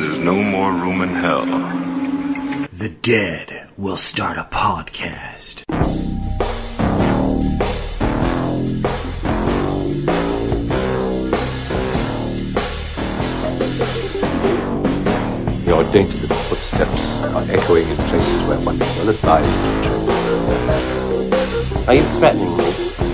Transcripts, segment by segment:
there's no more room in hell. The dead will start a podcast. Your dainty little footsteps are echoing in places where one is well advised to turn. Are you threatening me?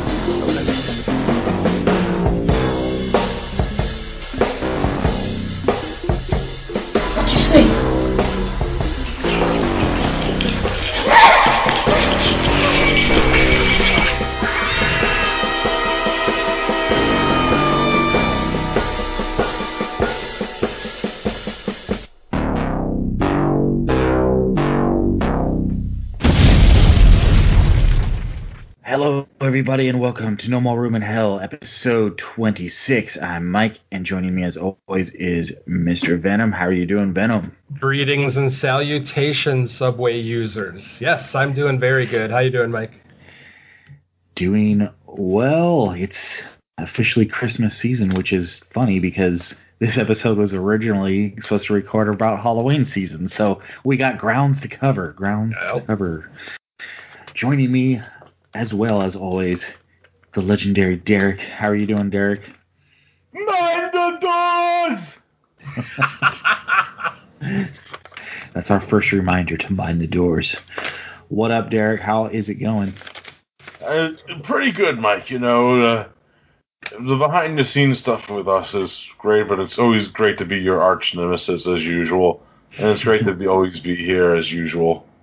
Everybody, and welcome to No More Room in Hell, episode 26. I'm Mike, and joining me as always is Mr. Venom. How are you doing, Venom? Greetings and salutations, Subway users. Yes, I'm doing very good. How are you doing, Mike? Doing well. It's officially Christmas season, which is funny because this episode was originally supposed to record about Halloween season, so we got grounds to cover. Grounds to cover. Joining me, as well as always, the legendary Derek. How are you doing, Derek? Mind the doors! That's our first reminder to mind the doors. What up, Derek? How is it going? Uh, pretty good, Mike. You know, uh, the behind the scenes stuff with us is great, but it's always great to be your arch nemesis as usual. And it's great to be always be here as usual.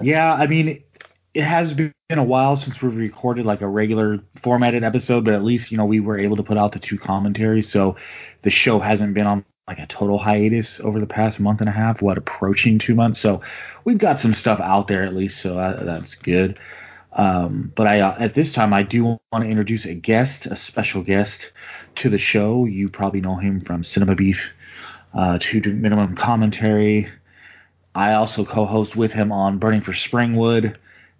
Yeah, I mean, it has been a while since we've recorded like a regular formatted episode, but at least, you know, we were able to put out the two commentaries. So the show hasn't been on like a total hiatus over the past month and a half, what, approaching two months. So we've got some stuff out there at least, so that, that's good. Um, but I, uh, at this time, I do want to introduce a guest, a special guest to the show. You probably know him from Cinema Beef, uh, to Minimum Commentary. I also co-host with him on Burning for Springwood.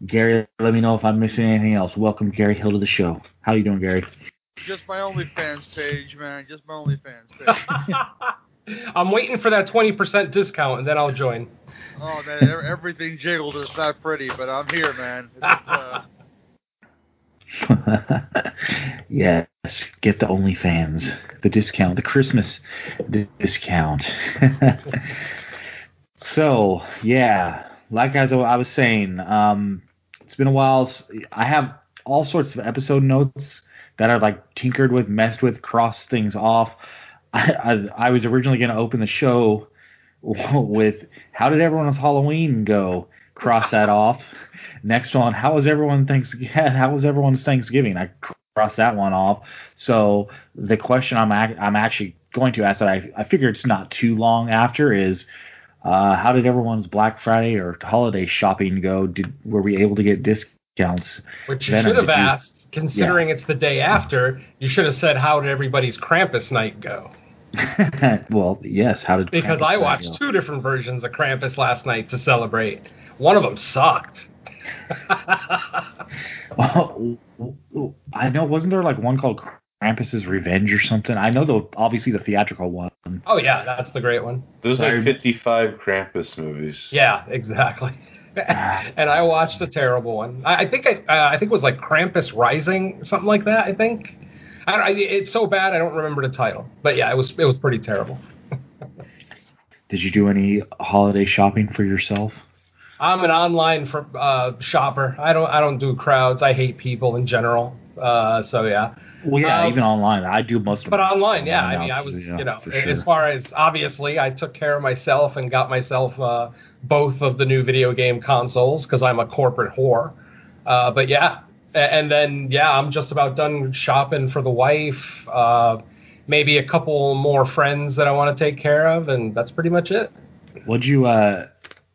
Gary, let me know if I'm missing anything else. Welcome Gary Hill to the show. How you doing, Gary? Just my OnlyFans page, man. Just my OnlyFans page. I'm waiting for that 20% discount, and then I'll join. oh man, everything jiggled. It's not pretty, but I'm here, man. It's, uh, yes, get the OnlyFans, the discount, the Christmas discount. so yeah, like as I was saying, um, it's been a while. I have all sorts of episode notes that I've like tinkered with, messed with, crossed things off. I, I, I was originally going to open the show with how did everyone's Halloween go? Cross that off. Next one, how was everyone thanks how was everyone's Thanksgiving? I crossed that one off. So the question I'm ac- I'm actually going to ask that I I figure it's not too long after is uh, how did everyone's Black Friday or holiday shopping go? Did were we able to get discounts? Which you Venom, should have did you- asked, considering it's the day after. You should have said, "How did everybody's Krampus night go?" well, yes. How did Because Krampus I watched go? two different versions of Krampus last night to celebrate. One of them sucked. Oh, I know. Wasn't there like one called Krampus's Revenge or something? I know the obviously the theatrical one. oh yeah, that's the great one. There's Sorry. like 55 Krampus movies. Yeah, exactly. and I watched a terrible one. I, I think I, uh, I think it was like Krampus Rising or something like that. I think. I don't, I, it's so bad I don't remember the title. But yeah, it was it was pretty terrible. Did you do any holiday shopping for yourself? I'm an online for, uh, shopper. I don't I don't do crowds. I hate people in general. Uh, so yeah. Well, yeah, Um, even online. I do most of But online, yeah. I mean, I was, yeah, you know, for as far as obviously, I took care of myself and got myself uh, both of the new video game consoles because I'm a corporate whore. Uh, but yeah, and then yeah, I'm just about done shopping for the wife. Uh, maybe a couple more friends that I want to take care of, and that's pretty much it. What'd you uh,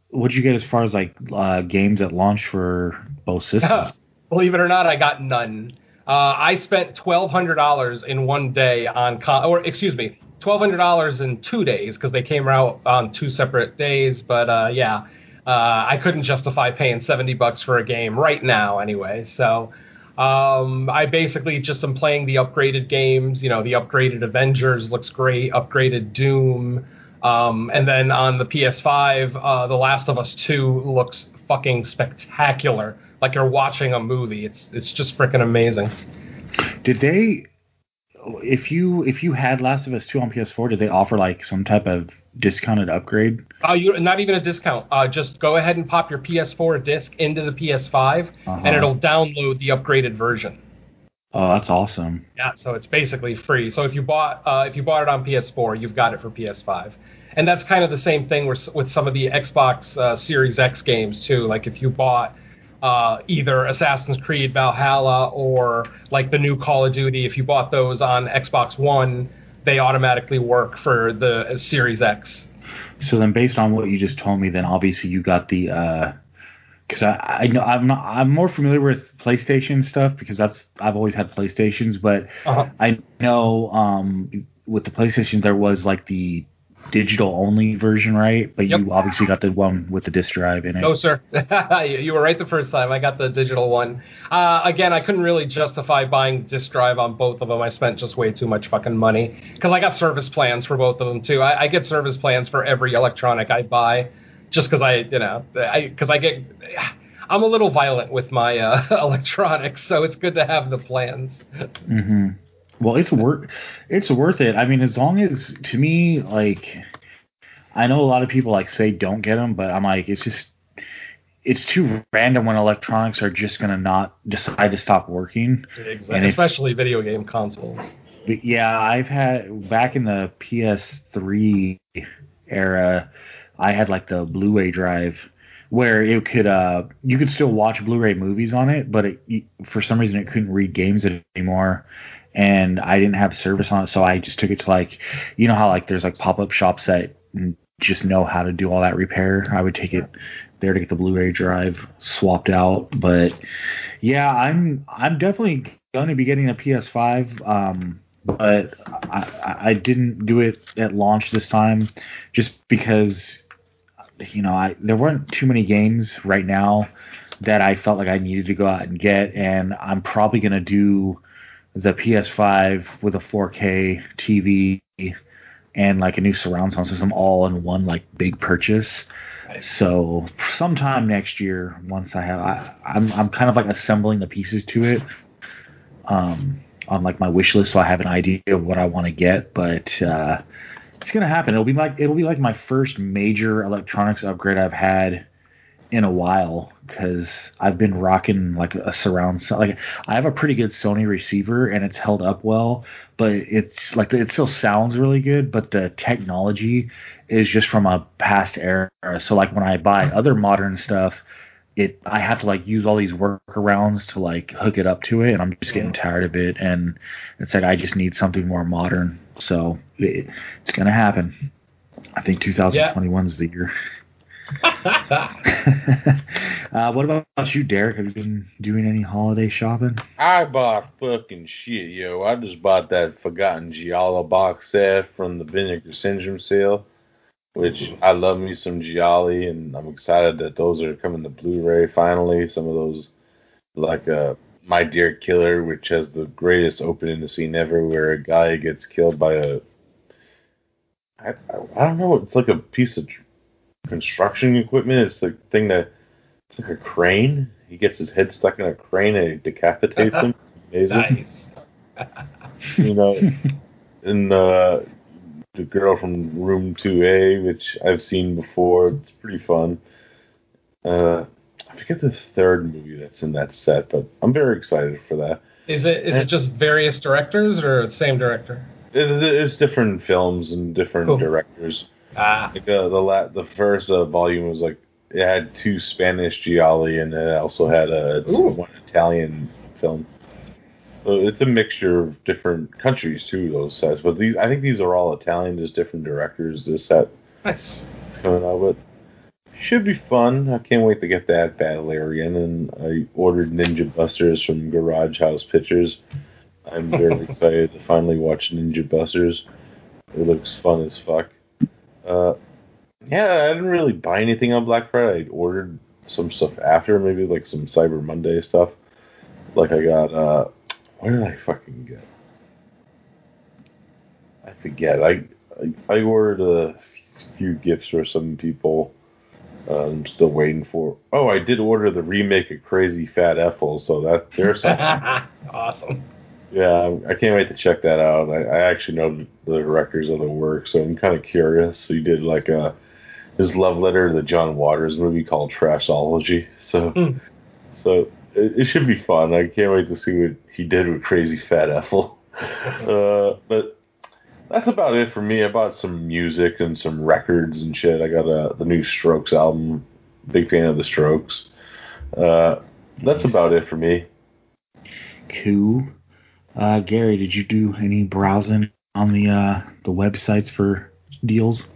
what'd you get as far as like uh, games at launch for both systems? Believe it or not, I got none. Uh, I spent twelve hundred dollars in one day on, con- or excuse me, twelve hundred dollars in two days because they came out on two separate days. But uh, yeah, uh, I couldn't justify paying seventy bucks for a game right now anyway. So um, I basically just am playing the upgraded games. You know, the upgraded Avengers looks great, upgraded Doom. Um, and then on the PS5, uh, The Last of Us 2 looks fucking spectacular. Like you're watching a movie. It's it's just freaking amazing. Did they? If you if you had Last of Us two on PS4, did they offer like some type of discounted upgrade? Uh, you not even a discount. Uh, just go ahead and pop your PS4 disc into the PS5, Uh-huh. and it'll download the upgraded version. Oh, that's awesome. Yeah, so it's basically free. So if you bought uh, if you bought it on PS4, you've got it for PS5, and that's kind of the same thing with with some of the Xbox uh, Series X games too. Like if you bought uh, either Assassin's Creed Valhalla or like the new Call of Duty, if you bought those on Xbox One, they automatically work for the uh, Series X. So then, based on what you just told me, then obviously you got the because I I know I'm not I'm more familiar with PlayStation stuff because that's I've always had PlayStations, but Uh-huh. I know um with the PlayStation there was like the digital only version, right? But Yep. you obviously got the one with the disc drive in it. No, sir. you were right the first time. I got the digital one. Uh, again, I couldn't really justify buying disc drive on both of them. I spent just way too much fucking money because I got service plans for both of them too. I, I get service plans for every electronic I buy, just because I, you know, I because I get. I'm a little violent with my uh, electronics, so it's good to have the plans. hmm Well, it's worth it's worth it. I mean, as long as to me, like, I know a lot of people like say don't get them, but I'm like, it's just it's too random when electronics are just gonna not decide to stop working. And if- Especially video game consoles. Yeah, I've had back in the PS3 era, I had like the Blu-ray drive where it could uh you could still watch Blu-ray movies on it, but it, for some reason it couldn't read games anymore. And I didn't have service on it, so I just took it to like, you know how like there's like pop-up shops that just know how to do all that repair. I would take it there to get the Blu-ray drive swapped out. But yeah, I'm I'm definitely going to be getting a PS5. Um, but I, I- didn't do it at launch this time, just because you know I there weren't too many games right now that I felt like I needed to go out and get, and I'm probably to do the PS5 with a 4K TV and like a new surround sound system all in one like big purchase. So sometime next year, once I have, I, I'm I'm kind of like assembling the pieces to it, um, on like my wish list, so I have an idea of what I want to get. But uh, it's gonna happen. It'll be like it'll be like my first major electronics upgrade I've had in a while because I've been rocking like a surround sound. Like I have a pretty good Sony receiver and it's held up well, but it's like it still sounds really good, but the technology is just from a past era. So like when I buy other modern stuff, it I have to like use all these workarounds to like hook it up to it, and I'm just getting tired of it. And it's like I just need something more modern. So it, it's gonna happen. I think 2021 is the year. uh, what about you, Derek? Have you been doing any holiday shopping? I bought fucking shit, yo. I just bought that Forgotten Giallo box set from the Vinegar Syndrome sale, which I love me some Gialli, and I'm excited that those are coming to Blu-ray finally. Some of those, like uh, My Dear Killer, which has the greatest opening scene ever, where a guy gets killed by a, I, I, I don't know, it's like a piece of construction equipment. It's the thing that it's like a crane. He gets his head stuck in a crane and it decapitates him. It's amazing. Nice. You know, and uh, the girl from Room 2A, which I've seen before. It's pretty fun. Uh, I forget the third movie that's in that set, but I'm very excited for that. Is it is it just various directors or the same director? It, it's different films and different Cool. directors. Ah, Like uh, the la- the first uh, volume was like it had two Spanish gialli and it also had a Ooh. one Italian film. So it's a mixture of different countries too. Those sets, but these I think these are all Italian, just different directors. This set nice. coming out with should be fun. I can't wait to get that battle area in. And I ordered Ninja Busters from Garage House Pictures. I'm very excited to finally watch Ninja Busters. It looks fun as fuck. Uh, yeah, I didn't really buy anything on Black Friday. I ordered some stuff after, maybe like some Cyber Monday stuff. Like I got, uh, what did I fucking get? I forget. I I, I ordered a few gifts for some people. Uh, I'm still waiting for. Oh, I did order the remake of Crazy Fat Ethel, so that there's something. awesome. Yeah, I can't wait to check that out. I, I actually know the directors of the work, so I'm kind of curious. So he did like a his love letter to the John Waters movie called Trashology. So, Hmm. so it, it should be fun. I can't wait to see what he did with Crazy Fat Ethel. Uh, but that's about it for me. I bought some music and some records and shit. I got uh, the new Strokes album. Big fan of the Strokes. Uh, that's about it for me. Cool. Uh, Gary, did you do any browsing on the uh, the websites for deals?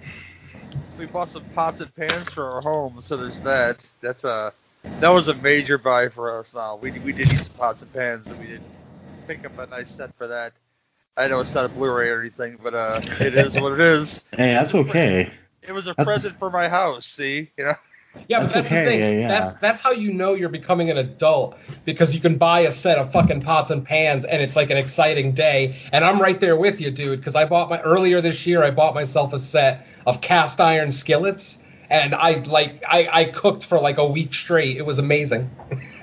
We bought some pots and pans for our home, so there's that. That's a that was a major buy for us. Now we we did need some pots and pans, and we did pick up a nice set for that. I know it's not a Blu-ray or anything, but uh, it is what it is. Hey, that's okay. It was a That's- present for my house. See, you know. Yeah, That's but that's okay, the thing. yeah, yeah. That's that's how you know you're becoming an adult because you can buy a set of fucking pots and pans and it's like an exciting day. And I'm right there with you, dude, because I bought my earlier this year. I bought myself a set of cast iron skillets, and I like I, I cooked for like a week straight. It was amazing.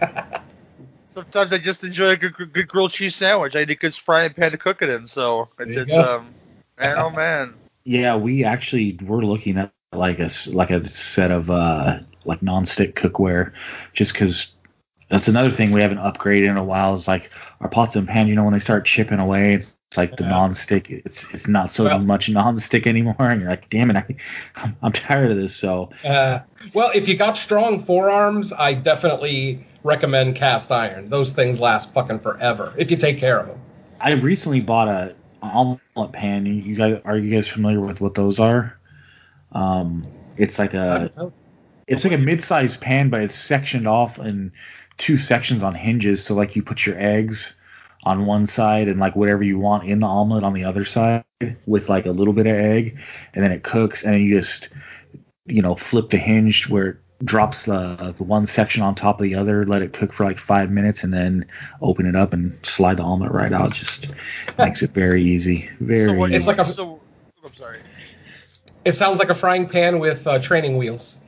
Sometimes I just enjoy a good, good grilled cheese sandwich. I need a good frying pan to cook it in, so it's, it's um, man, oh man. Yeah, we actually were looking at like a like a set of uh like nonstick cookware, just because that's another thing we haven't upgraded in a while. Is like our pots and pans. You know, when they start chipping away, it's like the Yeah. nonstick. It's it's not so Well- much nonstick anymore, and you're like, damn it, I, I'm, I'm tired of this. So Uh, well, if you got strong forearms, I definitely recommend cast iron. Those things last fucking forever if you take care of them. I recently bought a omelet pan. You guys are you guys familiar with what those are? Um, it's like a it's like a mid-sized pan, but it's sectioned off in two sections on hinges. So like you put your eggs on one side and like whatever you want in the omelet on the other side with like a little bit of egg, and then it cooks, and then you just you know flip the hinge where it drops the the one section on top of the other, let it cook for like five minutes, and then open it up and slide the omelet right out. Just makes it very easy, very. So what, It's like a- so, I'm sorry. It sounds like a frying pan with uh, training wheels.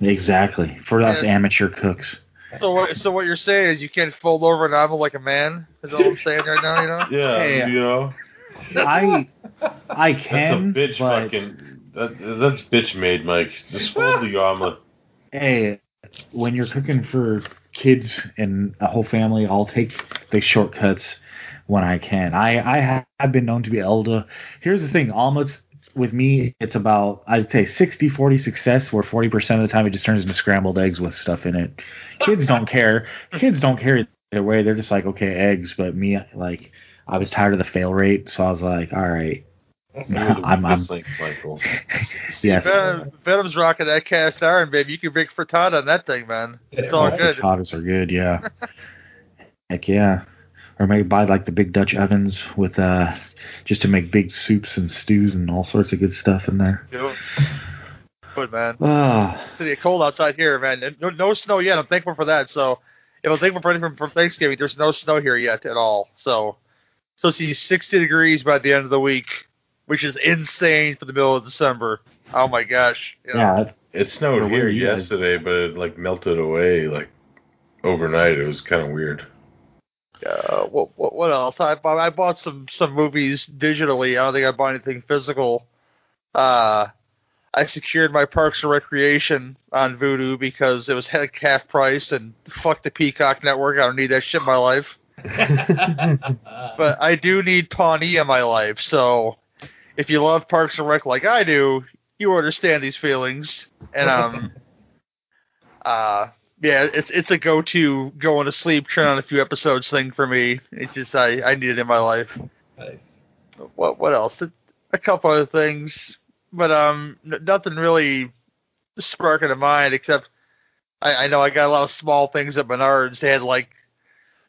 exactly for us Yes. amateur cooks. So what? So what you're saying is you can't fold over an omelet like a man? Is that what I'm saying right now? You know? Yeah, Yeah. you know. I I That's can, a bitch but fucking. That, that's bitch made, Mike. Just fold the omelet. hey, when you're cooking for kids and a whole family, I'll take the shortcuts when I can. I I have been known to be able to. Here's the thing, omelets with me, it's about I'd say 60-40 success, where forty percent of the time it just turns into scrambled eggs with stuff in it. Kids don't care. Kids don't care either way. They're just like okay, eggs. But me, like, I was tired of the fail rate, so I was like, all right. I'm, I'm, Like Michael. yes. Venom, Venom's rocking that cast iron, baby. You can make frittata on that thing, man. It's all Oh, good. Frittatas are good, yeah. Heck yeah. Or maybe buy like the big Dutch ovens with uh just to make big soups and stews and all sorts of good stuff in there. Good man. Ah, It's getting cold outside here, man. No, no snow yet. I'm thankful for that. So, if I'm thankful for anything from Thanksgiving, there's no snow here yet at all. So, so see 60 degrees by the end of the week, which is insane for the middle of December. Oh my gosh. You know? yeah, It snowed here were you guys? yesterday, but it like melted away like overnight. It was kind of weird. Uh, what, what what else? I bought I bought some some movies digitally. I don't think I bought anything physical. Uh, I secured my Parks and Recreation on Vudu because it was half half price and fuck the Peacock Network. I don't need that shit in my life. But I do need Pawnee in my life. So if you love Parks and Rec like I do, you understand these feelings. And um, uh, yeah, it's it's a go-to going to sleep, turn on a few episodes thing for me. It's just I I need it in my life. Nice. What what else? A, a couple other things, but um, n- nothing really sparking to mind except I, I know I got a lot of small things at Menards. They had like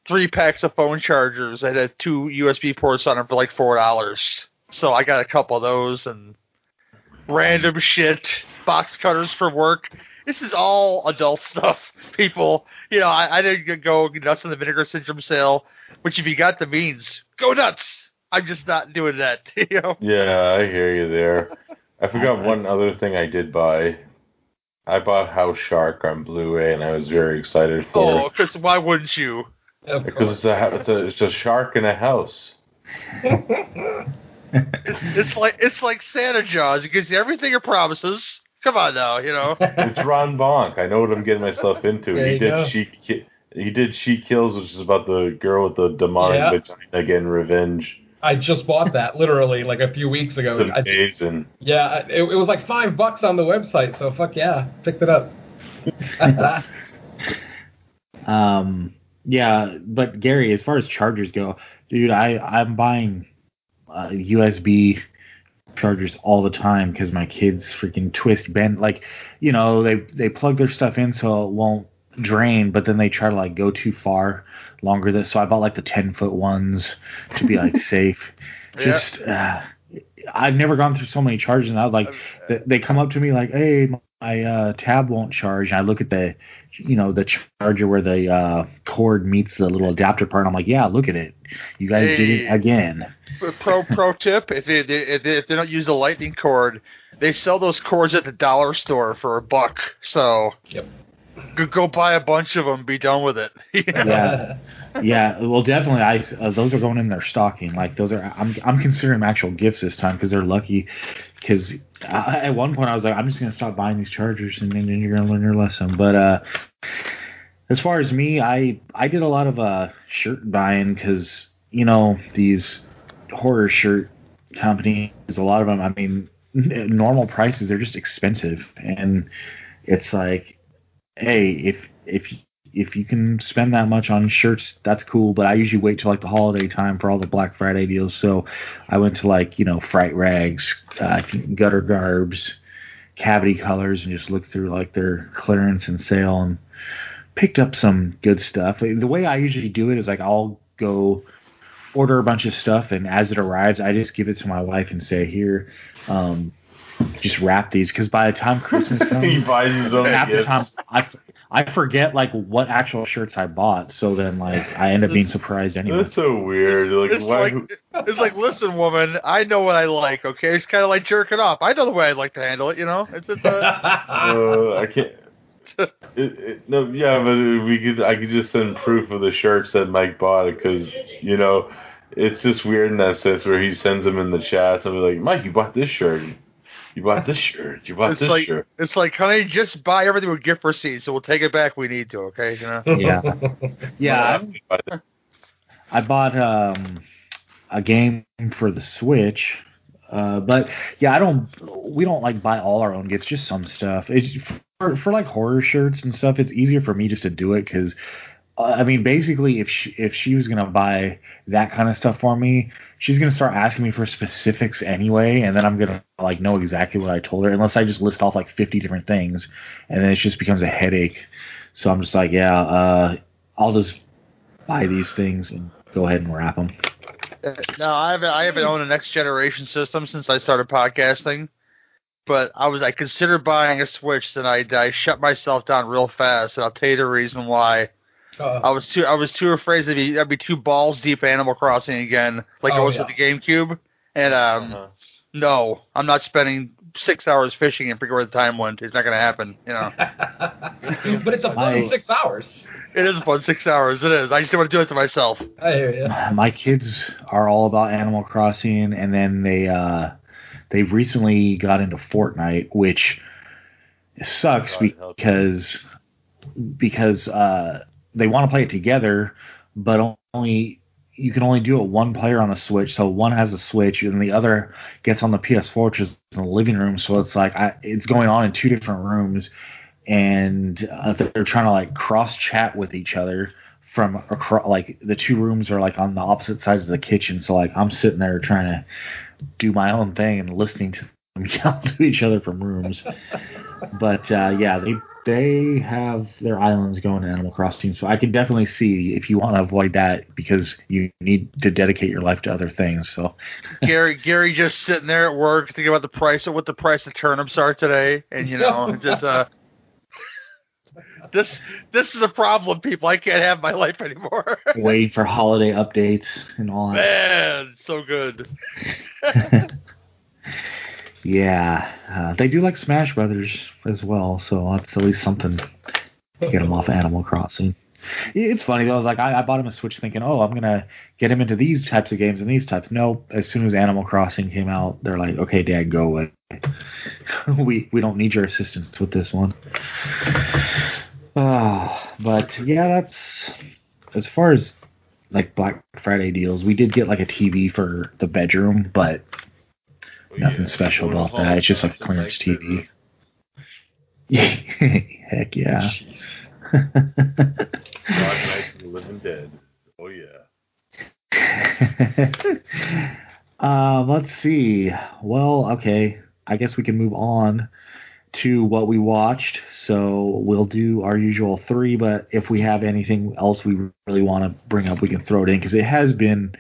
three packs of phone chargers. I had two USB ports on them for like four dollars. So I got a couple of those and random shit, box cutters for work. This is all adult stuff, people. You know, I, I didn't go nuts on the vinegar syndrome sale, which if you got the means, go nuts. I'm just not doing that. You know, Yeah, I hear you there. I forgot one other thing I did buy. I bought House Shark on Blu-ray, and I was very excited for Oh, it because why wouldn't you? Because it's a it's a it's a shark in a house. It's, it's like it's like Santa Jaws. He gives you everything it promises. Come on now, you know. It's Ron Bonk. I know what I'm getting myself into. There he you did go. she Ki- he did she kills, which is about the girl with the demonic Yeah. vagina getting revenge. I just bought that literally like a few weeks ago. It's I, amazing. yeah, it, it was like five bucks on the website, so fuck yeah, picked it up. Um, yeah, but Gary, as far as chargers go, dude, I I'm buying uh, USB chargers all the time because my kids freaking twist bend like, you know, they they plug their stuff in so it won't drain, but then they try to like go too far longer than so I bought like the ten foot ones to be like safe. Yeah. Just uh, I've never gone through so many charges and I was like they, they come up to me like, "Hey, my uh, tab won't charge." I look at the, you know, the charger where the uh, cord meets the little adapter part. I'm like, "Yeah, look at it. You guys did it again." pro pro tip: if they, if they if they don't use the lightning cord, they sell those cords at the dollar store for a buck. So Yep. Go, buy a bunch of them. Be done with it. Yeah. Yeah, well, definitely. I uh, those are going in their stocking. Like those are. I'm I'm considering them actual gifts this time because they're lucky. Because at one point I was like, I'm just gonna stop buying these chargers and then, you're gonna learn your lesson. But uh, as far as me, I I did a lot of uh shirt buying because you know these horror shirt companies. A lot of them. I mean, normal prices they're just expensive, and it's like, hey, if if if you can spend that much on shirts, that's cool. But I usually wait till like the holiday time for all the Black Friday deals. So I went to like you know Fright Rags, uh, Gutter Garbs, Cavity Colors, and just looked through like their clearance and sale and picked up some good stuff. The way I usually do it is like I'll go order a bunch of stuff, and as it arrives, I just give it to my wife and say, "Here, um, just wrap these." Because by the time Christmas comes, he buys his own half the gifts. time I, I forget like what actual shirts I bought, so then like I end up being surprised anyway. That's so weird. Like, It's why? like it's like, listen, woman, I know what I like. Okay, it's kind of like jerking off. I know the way I like to handle it. You know, it's it's. Uh, uh, I can't. It, it, no, yeah, but we could. I could just send proof of the shirts that Mike bought because you know it's just weird in that sense where he sends them in the chat and be like, Mike, you bought this shirt. You bought this shirt. You bought it's this like shirt. it's like, honey, just buy everything with gift receipts, so we'll take it back. We need to. Okay, you know. Yeah, yeah. I, I bought um, a game for the Switch, uh, but yeah, I don't. We don't like buy all our own gifts, just some stuff. It's for, for like horror shirts and stuff. It's easier for me just to do it because. I mean, basically, if she, if she was gonna buy that kind of stuff for me, she's gonna start asking me for specifics anyway, and then I'm gonna like know exactly what I told her, unless I just list off like 50 different things, and then it just becomes a headache. So I'm just like, yeah, uh, I'll just buy these things and go ahead and wrap them. Uh, No, I haven't. I haven't owned a next generation system since I started podcasting. But I was I considered buying a Switch, then I I shut myself down real fast, and I'll tell you the reason why. Uh, I was too I was too afraid to be I'd be too balls deep Animal Crossing again, like I Oh, was yeah. with the GameCube. And um, Uh-huh. no, I'm not spending six hours fishing and figure where the time went. It's not going to happen. You know, but it's a fun My- six hours. it is fun six hours. It is. I just don't want to do it to myself. I hear you. My kids are all about Animal Crossing, and then they uh, they recently got into Fortnite, which sucks God because because uh, they want to play it together, but only you can only do it one player on a Switch. So one has a Switch, and the other gets on the PS4, which is in the living room. So it's like I, it's going on in two different rooms, and uh, they're trying to like cross chat with each other from across. Like the two rooms are like on the opposite sides of the kitchen. So like I'm sitting there trying to do my own thing and listening to yell to each other from rooms. but uh, yeah, they they have their islands going to Animal Crossing, so I can definitely see if you want to avoid that because you need to dedicate your life to other things. So Gary Gary just sitting there at work thinking about the price of what the price of turnips are today, and you know, it's just uh this this is a problem, people. I can't have my life anymore. waiting for holiday updates and all that. Man, so good. Yeah, uh, they do like Smash Brothers as well, so that's at least something to get him off Animal Crossing. It's funny though. Like I, I bought him a Switch thinking, oh, I'm gonna get him into these types of games and these types. No, as soon as Animal Crossing came out, they're like, okay, Dad, go away. we we don't need your assistance with this one. Uh, but yeah, that's as far as like Black Friday deals. We did get like a TV for the bedroom, but nothing yeah, special about that. It's just like clearance TV. Heck yeah. Dark Knights of the Living Dead. Oh yeah. um, let's see. Well, okay. I guess we can move on to what we watched. So we'll do our usual three, but if we have anything else we really want to bring up, we can throw it in because it has been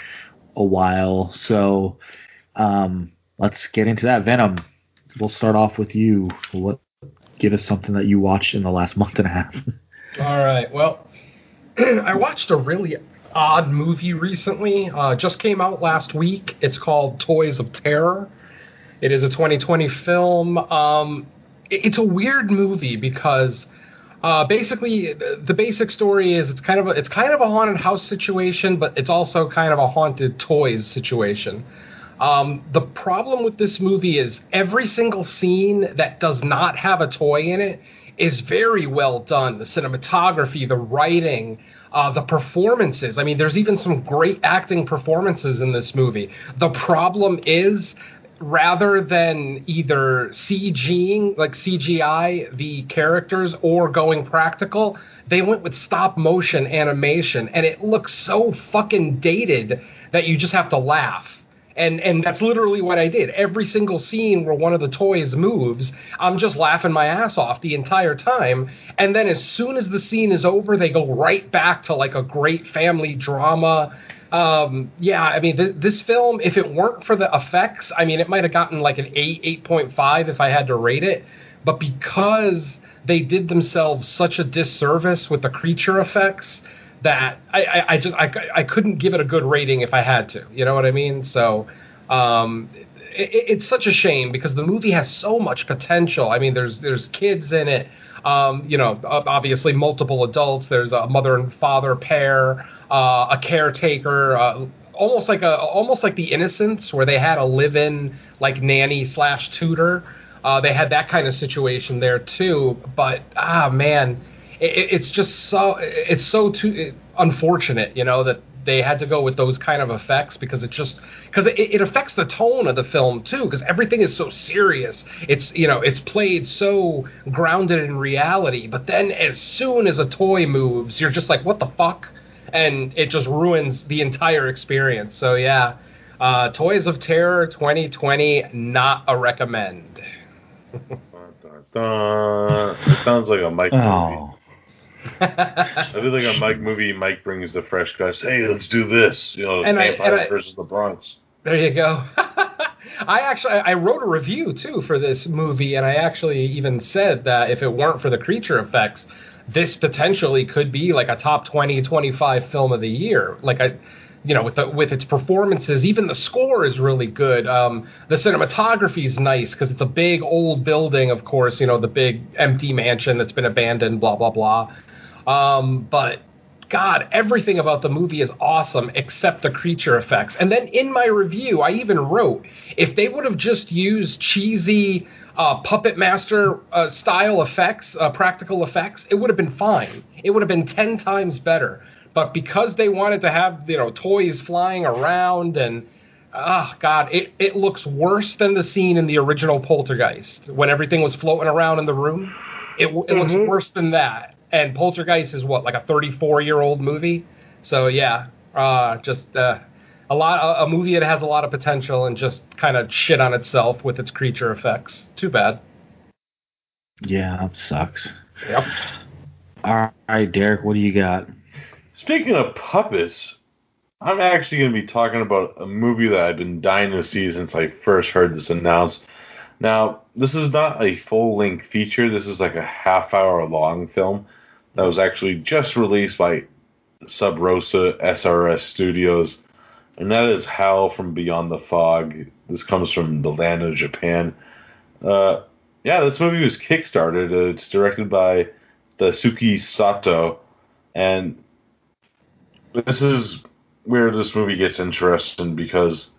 a while. So um, let's get into that. Venom. We'll start off with you. What? Give us something that you watched in the last month and a half. All right. Well, I watched a really odd movie recently. Uh, just came out last week. It's called Toys of Terror. It is a 2020 film. Um, it- it's a weird movie because uh, basically the, the basic story is it's kind of a, it's kind of a haunted house situation, but it's also kind of a haunted toys situation. Um, the problem with this movie is every single scene that does not have a toy in it is very well done. The cinematography, the writing, uh, the performances. I mean, there's even some great acting performances in this movie. The problem is rather than either CGing, like CGI, the characters or going practical, they went with stop motion animation, and it looks so fucking dated that you just have to laugh. And and that's literally what I did. Every single scene where one of the toys moves, I'm just laughing my ass off the entire time. And then as soon as the scene is over, they go right back to like a great family drama. Um, yeah, I mean, th- this film, if it weren't for the effects, I mean, it might have gotten like an 8, 8.5 if I had to rate it. But because they did themselves such a disservice with the creature effects, that I, I, I just I, I couldn't give it a good rating if I had to. You know what I mean? So um, it, it's such a shame because the movie has so much potential. I mean, there's there's kids in it. Um, you know, obviously multiple adults. There's a mother and father pair, uh, a caretaker. Uh, almost like a almost like the Innocents, where they had a live-in like nanny slash tutor. Uh, they had that kind of situation there too. But ah man, it, it's just so it's so too unfortunate, you know, that they had to go with those kind of effects because it just because it, it affects the tone of the film too because everything is so serious. It's you know it's played so grounded in reality but then as soon as a toy moves you're just like what the fuck? And it just ruins the entire experience. So yeah uh, toys of terror 2020 not a recommend. Dun, dun, dun. It sounds like a Mike movie. I feel like a Mike movie. Mike brings the fresh guys. Hey, let's do this. You know, And Vampire I- versus the Bronx. There you go. I actually I wrote a review too for this movie, and I actually even said that if it weren't for the creature effects, this potentially could be like a top 20, 25 film of the year. Like I, you know, with the with its performances, even the score is really good. Um, the cinematography is nice because it's a big old building, of course. You know, the big empty mansion that's been abandoned. Blah blah blah. Um, but God, everything about the movie is awesome except the creature effects. And then in my review, I even wrote if they would have just used cheesy uh, Puppet Master uh, style effects, uh, practical effects, it would have been fine. It would have been 10 times better. But because they wanted to have, you know, toys flying around and oh god it, it looks worse than the scene in the original poltergeist when everything was floating around in the room it, it looks worse than that and poltergeist is what like a 34 year old movie so yeah uh, just uh, a lot a, a movie that has a lot of potential and just kind of shit on itself with its creature effects too bad Yeah, that sucks. yep All right, Derek, what do you got? Speaking of puppets, I'm actually going to be talking about a movie that I've been dying to see since I first heard this announced. Now, this is not a full length feature. This is like a half hour long film that was actually just released by Sub Rosa SRS Studios, and that is Hell from Beyond the Fog. This comes from the land of Japan. Uh, yeah, this movie was kickstarted. Uh, it's directed by Daisuke Sato, and this is where this movie gets interesting because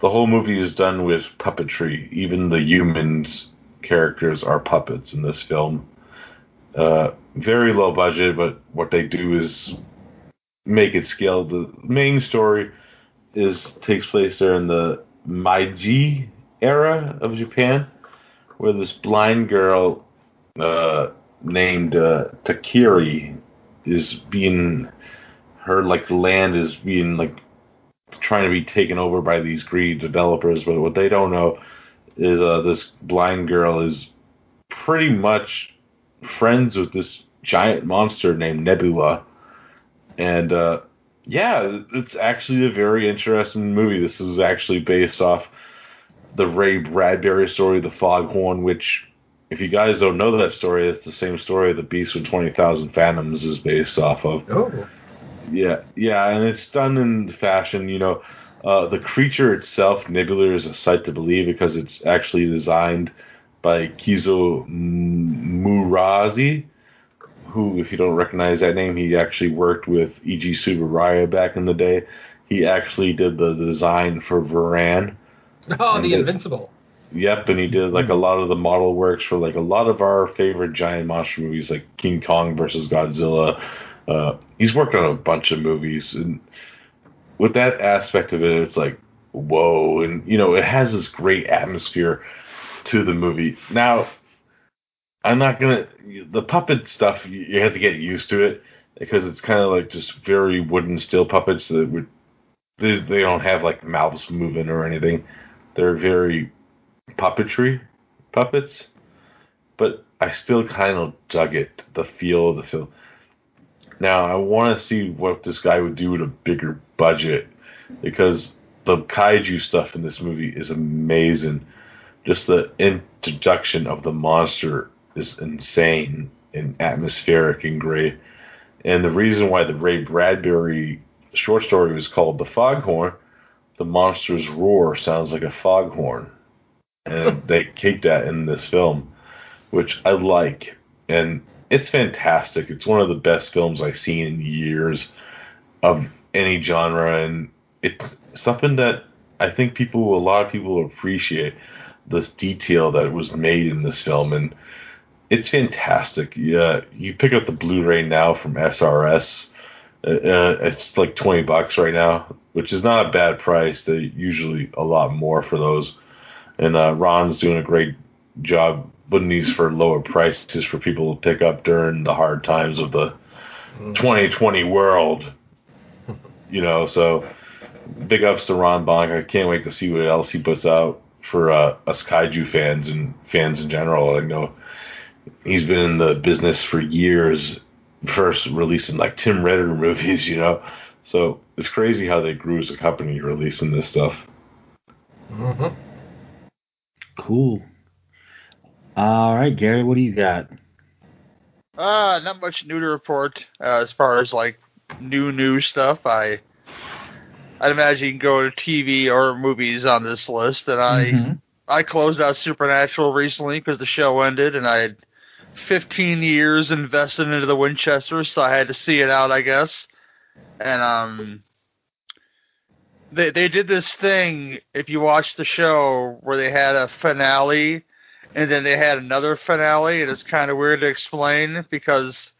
the whole movie is done with puppetry. Even the humans characters are puppets in this film. Uh, very low budget, but what they do is make it scale. The main story is takes place there in the Meiji era of Japan, where this blind girl uh, named uh, Takiri is being her like the land is being like trying to be taken over by these greedy developers. But what they don't know is uh, this blind girl is pretty much friends with this giant monster named Nebula, and uh, yeah, it's actually a very interesting movie. This is actually based off the Ray Bradbury story, The Foghorn, which, if you guys don't know that story, it's the same story The Beast with 20,000 Fathoms is based off of. Oh. Yeah, yeah, and it's done in fashion, you know. Uh, the creature itself, Nebula, is a sight to believe because it's actually designed by Keizo Murase, who, if you don't recognize that name, he actually worked with Eiji Tsuburaya back in the day. He actually did the design for Varan. Oh, the it- Invincible. Yep, and he did like a lot of the model works for like a lot of our favorite giant monster movies, like King Kong versus Godzilla. Uh, he's worked on a bunch of movies, and with that aspect of it, it's like whoa, and you know it has this great atmosphere to the movie. Now, I'm not gonna the puppet stuff. You, have to get used to it because it's kind of like just very wooden steel puppets that would they, they don't have like mouths moving or anything. They're very puppetry puppets, but I still kind of dug it, the feel of the film. Now I want to see what this guy would do with a bigger budget because the kaiju stuff in this movie is amazing. Just the introduction of the monster is insane and atmospheric and great. And the reason why the Ray Bradbury short story was called The Foghorn, the monster's roar sounds like a foghorn and they caked that in this film, which I like, and it's fantastic. It's one of the best films I've seen in years of any genre, and it's something that I think people, a lot of people, appreciate this detail that was made in this film, and it's fantastic. Yeah, you pick up the Blu-ray now from SRS. Uh, uh, it's like twenty bucks right now, which is not a bad price. They usually a lot more for those and uh, Ron's doing a great job putting these for lower prices for people to pick up during the hard times of the 2020 world. You know, so big ups to Ron Bonk. I can't wait to see what else he puts out for uh, us kaiju fans and fans in general. I know he's been in the business for years, first releasing like Tim Ritter movies, you know. So it's crazy how they grew as a company releasing this stuff. hmm Cool. All right, Gary, what do you got? Uh, not much new to report uh, as far as like new new stuff. I I'd imagine you can go to TV or movies on this list, and I Mhm. I closed out Supernatural recently because the show ended, and I had 15 years invested into the Winchester, so I had to see it out, I guess. And um, they they did this thing. If you watch the show, where they had a finale, and then they had another finale, and it's kind of weird to explain because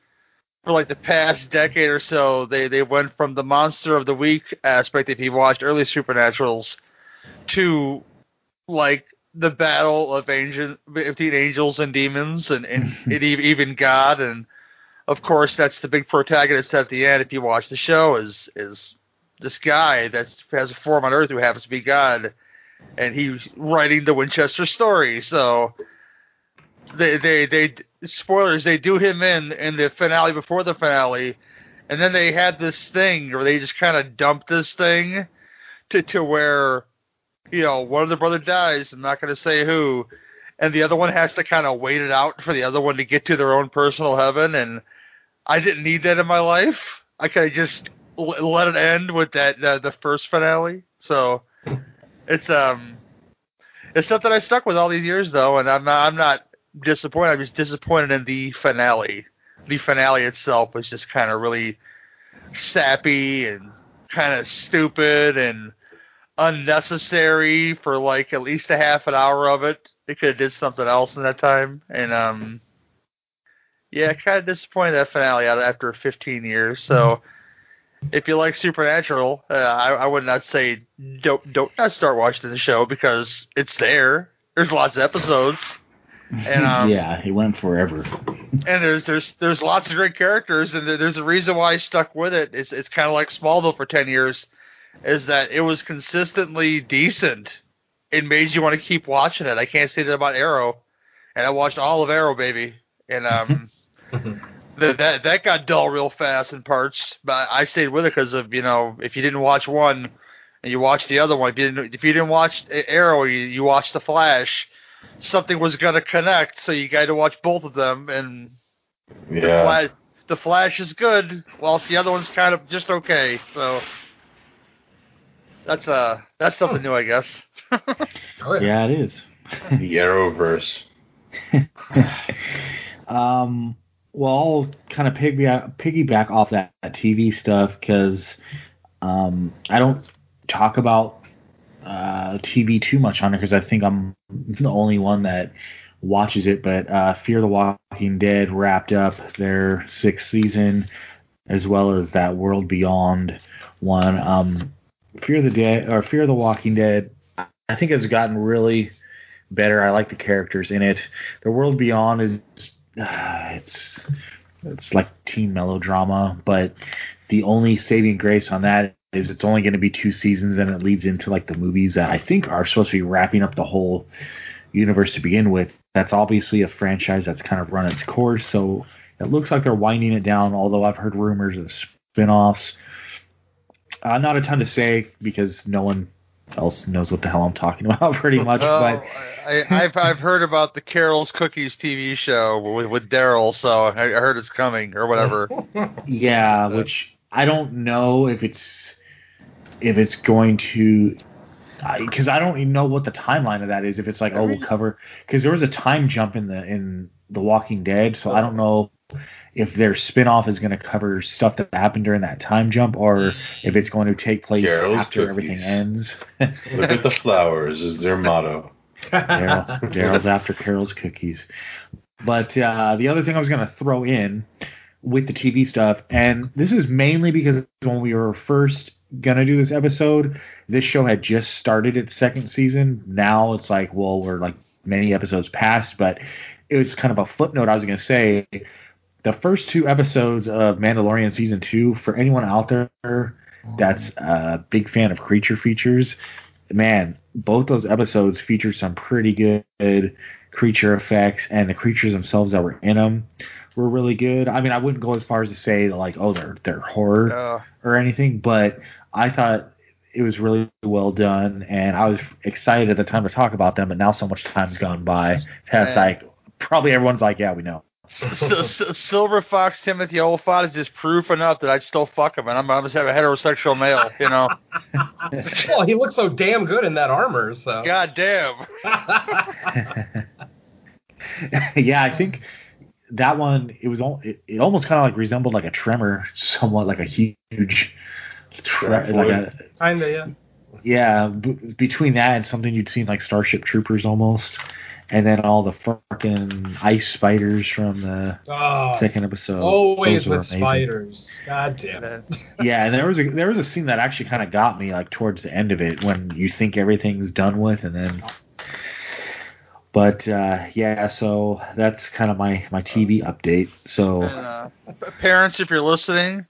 for like the past decade or so, they they went from the monster of the week aspect, if you watched early Supernaturals, to like the battle of angel between angels and demons and, and even God. And of course that's the big protagonist at the end if you watch the show is is this guy that has a form on earth who happens to be God and he's writing the Winchester story. So they they they spoilers they do him in in the finale before the finale and then they had this thing where they just kind of dumped this thing to to where you know, one of the brother dies, I'm not going to say who, and the other one has to kind of wait it out for the other one to get to their own personal heaven, and I didn't need that in my life. I could have just l- let it end with that uh, the first finale. So it's um, It's something I stuck with all these years though, and I'm not I'm not disappointed. I was disappointed in the finale. The finale itself was just kind of really sappy and kind of stupid and unnecessary for like at least a half an hour of it. They could have did something else in that time, and um, yeah, kind of disappointed that finale out after 15 years. So, if you like Supernatural, uh, I, I would not say don't don't not start watching the show because it's there. There's lots of episodes, and um, yeah, it went forever. and there's there's there's lots of great characters, and there's a reason why I stuck with it. It's it's kind of like Smallville for 10 years, is that it was consistently decent. It made you want to keep watching it. I can't say that about Arrow, and I watched all of Arrow, baby, and um. that that that got dull real fast in parts, but I stayed with it because of you know if you didn't watch one and you watched the other one, if you didn't if you didn't watch Arrow, you, you watched the Flash, something was gonna connect, so you got to watch both of them, and the Flash the Flash is good, whilst the other one's kind of just okay. So that's uh that's something new, I guess. Oh, Yeah, it is. The Arrowverse. um, well, I'll kind of piggyback, piggyback off that, that TV stuff because um, I don't talk about uh, TV too much on it because I think I'm the only one that watches it. But uh, Fear the Walking Dead wrapped up their sixth season as well as that World Beyond one. Um, Fear the Dead or Fear the Walking Dead, I think has gotten really better. I like the characters in it. The World Beyond is uh, it's it's like teen melodrama, but the only saving grace on that is it's only going to be two seasons, and it leads into like the movies that I think are supposed to be wrapping up the whole universe to begin with. That's obviously a franchise that's kind of run its course, so it looks like they're winding it down. Although I've heard rumors of spin-offs. Uh, not a ton to say because no one else knows what the hell I'm talking about, pretty much. Oh, but I, I've I've heard about the Carol's Cookies TV show with with Daryl, so I, I heard it's coming or whatever. Yeah, which I don't know if it's if it's going to because I, don't even know what the timeline of that is. If it's like oh we'll cover because there was a time jump in the in The Walking Dead, so I don't know if their spin-off is going to cover stuff that happened during that time jump or if it's going to take place Carol's after everything ends. Look at the flowers is their motto. Daryl, Daryl's after Carol's cookies. But uh, the other thing I was going to throw in with the TV stuff, and this is mainly because when we were first to do this episode, this show had just started its second season. Now it's like, well, we're like many episodes past, but it was kind of a footnote I was to say. The first two episodes of Mandalorian season two, for anyone out there that's a big fan of creature features, man, both those episodes featured some pretty good creature effects, and the creatures themselves that were in them were really good. I mean, I wouldn't go as far as to say like, oh, they're they're horror Uh, or anything, but I thought it was really well done, and I was excited at the time to talk about them. But now so much time's gone by, that's Yeah. like probably everyone's like, yeah, we know. S- S- Silver Fox Timothy Olyphant is just proof enough that I'd still fuck him, and I'm, I'm just have a heterosexual male, you know. well, he looks so damn good in that armor. So. God damn. yeah, I think that one it was all it, it almost kind of like resembled like a tremor, somewhat like a huge, tre- like a Kinda, yeah. yeah. B- between that and something you'd seen like Starship Troopers almost, and then all the fucking ice spiders from the Oh, second episode. always with amazing. spiders. God damn it. Yeah, and there was a there was a scene that actually kind of got me like towards the end of it when you think everything's done with, and then. But uh, yeah, so that's kind of my my TV update. So. And, uh, parents, if you're listening,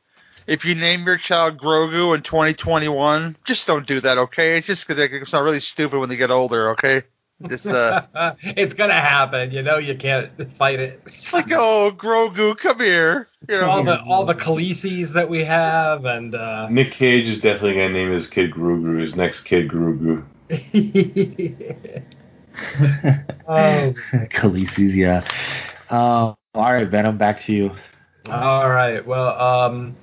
if you name your child Grogu in 2021, just don't do that, okay? It's just 'cause they it's not really stupid when they get older, okay? Just uh, it's gonna happen. You know you can't fight it. it's like, oh, Grogu, come here, you know. all the all the Khaleesi's that we have, and uh, Nick Cage is definitely gonna name his kid Grogu. His next kid Grogu. oh, Khaleesi's, yeah. Uh, all right, Venom, back to you. all right. Well, um,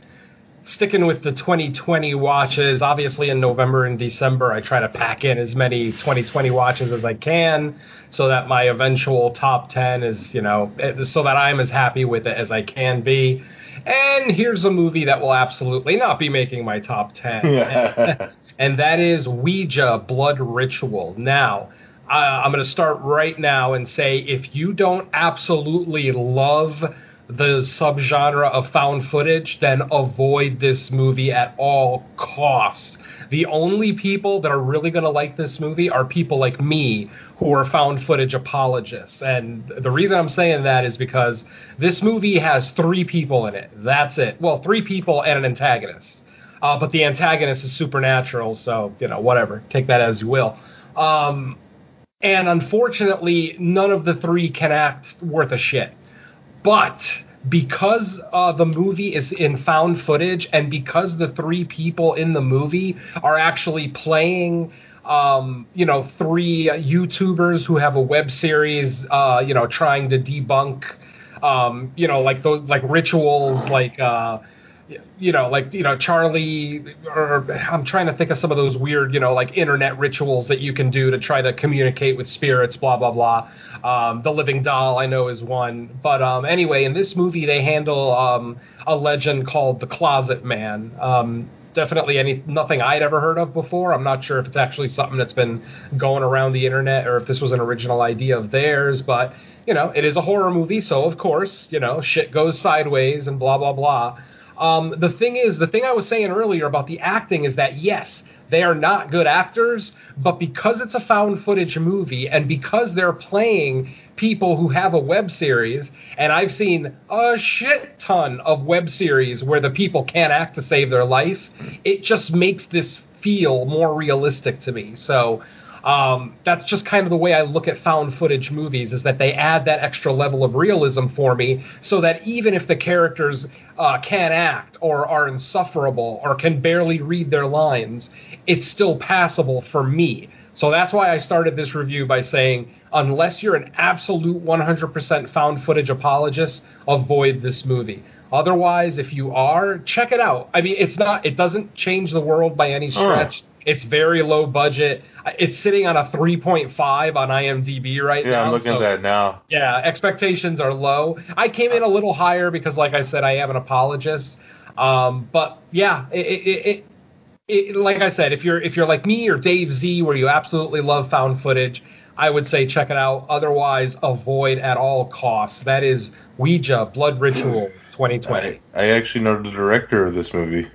sticking with the 2020 watches. Obviously, in November and December, I try to pack in as many 2020 watches as I can, so that my eventual top 10 is, you know, eh, so that I'm as happy with it as I can be. And here's a movie that will absolutely not be making my top 10. and that is Ouija Blood Ritual. Now, uh, I'm going to start right now and say if you don't absolutely love the subgenre of found footage, then avoid this movie at all costs. The only people that are really going to like this movie are people like me who are found footage apologists. And the reason I'm saying that is because this movie has three people in it. That's it. Well, three people and an antagonist. Uh, but the antagonist is supernatural, so, you know, whatever. Take that as you will. Um, and unfortunately, none of the three can act worth a shit. But because uh, the movie is in found footage and because the three people in the movie are actually playing um, you know three youtubers who have a web series uh, you know trying to debunk um, you know like those like rituals like uh, you know, like you know, Charlie, or I'm trying to think of some of those weird, you know, like internet rituals that you can do to try to communicate with spirits, blah blah blah. Um, the Living Doll, I know, is one. But um, anyway, in this movie, they handle um, a legend called the Closet Man. Um, definitely any nothing I'd ever heard of before. I'm not sure if it's actually something that's been going around the internet or if this was an original idea of theirs, but you know, it is a horror movie, so of course, you know, shit goes sideways and blah blah blah. Um, the thing is, the thing I was saying earlier about the acting is that yes, they are not good actors, but because it's a found footage movie and because they're playing people who have a web series, and I've seen a shit ton of web series where the people can't act to save their life, it just makes this feel more realistic to me. So um, that's just kind of the way I look at found footage movies is that they add that extra level of realism for me so that even if the characters uh, can't act or are insufferable or can barely read their lines, it's still passable for me. So that's why I started this review by saying, unless you're an absolute 100% found footage apologist, avoid this movie. Otherwise, if you are, check it out. I mean, it's not, it doesn't change the world by any stretch. It's very low budget. It's sitting on a 3.5 on IMDb right yeah, now. I'm looking so- at that now. yeah, expectations are low. I came in a little higher because, like I said, I am an apologist. Um, but yeah, it, it, it, it, like I said, if you're if you're like me or Dave Z, where you absolutely love found footage, I would say check it out. Otherwise, avoid at all costs. That is Ouija Blood Ritual 2020. I, I actually know the director of this movie.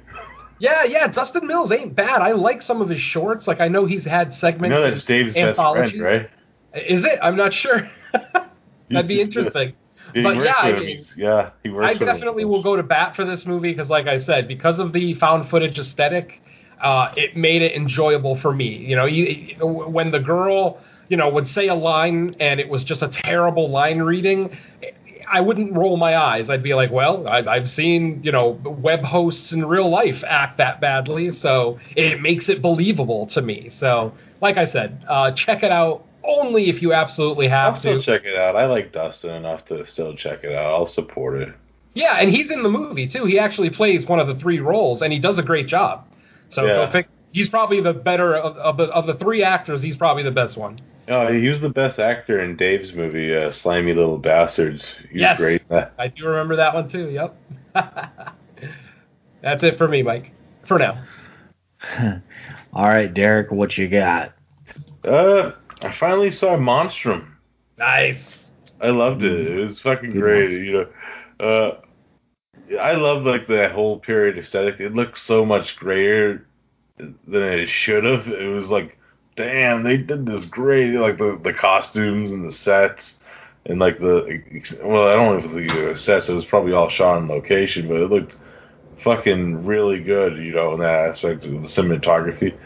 Yeah, yeah, Dustin Mills ain't bad. I like some of his shorts. Like I know he's had segments. You know that's Dave's best friend, right? Is it? I'm not sure. That'd be interesting. he But yeah, I mean, yeah, he works I him. definitely will go to bat for this movie because, like I said, because of the found footage aesthetic, uh, it made it enjoyable for me. You know, you, when the girl, you know, would say a line and it was just a terrible line reading, I wouldn't roll my eyes. I'd be like, well, I, I've seen, you know, web hosts in real life act that badly, so it makes it believable to me. So, like I said, uh, check it out only if you absolutely have I'll still to. check it out. I like Dustin enough to still check it out. I'll support it. Yeah, and he's in the movie too. He actually plays one of the three roles, and he does a great job. So Yeah. he's probably the better of, of the of the three actors. He's probably the best one. Oh, he was the best actor in Dave's movie, uh, Slimy Little Bastards. He Yes. great. I do remember that one too. Yep. That's it for me, Mike. For now. All right, Derek, what you got? Uh, I finally saw Monstrum. Nice. I loved it. It was fucking Good great. You know, uh, I love like the whole period aesthetic. It looked so much grayer than it should have. It was like, damn, they did this great. Like the the costumes and the sets and like the well, I don't know if the sets. It was probably all shot on location, but it looked fucking really good. You know, in that aspect of the cinematography.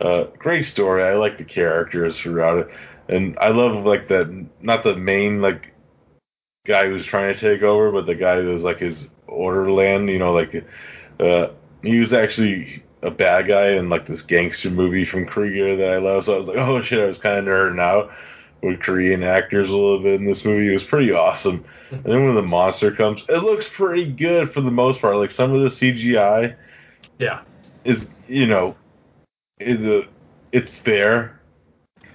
Uh, great story. I like the characters throughout it, and I love like that. Not the main like guy who's trying to take over, but the guy who was like his orderland. You know, like uh, he was actually a bad guy in like this gangster movie from Korea that I love. So I was like, oh shit, I was kind of nerding out. with Korean actors a little bit in this movie. It was pretty awesome. And then when the monster comes, it looks pretty good for the most part. Like some of the CGI Yeah. is, you know, is a, it's there.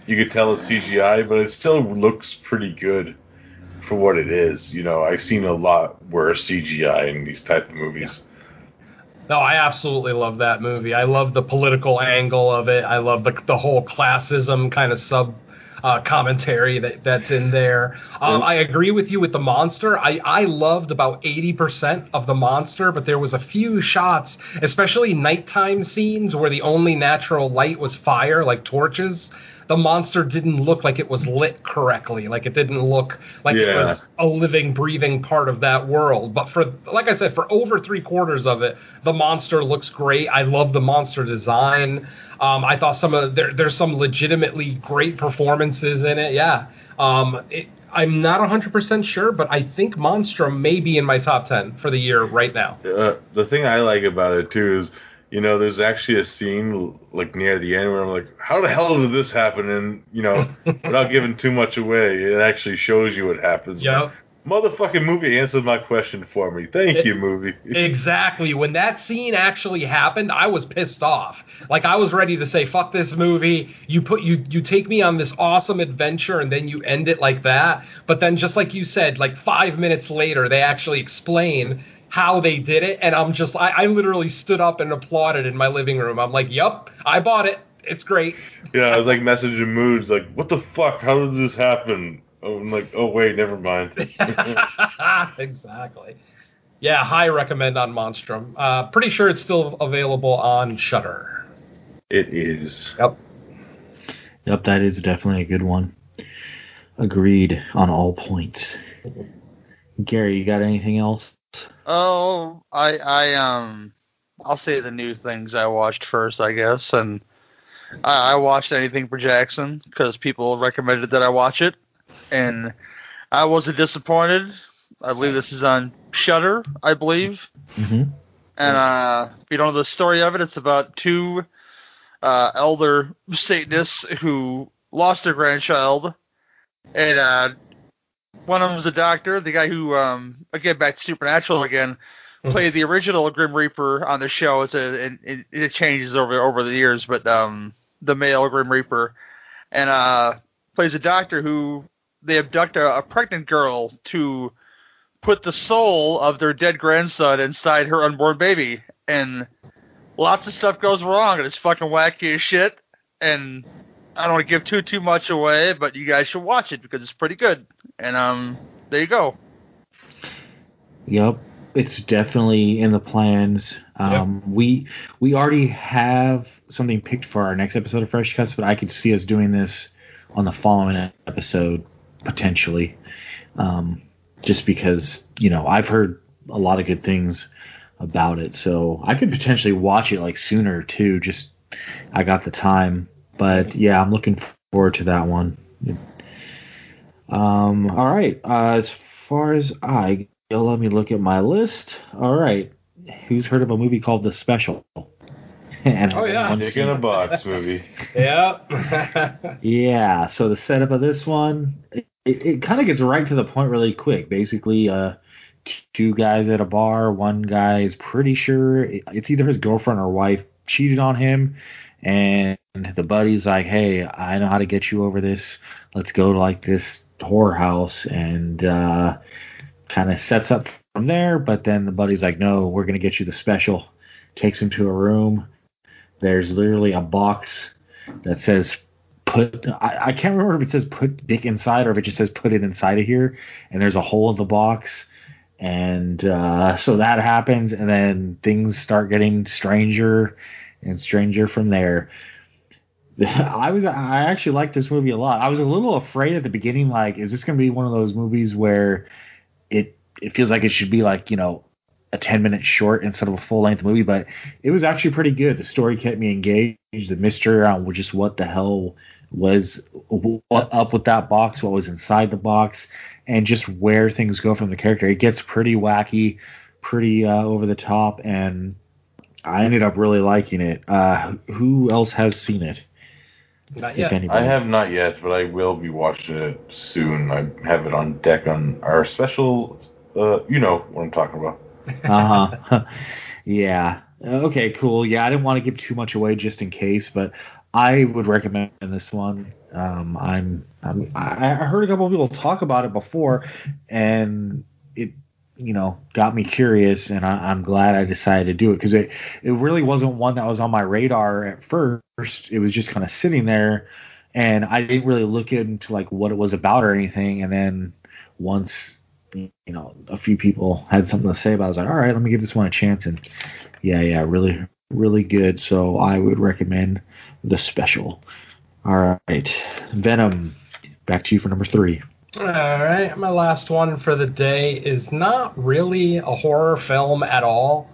You could tell it's CGI, but it still looks pretty good for what it is. You know, I've seen a lot worse CGI in these type of movies. No, I absolutely love that movie. I love the political angle of it. I love the the whole classism kind of sub uh, commentary that that's in there. Um, I agree with you with the monster. I I loved about eighty percent of the monster, but there was a few shots, especially nighttime scenes where the only natural light was fire, like torches. The monster didn't look like it was lit correctly. Like it didn't look like it was a living, breathing part of that world. But for, like I said, for over three quarters of it, the monster looks great. I love the monster design. Um, I thought some of there, there's some legitimately great performances in it. Yeah. Um, it, I'm not 100% sure, but I think Monstrum may be in my top 10 for the year right now. Uh, the thing I like about it too is, you know, there's actually a scene like near the end where I'm like, how the hell did this happen? And you know, without giving too much away, it actually shows you what happens. Yeah. Motherfucking movie answered my question for me. Thank It- you, movie. Exactly. When that scene actually happened, I was pissed off. Like I was ready to say, "Fuck this movie." You put you you take me on this awesome adventure and then you end it like that. But then just like you said, like 5 minutes later, they actually explain how they did it and I'm just I, I literally stood up and applauded in my living room. I'm like, yep, I bought it. It's great." yeah, I was like messaging moods like, what the fuck? How did this happen? Oh, I'm like, oh wait, never mind. exactly. Yeah, high recommend on Monstrum. Uh, pretty sure it's still available on Shudder. it is. Yep. Yep, that is definitely a good one. Agreed on all points. Gary, you got anything else? Oh, I I um I'll say the new things I watched first, I guess, and I, I watched anything for Jackson because people recommended that I watch it, and I wasn't disappointed. I believe this is on Shudder, I believe, Mm-hmm. and uh, if you don't know the story of it, it's about two uh, elder Satanists who lost their grandchild, and uh, one of them was a doctor. The guy who, um, again, back to Supernatural again, played the original Grim Reaper on the show. It's a it, it, it changes over over the years, but um, the male Grim Reaper, and uh, plays a doctor who they abduct a, a pregnant girl to put the soul of their dead grandson inside her unborn baby, and lots of stuff goes wrong, and it's fucking wacky as shit. And I don't want to give too too much away, but you guys should watch it because it's pretty good. And um, there you go. Yep, it's definitely in the plans. Um, We we already have something picked for our next episode of Fresh Cuts, but I could see us doing this on the following episode potentially, um, just because you know I've heard a lot of good things about it, so I could potentially watch it like sooner too. Just I got the time, but yeah, I'm looking forward to that one. Um, all right. Uh, as far as I go, let me look at my list. All right. Who's heard of a movie called The Special? and Oh, yeah. anyone Dick seen in a it? box movie. Yeah. Yeah. So the setup of this one, it, it kind of gets right to the point really quick. Basically, uh, two guys at a bar. One guy is pretty sure it's either his girlfriend or wife cheated on him, and the buddy's like, "Hey, I know how to get you over this. Let's go to like this whorehouse," and uh, kind of sets up from there. But then the buddy's like, "No, we're gonna get you the special." Takes him to a room. There's literally a box that says put I, I can't remember if it says put dick inside or if it just says put it inside of here and there's a hole in the box and uh, so that happens and then things start getting stranger and stranger from there i was i actually liked this movie a lot i was a little afraid at the beginning like is this going to be one of those movies where it it feels like it should be like you know a 10 minute short instead of a full length movie but it was actually pretty good the story kept me engaged the mystery around just what the hell was what up with that box, what was inside the box, and just where things go from the character. It gets pretty wacky, pretty uh, over the top, and I ended up really liking it. Uh, who else has seen it? Not yet. anybody. I have not yet, but I will be watching it soon. I have it on deck on our special. Uh, you know what I'm talking about. uh huh. yeah. Okay. Cool. Yeah, I didn't want to give too much away just in case, but I would recommend this one. Um, I'm, I'm I I heard a couple of people talk about it before, and it you know got me curious, and I, I'm glad I decided to do it because it it really wasn't one that was on my radar at first. It was just kind of sitting there, and I didn't really look into like what it was about or anything. And then once you know a few people had something to say about, it, I was like, all right, let me give this one a chance. And yeah, yeah, really, really good. So I would recommend the special. All right, Venom. Back to you for number three. All right, my last one for the day is not really a horror film at all.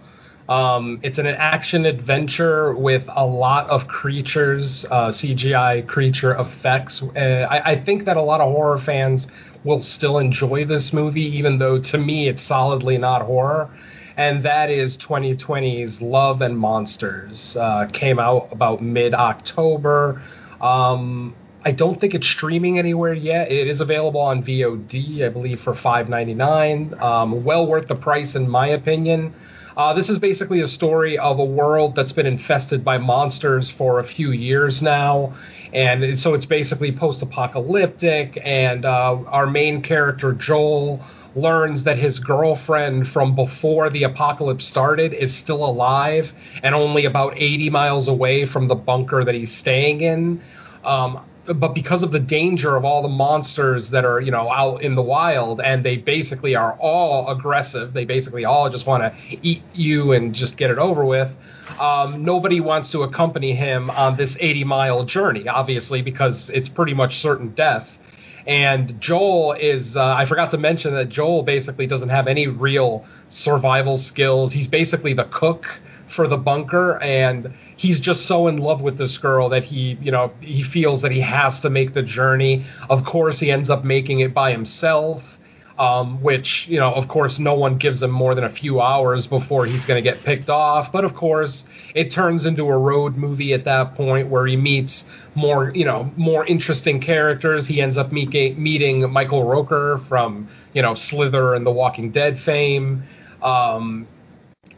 Um, it's an action adventure with a lot of creatures, uh, CGI creature effects. Uh, I, I think that a lot of horror fans will still enjoy this movie, even though to me it's solidly not horror. And that is 2020's Love and Monsters. Uh, came out about mid October. Um, I don't think it's streaming anywhere yet. It is available on VOD, I believe, for $5.99. Um, well worth the price, in my opinion. Uh, this is basically a story of a world that's been infested by monsters for a few years now. And so it's basically post apocalyptic. And uh, our main character, Joel, learns that his girlfriend from before the apocalypse started is still alive and only about 80 miles away from the bunker that he's staying in. Um, but because of the danger of all the monsters that are you know out in the wild and they basically are all aggressive they basically all just want to eat you and just get it over with um, nobody wants to accompany him on this 80 mile journey obviously because it's pretty much certain death and Joel is, uh, I forgot to mention that Joel basically doesn't have any real survival skills. He's basically the cook for the bunker, and he's just so in love with this girl that he, you know, he feels that he has to make the journey. Of course, he ends up making it by himself. Um, which you know, of course, no one gives him more than a few hours before he's going to get picked off. But of course, it turns into a road movie at that point where he meets more, you know, more interesting characters. He ends up meet, meeting Michael Rooker from you know Slither and The Walking Dead fame. Um,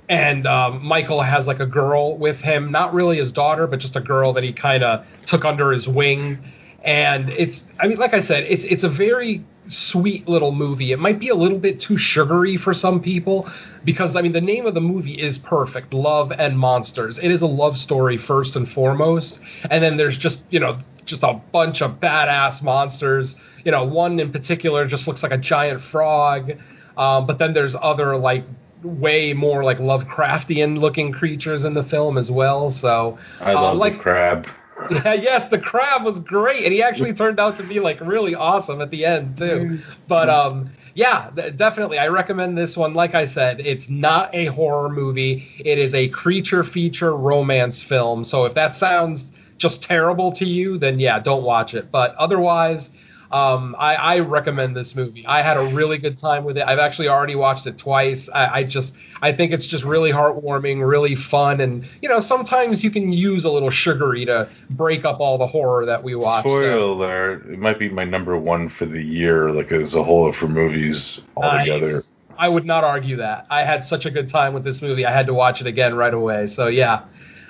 and um, Michael has like a girl with him, not really his daughter, but just a girl that he kind of took under his wing. And it's, I mean, like I said, it's it's a very sweet little movie. It might be a little bit too sugary for some people because I mean the name of the movie is perfect, Love and Monsters. It is a love story first and foremost, and then there's just you know just a bunch of badass monsters. You know, one in particular just looks like a giant frog, um, but then there's other like way more like Lovecraftian looking creatures in the film as well. So I uh, love like the crab. yeah, yes, the crab was great, and he actually turned out to be like really awesome at the end too. But um, yeah, th- definitely, I recommend this one. Like I said, it's not a horror movie; it is a creature feature romance film. So if that sounds just terrible to you, then yeah, don't watch it. But otherwise. Um, I, I recommend this movie. I had a really good time with it. I've actually already watched it twice. I, I just I think it's just really heartwarming, really fun, and you know sometimes you can use a little sugary to break up all the horror that we watch. Spoiler so- alert! It might be my number one for the year, like as a whole for movies altogether. Nice. I would not argue that. I had such a good time with this movie. I had to watch it again right away. So yeah,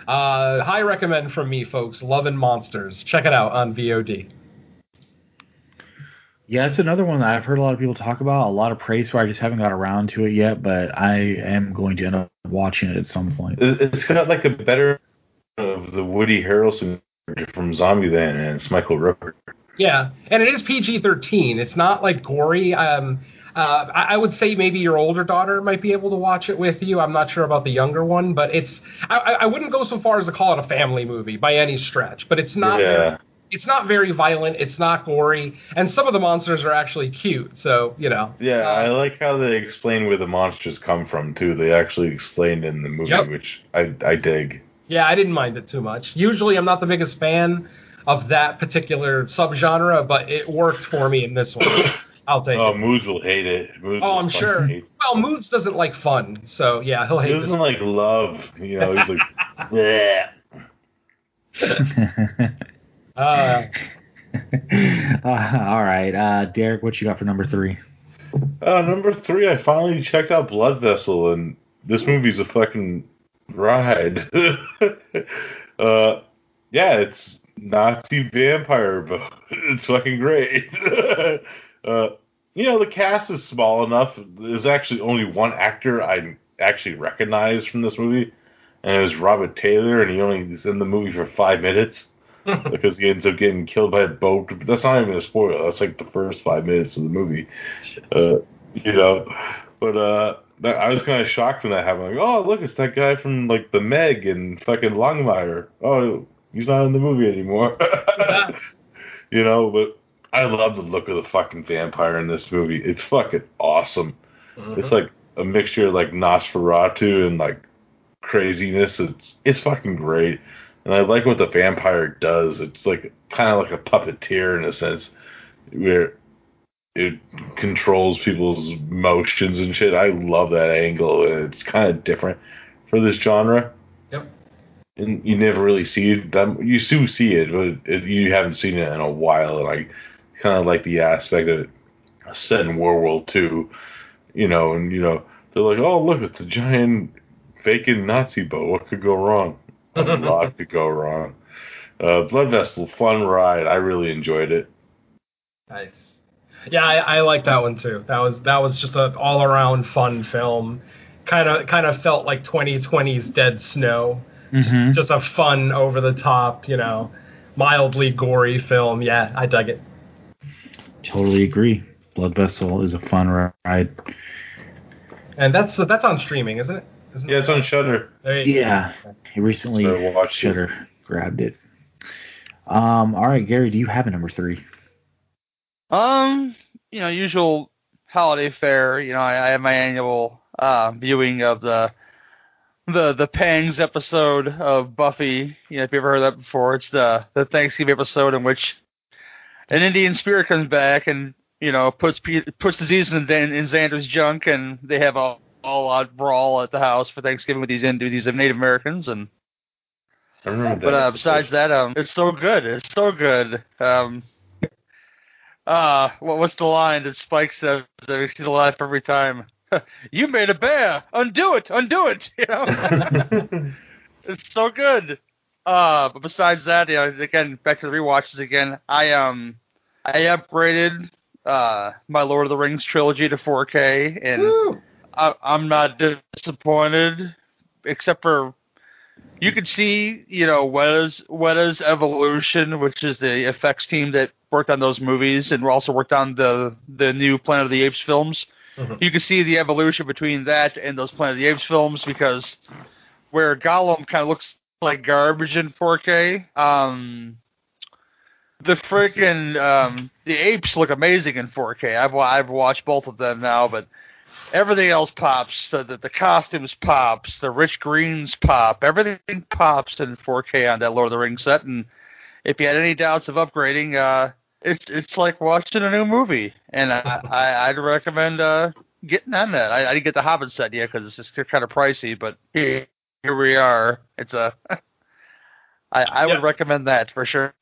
uh, high recommend from me, folks. Love and Monsters. Check it out on VOD. Yeah, it's another one that I've heard a lot of people talk about. A lot of praise for. I just haven't got around to it yet, but I am going to end up watching it at some point. It- It's got like a better of the Woody Harrelson character from Zombieland, and it's Michael Rooker. Yeah, and it is PG thirteen. It's not like gory. Um, uh, I, I would say maybe your older daughter might be able to watch it with you. I'm not sure about the younger one, but it's. I, I I wouldn't go so far as to call it a family movie by any stretch, but it's not. Very, Yeah, it's not very violent. It's not gory, and some of the monsters are actually cute. So you know. yeah. Uh, I like how they explain where the monsters come from too. They actually explained in the movie, Yep. which I I dig. Yeah, I didn't mind it too much. Usually, I'm not the biggest fan of that particular subgenre, but it worked for me in this one. I'll take it. Oh, it. Moods will hate it. Moods Oh, I'm sure. Well, Moods doesn't like fun, so yeah, he'll hate this. doesn't like love. You know, he's like, yeah. Uh, all right, uh, Derek, what you got for number three? Uh, number three, I finally checked out Blood Vessel, and this movie's a fucking ride. uh, yeah, it's Nazi vampire, but it's fucking great. uh, you know, the cast is small enough. There's actually only one actor I actually recognize from this movie, and it was Robert Taylor, and he only is in the movie for five minutes because he ends up getting killed by a boat. That's not even a spoiler. That's like the first five minutes of the movie. Uh, you know, but uh, that, I was kind of shocked when that happened. Like, oh, look, it's that guy from like the Meg and fucking Longmire. Oh, he's not in the movie anymore. you know, but I love the look of the fucking vampire in this movie. It's fucking awesome. It's like a mixture of like Nosferatu and like craziness. It's it's fucking great. And I like what the vampire does. It's like kind of like a puppeteer in a sense, where it controls people's motions and shit. I love that angle, and it's kind of different for this genre. Yep. And you never really see it. That, you do see it, but it, you haven't seen it in a while. And I kind of like the aspect of it set in World War II, you know, and you know they're like, oh look, it's a giant vacant Nazi boat. What could go wrong? A lot could go wrong. Uh, Blood Vessel, fun ride. I really enjoyed it. Nice. Yeah, I, I like that one too. That was that was just an all around fun film. Kind of kind of felt like 2020's Dead Snow. Mm-hmm. Just a fun, over the top, you know, mildly gory film. Yeah, I dug it. Totally agree. Blood Vessel is a fun ride. And that's that's on streaming, isn't it? Isn't Yeah, it's on Shudder. There you go. Yeah, he recently I watched it. Shudder grabbed it. Um, all right, Gary, do you have a number three? Um, you know, usual holiday fare. You know, I, I have my annual uh, viewing of the the the Pangs episode of Buffy. You know, if you ever heard that before, it's the the Thanksgiving episode in which an Indian spirit comes back and you know puts puts disease in, in Xander's junk, and they have a all out brawl at the house for Thanksgiving with these Hindu, these Native Americans, and I remember that. but uh, besides that, um, it's so good. It's so good. Um, uh, what, what's the line that Spike says that makes you laugh every time? you made a bear. Undo it. Undo it. You know, it's so good. Uh, but besides that, you know, again, back to the rewatches again. I um, I upgraded uh my Lord of the Rings trilogy to 4K, and Woo! I, I'm not disappointed, except for you could see, you know, Weta's Weta's evolution, which is the effects team that worked on those movies and also worked on the the new Planet of the Apes films. Mhm. You can see the evolution between that and those Planet of the Apes films because where Gollum kind of looks like garbage in 4K, um, the freaking um, the apes look amazing in 4K. I've I've watched both of them now, but everything else pops. The, the the costumes pops. The rich greens pop. Everything pops in 4K on that Lord of the Rings set. And if you had any doubts of upgrading, uh, it's it's like watching a new movie. And I, I I'd recommend uh, getting on that. I, I didn't get the Hobbit set yet because it's just kind of pricey, but here, here we are. It's a I, I Yeah. would recommend that for sure.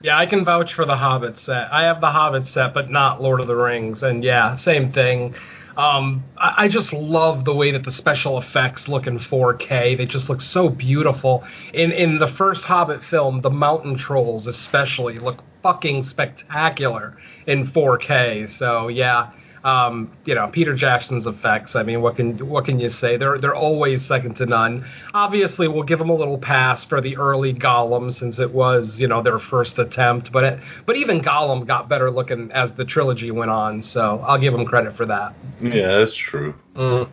Yeah, I can vouch for the Hobbit set. I have the Hobbit set, but not Lord of the Rings. And yeah, same thing. Um, I, I just love the way that the special effects look in 4K. They just look so beautiful. In in the first Hobbit film, the mountain trolls especially look fucking spectacular in 4K. So yeah, um, you know Peter Jackson's effects. I mean, what can what can you say? They're they're always second to none. Obviously, we'll give them a little pass for the early Gollum since it was you know their first attempt. But it, but even Gollum got better looking as the trilogy went on. So I'll give them credit for that. yeah, that's true. Mm.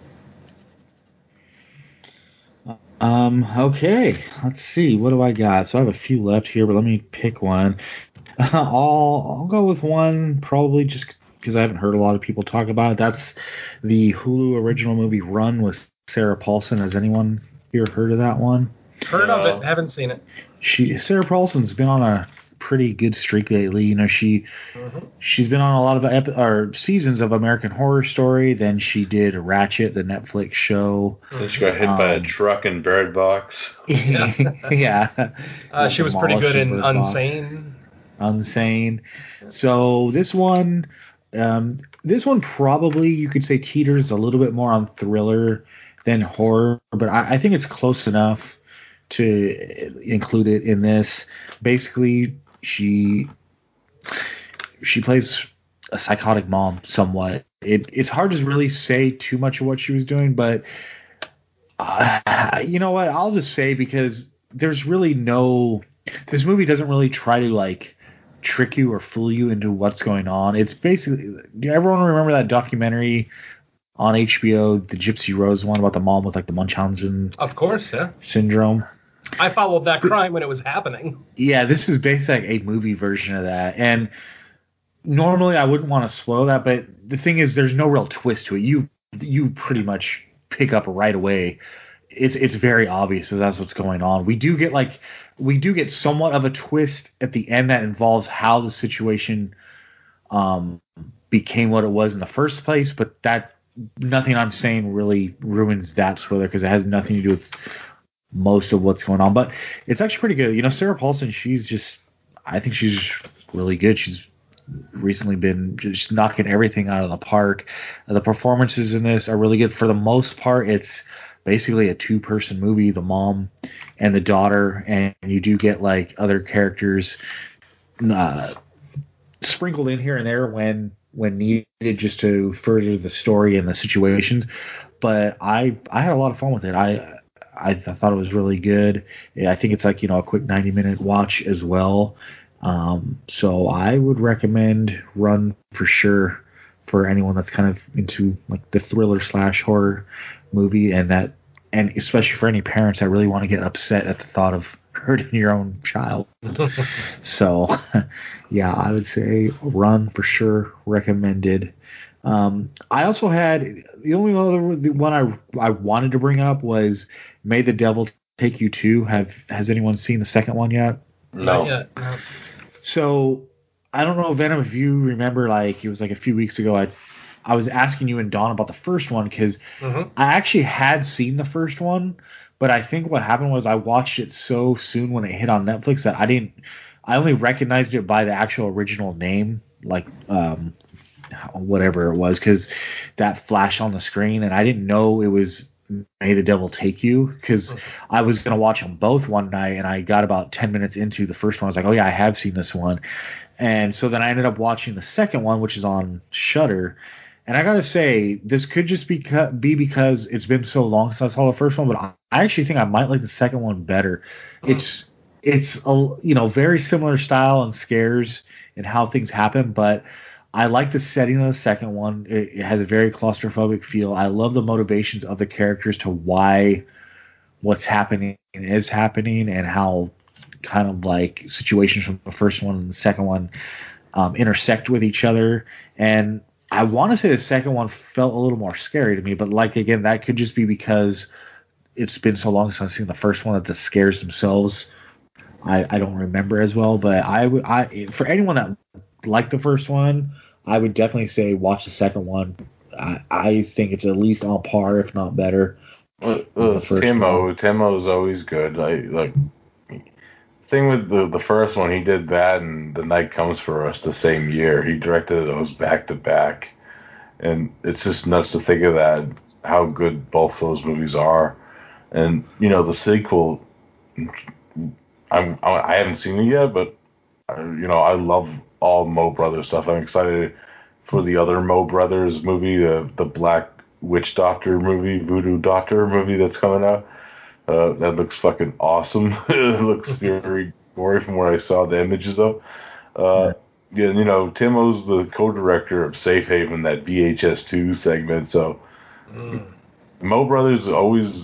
Um, okay, let's see. What do I got? So I have a few left here, but let me pick one. I'll I'll go with one probably just because I haven't heard a lot of people talk about it. That's the Hulu original movie Run with Sarah Paulson. Has anyone here heard of that one? Heard of it? Haven't seen it. She Sarah Paulson's been on a pretty good streak lately. You know, she she's been on a lot of ep- or seasons of American Horror Story. Then she did Ratched, the Netflix show. Then she got hit by a Um, truck in Bird Box. yeah, Uh, she was pretty good in Demolished Bird Box. Unsane. unsane. So this one, um, this one probably you could say teeters a little bit more on thriller than horror, but I, I think it's close enough to include it in this. Basically, she she plays a psychotic mom somewhat. It, it's hard to really say too much of what she was doing, but uh, you know what? I'll just say because there's really no. This movie doesn't really try to like trick you or fool you into what's going on. It's basically. Do everyone remember that documentary on HBO, the Gypsy Rose one about the mom with like the Munchausen Of course, yeah. syndrome? I followed that crime when it was happening. Yeah, this is basically like a movie version of that. And normally I wouldn't want to spoil that, but the thing is there's no real twist to it. You you pretty much pick up right away. It's it's very obvious that that's what's going on. We do get like we do get somewhat of a twist at the end that involves how the situation um became what it was in the first place, but that nothing I'm saying really ruins that spoiler because it has nothing to do with most of what's going on. But it's actually pretty good. You know, Sarah Paulson, she's just I think she's really good. She's recently been just knocking everything out of the park. The performances in this are really good. For the most part, it's basically a two person movie, the mom and the daughter, and you do get like other characters uh, sprinkled in here and there when when needed just to further the story and the situations. But I I had a lot of fun with it. I I, th- thought it was really good. I think it's like you know a quick ninety minute watch as well. Um, so I would recommend Run for sure for anyone that's kind of into like the thriller slash horror movie and that and especially for any parents that really want to get upset at the thought of hurting your own child. so yeah, I would say Run for sure recommended. Um, I also had the only other the one I I wanted to bring up was May the Devil Take You Too. Have has anyone seen the second one yet? No. Not yet, no. So I don't know, Venom, if you remember, like it was like a few weeks ago. I I was asking you and Don about the first one because Mhm. I actually had seen the first one, but I think what happened was I watched it so soon when it hit on Netflix that I didn't. I only recognized it by the actual original name, like um, whatever it was, because that flashed on the screen, and I didn't know it was May the Devil Take You because I was gonna watch them both one night, and I got about ten minutes into the first one. I was like, oh yeah, I have seen this one, and so then I ended up watching the second one, which is on Shudder. And I gotta say, this could just be be because it's been so long since I saw the first one, but I I actually think I might like the second one better. Uh-huh. It's it's a you know very similar style and scares and how things happen, but I like the setting of the second one. It, it has a very claustrophobic feel. I love the motivations of the characters to why what's happening is happening and how kind of like situations from the first one and the second one um, intersect with each other. And I want to say the second one felt a little more scary to me, but like again, that could just be because it's been so long since I've seen the first one that the scares themselves I, I don't remember as well. But I I for anyone that liked the first one, I would definitely say watch the second one. I, I think it's at least on par, if not better. Uh, uh, first Timo, Timo's always good. I like thing with the the first one. He did that, and The Night Comes for Us the same year. He directed those back to back, and it's just nuts to think of that. How good both those movies are, and you know the sequel. I'm I haven't seen it yet, but uh, you know I love all Mo Brothers stuff. I'm excited for the other Mo Brothers movie, the the Black Witch Doctor movie, Voodoo Doctor movie that's coming out. Uh, that looks fucking awesome. it looks very gory from what I saw the images of. Uh, yeah, you know, Timo's the co-director of Safe Haven, that VHS2 segment. So Mm. Mo Brothers always,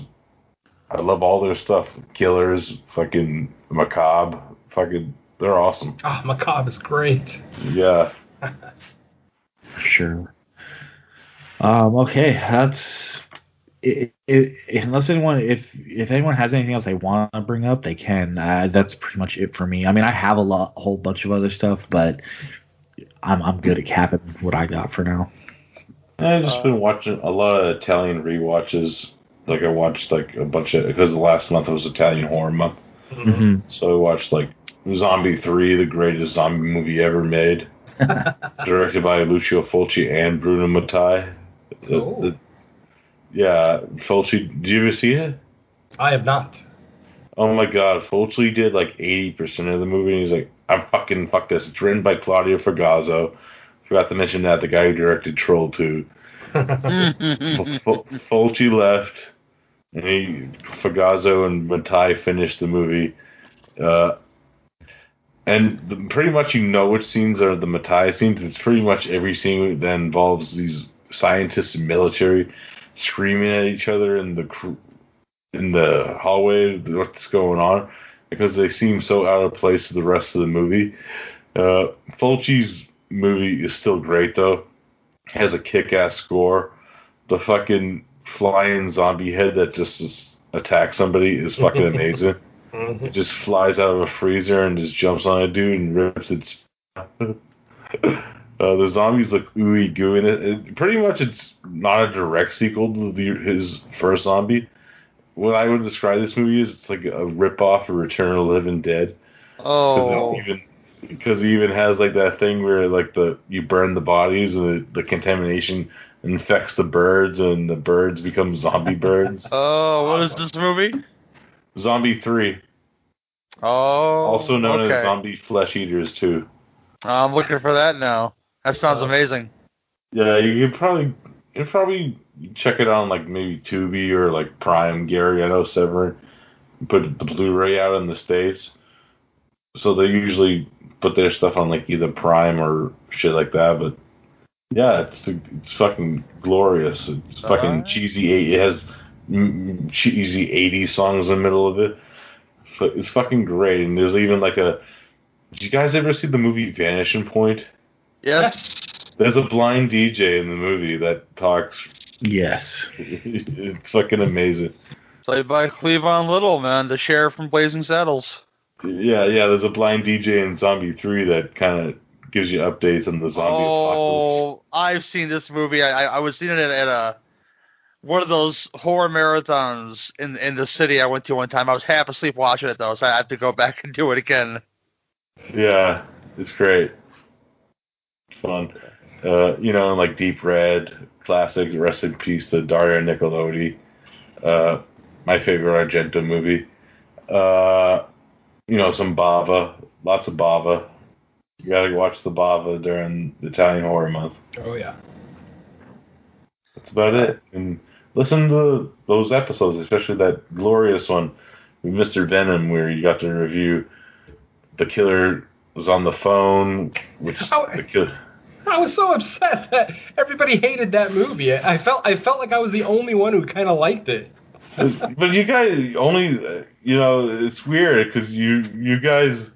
I love all their stuff. Killers, fucking Macabre, fucking, they're awesome. Ah, Macabre is great. Yeah. Sure. Um, okay, that's it, it, unless anyone if if anyone has anything else they want to bring up, they can. Uh, that's pretty much it for me. I mean, I have a lot, a whole bunch of other stuff, but I'm I'm good at capping what I got for now. I've just been watching a lot of Italian rewatches. Like I watched like a bunch of because the last month was Italian horror month, Mm-hmm. so I watched like Zombie 3, the greatest zombie movie ever made. Directed by Lucio Fulci and Bruno Mattei. The- Cool. the- yeah, Fulci, did you ever see it? I have not. Oh my god, Fulci did like 80% of the movie, and he's like, I'm fucking, fuck this. It's written by Claudio Fragasso. Forgot to mention that, the guy who directed Troll 2. Fulci left, and he, Fragasso and Mattei finished the movie. Uh, and the, pretty much you know which scenes are the Mattei scenes. It's pretty much every scene that involves these scientists and military screaming at each other in the cr- in the hallway. What's going on? Because they seem so out of place to the rest of the movie. Uh, Fulci's movie is still great though. Has a kick-ass score. The fucking flying zombie head that just, just attacks somebody is fucking amazing. Mhm. It just flies out of a freezer and just jumps on a dude and rips its. uh, the zombies look ooey gooey. And it, it, pretty much, it's not a direct sequel to the, his first zombie. What I would describe this movie is it's like a rip off of Return of the Living Dead. Oh, even because it even has like that thing where like the you burn the bodies and the, the contamination infects the birds and the birds become zombie birds. oh, what is this movie? Zombie three, Oh, also known okay. as zombie flesh eaters too. I'm looking for that now. That sounds Uh, amazing. Yeah, you could probably you could probably check it on like maybe Tubi or like Prime. Gary, I know Severin put the Blu-ray out in the states, so they usually put their stuff on like either Prime or shit like that. But yeah, it's it's fucking glorious. It's fucking Alright. cheesy. It has cheesy '80s songs in the middle of it. But it's fucking great. And there's even like a. Did you guys ever see the movie Vanishing Point? Yes. There's a blind DJ in the movie that talks. Yes. It's fucking amazing. Played by Cleavon Little, man, the sheriff from Blazing Saddles. Yeah, yeah. There's a blind DJ in Zombie Three that kind of gives you updates on the zombie oh, apocalypse. oh, I've seen this movie. I, I, I was seeing it at a one of those horror marathons in in the city I went to one time. I was half asleep watching it though, so I have to go back and do it again. Yeah, it's great. It's fun. Uh, you know, like Deep Red, classic. Rest in peace to Daria Nicolodi. Uh, my favorite Argento movie. Uh, you know, some Bava, lots of Bava. You gotta watch the Bava during the Italian Horror Month. Oh yeah. That's about it. And listen to those episodes, especially that glorious one with Mr. Venom, where you got to review the killer was on the phone, which Oh. the killer. I was so upset that everybody hated that movie. I felt I felt like I was the only one who kind of liked it. but you guys only, you know, it's weird because you you guys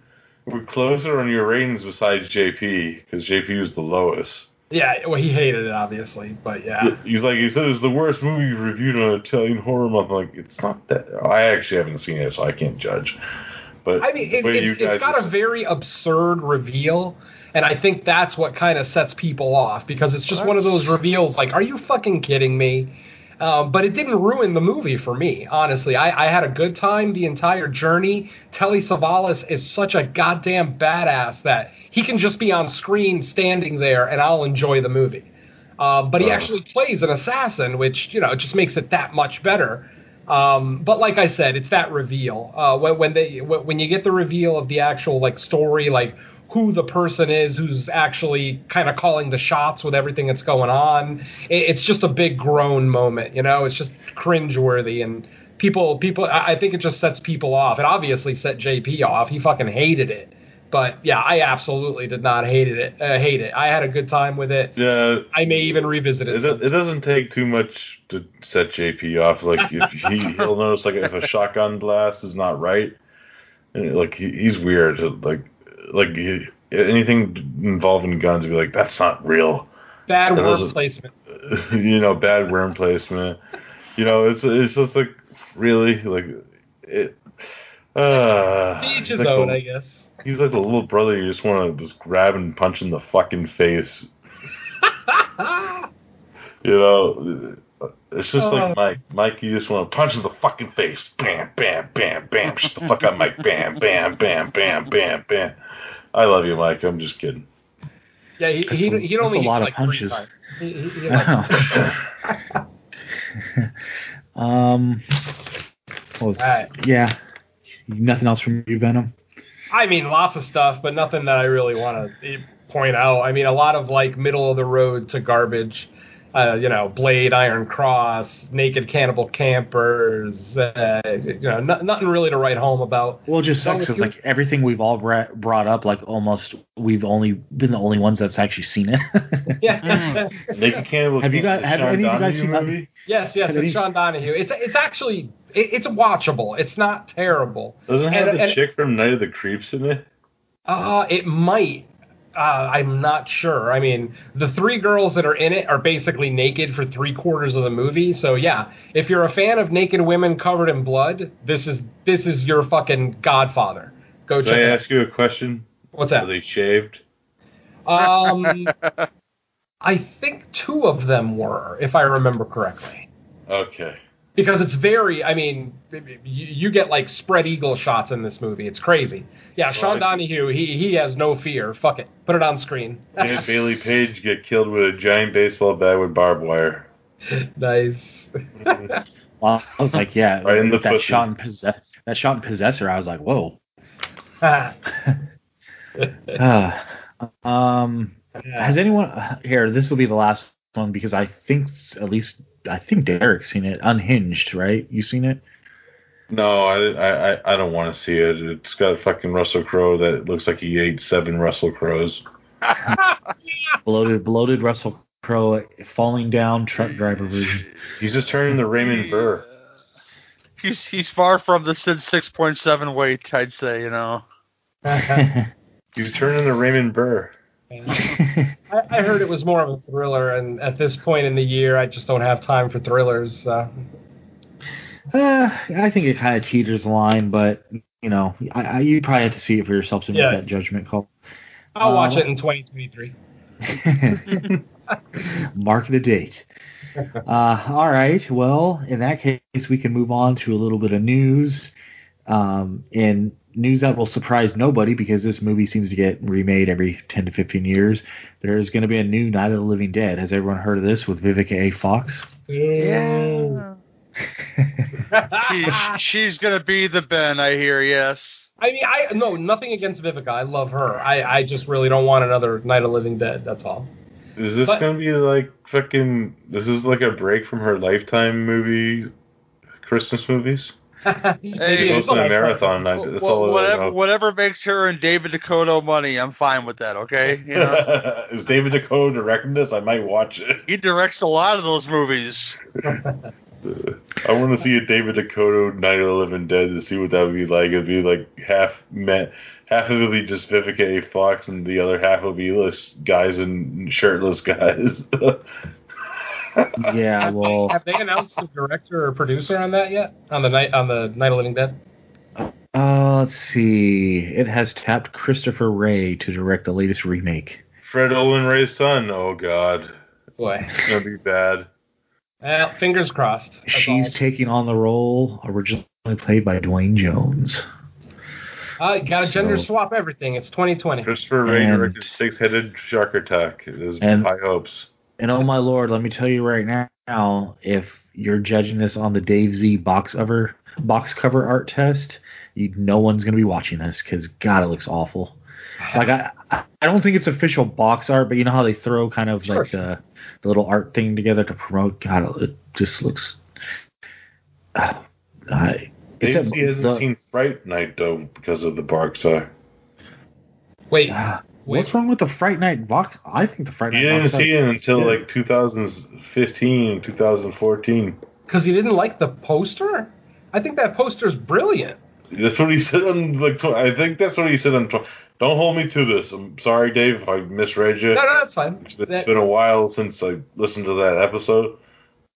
were closer on your ratings besides JP because JP was the lowest. Yeah, well, he hated it obviously, but yeah. He's like, he said it's the worst movie you've reviewed on Italian Horror Month. I'm like, it's not that. I actually haven't seen it, so I can't judge. But I mean, it, the way you it, guys it's got a very absurd reveal, and I think that's what kind of sets people off because it's just one of those reveals. Like, are you fucking kidding me? Um, but it didn't ruin the movie for me, honestly. I, I had a good time the entire journey. Telly Savalas is such a goddamn badass that he can just be on screen standing there and I'll enjoy the movie. Uh, but he actually plays an assassin, which, you know, just makes it that much better. Um, but like I said, it's that reveal. Uh, when, when they when you get the reveal of the actual like story, like who the person is who's actually kind of calling the shots with everything that's going on, it, it's just a big groan moment. You know, it's just cringeworthy and people people. I, I think it just sets people off. It obviously set JP off. He fucking hated it. But yeah, I absolutely did not hate it. Uh, hate it. I had a good time with it. Yeah, I may even revisit it, it. it doesn't take too much to set JP off. Like if he he'll notice like if a shotgun blast is not right, like he, he's weird. Like like anything involving guns, be like that's not real. Bad word doesn't- placement. you know, bad worm placement. You know, it's it's just like really like it. Uh, To each his like own, the- I guess. He's like the little brother you just want to just grab and punch in the fucking face. You know, It's just Oh. like Mike. Mike, you just want to punch in the fucking face. Bam, bam, bam, bam. Shut the fuck up, Mike. Bam, bam, bam, bam, bam, bam. I love you, Mike. I'm just kidding. Yeah, he he a- he'd only that's a lot of like three punches. He, he, he like, um. Well, it's- Alright. yeah. Nothing else from you, Venom. I mean, lots of stuff, but nothing that I really want to point out. I mean, a lot of like middle of the road to garbage. Uh, you know, Blade, Iron Cross, Naked Cannibal Campers. Uh, you know, no, nothing really to write home about. Well, it just sucks because like everything we've all bra- brought up, like almost we've only been the only ones that's actually seen it. Yeah. Naked Cannibal. Have you Camp, got- the have Sean any of you guys seen that? movie? yes, yes, Have it's any- Sean Donahue. It's it's actually it, it's watchable. It's not terrible. Doesn't have And- the and- chick from Night of the Creeps in it? Uh, it might. Uh, I'm not sure. I mean, the three girls that are in it are basically naked for three quarters of the movie. So yeah, if you're a fan of naked women covered in blood, this is this is your fucking Godfather. Go Can I ask you a question? What's that? Are they shaved? Um, I think two of them were, if I remember correctly. Okay. Because it's very i mean you, you get like spread eagle shots in this movie it's crazy yeah sean Right. donahue he he has no fear fuck it put it on screen Did Bailey Page get killed with a giant baseball bat with barbed wire? nice well, I was like, yeah, Right in the that pussy. shot in possess that shot in possessor. I was like, whoa. Ah. um, has anyone here? This will be the last one because I think at least I think Derek's seen it. Unhinged, right? You seen it? No, I, I, I- I don't want to see it. It's got a fucking Russell Crowe that looks like he ate seven Russell Crowes. Bloated, bloated Russell Crowe falling down truck driver version. He's just turning the Raymond Burr. He's he's far from the Sid six point seven weight, I'd say. You know. He's turning the Raymond Burr. I, I heard it was more of a thriller and at this point in the year i just don't have time for thrillers uh, Uh, I think it kind of teeters the line, but you know, I, I, you probably have to see it for yourself to make Yeah. that judgment call. i'll Uh, watch it in 2023 Mark the date. Uh, all right. Well, in that case, we can move on to a little bit of news. Um, in news that will surprise nobody because this movie seems to get remade every 10 to 15 years. There's going to be a new Night of the Living Dead. Has everyone heard of this with Vivica A. Fox? Yeah. She, she's gonna be the Ben, I hear. Yes. I mean, I no nothing against Vivica. I love her. I, I just really don't want another Night of Living Dead. That's all. Is this But- gonna be like fucking? This is like a break from her Lifetime movie, Christmas movies. Maybe Hey, it's hosting a marathon night. That's Well, all whatever, whatever makes her and David DeCoteau money, I'm fine with that. Okay. You know? is David DeCoteau directing this? I might watch it. he directs a lot of those movies. I want to see a David DeCoteau Night of the Living Dead to see what that would be like. It'd be like half met, half of it would be just Vivica A. Fox, and the other half would be less guys and shirtless guys. yeah, well, Have they announced the director or producer on that yet? On the night on the Night of Living Dead? uh, let's see. It has tapped Christopher Ray to direct the latest remake. Fred Olen Ray's son. Oh God, Boy, it's gonna be bad. well, fingers crossed. She's all. taking on the role originally played by Duane Jones. Uh, got to gender swap everything. It's 2020. Christopher Ray And- directed Six Headed Shark Attack. It is And- high hopes. And oh my lord, let me tell you right now, if you're judging this on the Dave Z box cover box cover art test, you, no one's gonna be watching this because God, it looks awful. Like I, I don't think it's official box art, but you know how they throw kind of Sure. like the, the little art thing together to promote. God, it just looks. Uh, I, it's Dave a- Z hasn't the- seen Fright Night though because of the box art. Wait, Ah, wait. What's wrong with the Fright Night box? I think the Fright Night. Night didn't box art- see it until Yeah. like 2015, 2014. Because he didn't like the poster? I think that poster's brilliant. That's what he said on like. tw- I think that's what he said on. tw- Don't hold me to this. I'm sorry, Dave, if I misread you. No, no, that's fine. It's been, That- it's been a while since I listened to that episode,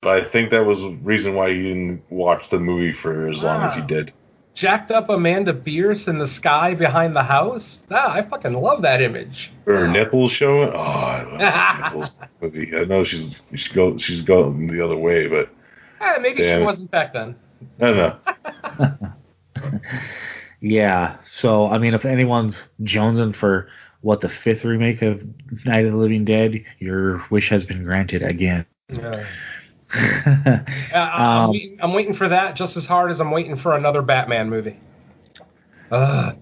but I think that was the reason why he didn't watch the movie for as long as he ah. did. Jacked up Amanda Bearse in the sky behind the house. Ah, I fucking love that image. Her nipples showing. Oh, I love nipples. in the Movie. I know she's she's go she's going the other way, but Eh, maybe Damn she wasn't back then. I know. Yeah. So I mean, if anyone's jonesing for what the fifth remake of Night of the Living Dead, your wish has been granted again. Yeah. Uh, I'm, Um, waiting, I'm waiting for that just as hard as I'm waiting for another Batman movie. Uh,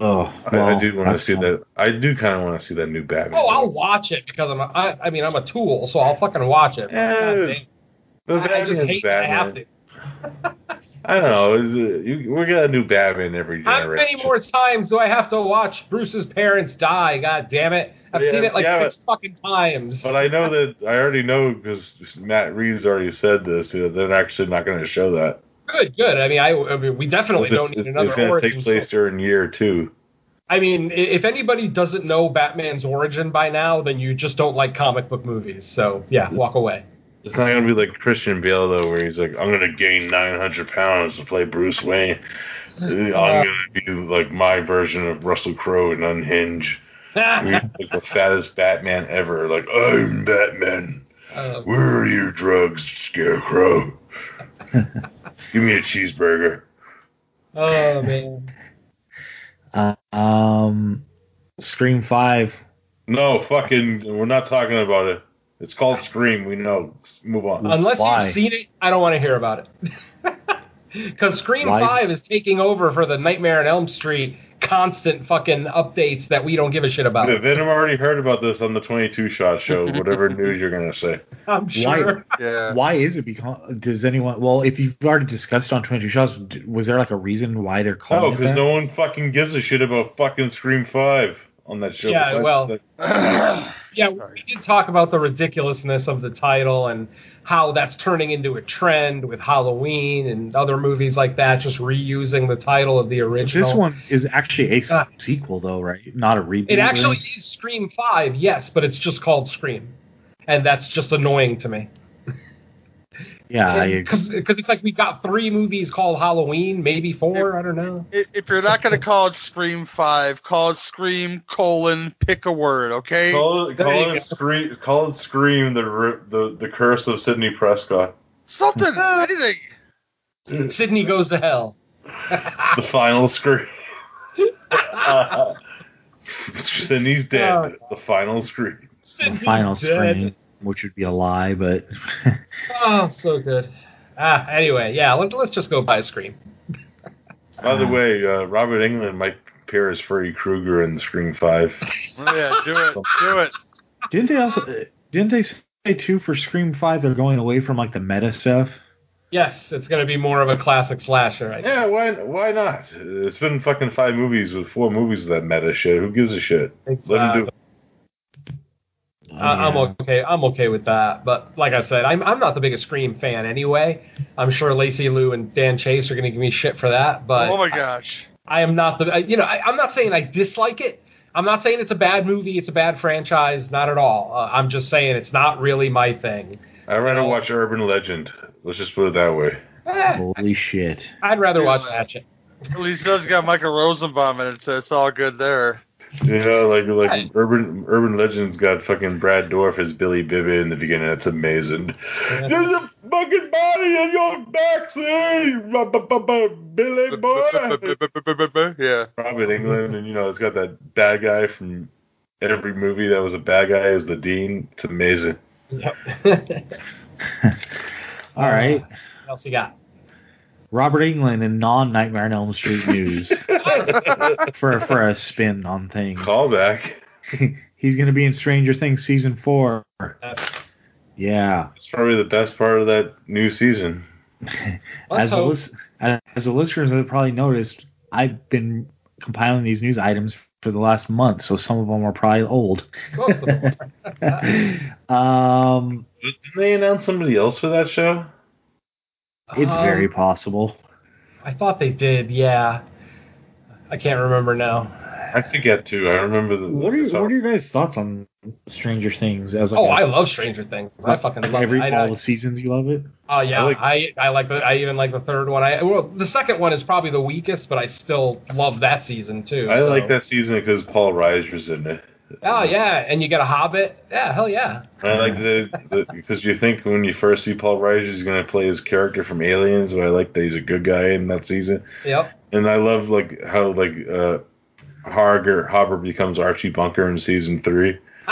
oh, I, I do want to see fine. that. I do kind of want to see that new Batman. oh, I'll watch it because I'm. A, I, I mean, I'm a tool, so I'll fucking watch it. Yeah. God damn. But I just hate that I have to. I don't know. Is it, you, we got a new Batman every generation. How many more times do I have to watch Bruce's parents die? God damn it! I've Yeah, seen it like yeah, six fucking times. But I know that I already know because Matt Reeves already said this. You know, they're actually not going to show that. Good, good. I mean, I, I mean, we definitely don't need another it's going to take place during year two. I mean, if anybody doesn't know Batman's origin by now, then you just don't like comic book movies. So yeah, walk away. It's not going to be like Christian Bale though, where he's like, "I'm going to gain 900 pounds to play Bruce Wayne. I'm going to be like my version of Russell Crowe in Unhinged. He's like the fattest Batman ever. Like I'm Batman. Uh, Where are your drugs, Scarecrow? Give me a cheeseburger. oh man. Uh, um, Scream Five. No, fucking, we're not talking about it. It's called Scream. We know. Move on. Unless Why? you've seen it, I don't want to hear about it. Because Scream Why 5 is taking over for the Nightmare on Elm Street constant fucking updates that we don't give a shit about. Yeah, Venom already heard about this on the 22 shot show. Whatever news you're gonna say. I'm sure. Yeah. Why is it because? Does anyone? Well, if you've already discussed on Twenty Two Shots, was there like a reason why they're No, calling it because no one fucking gives a shit about fucking Scream Five on that show. Yeah, well- the- Yeah, we did talk about the ridiculousness of the title and how that's turning into a trend with Halloween and other movies like that, just reusing the title of the original. This one is actually a Ah. sequel, though, right? Not a reboot. It actually anything? is Scream 5, yes, but it's just called Scream. And that's just annoying to me. Yeah, Because it's like we've got three movies called Halloween, maybe four, I don't know. If if you're not going to call it Scream 5, call it Scream colon, pick a word, okay? Call it, call it. Scream. Call it Scream. The the the curse of Sidney Prescott. Something, anything. Sidney goes to hell. The final Scream. Uh, Sidney's dead. the final Scream. The final dead. Scream, which would be a lie, but Oh, so good. Ah, anyway, yeah, let, let's just go buy Scream. By the way, uh, Robert Englund might appear as Freddy Krueger in Scream Five. Oh, yeah, do it, do it. didn't they also didn't they say too for Scream Five they're going away from like the meta stuff? Yes, it's going to be more of a classic slasher. I Yeah, why why not? It's been fucking five movies with four movies of that meta shit. Who gives a shit? think. Let him do. I- I'm okay. I'm okay with that. But like I said, I'm I'm not the biggest Scream fan anyway. I'm sure Lacey Lou and Dan Chase are going to give me shit for that. But oh my gosh. I am not the. I- You know, I, I'm not saying I dislike it. I'm not saying it's a bad movie. It's a bad franchise. Not at all. Uh, I'm just saying it's not really my thing. I'd rather No. watch Urban Legend. Let's just put it that way. Eh, Holy shit! I'd rather watch Yeah. Hatchet. At least it does got Michael Rosenbaum in it, so it's all good there. You know, like like Right. Urban Urban Legend's got fucking Brad Dourif as Billy Bibby in the beginning. That's amazing. Yeah. There's a fucking body in your backseat, Billy boy. yeah. Robert Englund, and you know, it's got that bad guy from every movie that was a bad guy as the dean. It's amazing. Yep. All right, what else you got? Robert Englund in non Nightmare on Elm Street news for for a spin on things. Callback. He's going to be in Stranger Things season four. Yeah. It's probably the best part of that new season. Let's as the hope. lis- as as the listeners have probably noticed, I've been compiling these news items for the last month, so some of them are probably old. Of them. um, Didn't they announce somebody else for that show? It's Um, very possible. I thought they did. Yeah. I can't remember now. I forget too. I remember the. What are, the- what are your guys' thoughts on Stranger Things? As like Oh, a- I love Stranger Things. I fucking like love every it. I, all I, the seasons. You love it. Oh yeah, I I, like- I like the I even like the third one. I well the second one is probably the weakest, but I still love that season too. I so. like that season because Paul Reiser's in it. Oh yeah, and you get a Hobbit. Yeah, hell yeah. I like the, because you think when you first see Paul Reiser, he's gonna play his character from Aliens, but I like that he's a good guy in that season. Yep. And I love like how like uh Harger Hopper becomes Archie Bunker in season three.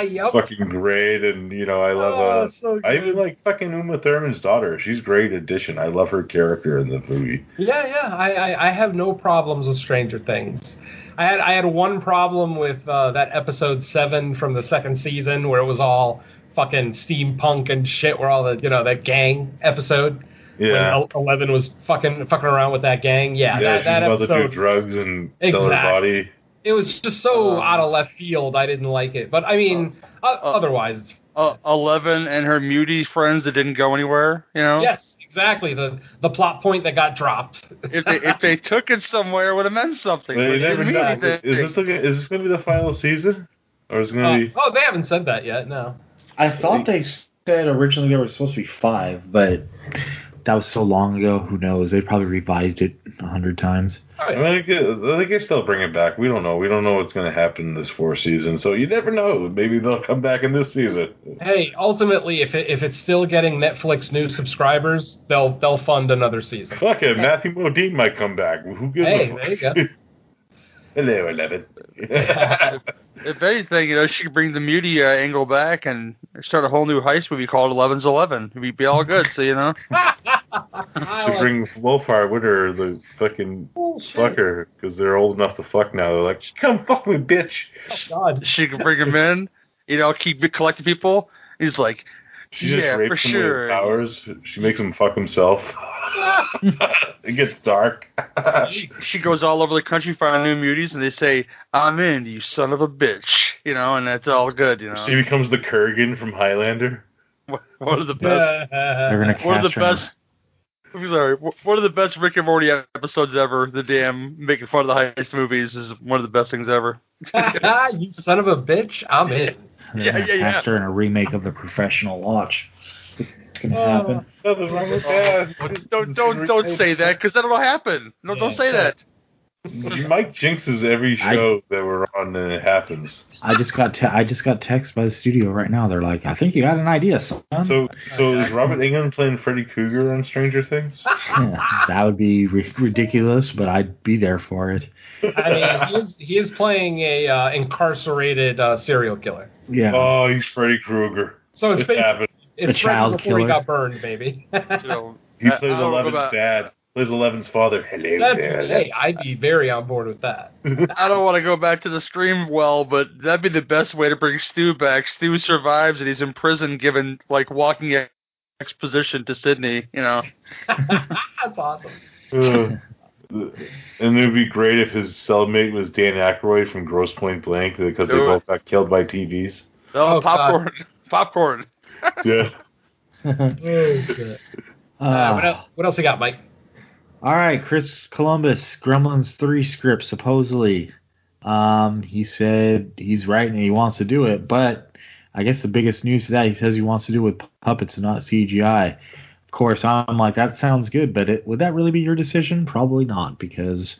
yep. Fucking great, and you know I love. Oh, uh, so I even like fucking Uma Thurman's daughter. She's great addition. I love her character in the movie. Yeah, yeah. I, I, I have no problems with Stranger Things. I had I had one problem with uh, that episode seven from the second season where it was all fucking steampunk and shit, where all the you know that gang episode. Yeah. When Eleven was fucking fucking around with that gang. Yeah, yeah, that, she's that about to episode. do drugs and sell her body. It was just so Um, out of left field. I didn't like it. But I mean, o- otherwise, Uh, Eleven and her mutie friends that didn't go anywhere. You know. yes, exactly the the plot point that got dropped. If they if they took it somewhere, it would have meant something. Well, but you never didn't mean. Is this the, is this going to be the final season, or is it going Uh, to be? oh, they haven't said that yet. No. I thought they said originally there was supposed to be five, but that was so long ago. Who knows? They probably revised it a hundred times. I mean, I guess, I guess they'll bring it back. We don't know. We don't know what's going to happen this four season, so you never know. Maybe they'll come back in this season. Hey, ultimately, if it, if it's still getting Netflix new subscribers, they'll they'll fund another season. Fuck it, Matthew Modine might come back. Who gives Hey, a there you go. Hello, Eleven. If anything, you know, she could bring the mutie uh, angle back and start a whole new heist movie called Eleven's Eleven. It'd be, be all good. So you know. she Should like- bring Wolfhard with her, the fucking fucker, because they're old enough to fuck now. They're like, come fuck me, bitch. oh, God. she could bring him in, you know, keep collecting people. He's like, She just Yeah, for rapes him sure. with powers. She makes him fuck himself. it gets dark. she, she goes all over the country finding new muties, and they say, "I'm in, you son of a bitch," you know, and that's all good, you know. she becomes the Kurgan from Highlander. One of the best. They're gonna one of the cast her. in- best. I'm sorry. One of the best Rick and Morty episodes ever. The damn making fun of the heist movies is one of the best things ever. you son of a bitch! I'm in. They're Yeah, gonna yeah, yeah. cast her in a remake of The Professional. Watch. It's gonna Oh. happen. Nothing wrong with oh, that. Don't don't don't say that because that'll happen. No, don't say that. Mike jinxes every show that we're on, and it happens. I just got te- I just got text by the studio right now. They're like, I think you got an idea, son. So, so is Robert Englund playing Freddy Krueger on Stranger Things? Yeah, that would be ri- ridiculous, but I'd be there for it. I mean, he is, he is playing a uh, incarcerated uh, serial killer. Yeah. Oh, he's Freddy Krueger. So it's It's been happened. it's A child before he killer. got burned, baby. So, He I- plays I don't Eleven's about- dad. Plays Eleven's father. Hello That, there. hey, I'd be very on board with that. I don't want to go back to the scream well, but that'd be the best way to bring Stu back. Stu survives and he's in prison, given like walking exposition to Sidney. You know, That's awesome. Uh, and it would be great if his cellmate was Dan Aykroyd from Grosse Pointe Blank because they it. both got killed by TVs. oh, Oh, popcorn, popcorn. Yeah. Uh, Uh, what, else, what else you got, Mike? All right, Chris Columbus, Gremlins 3 script, supposedly. Um, he said he's writing and he wants to do it, but I guess the biggest news to that, he says he wants to do it with puppets and not CGI. Of course, I'm like, that sounds good, but it, would that really be your decision? Probably not, because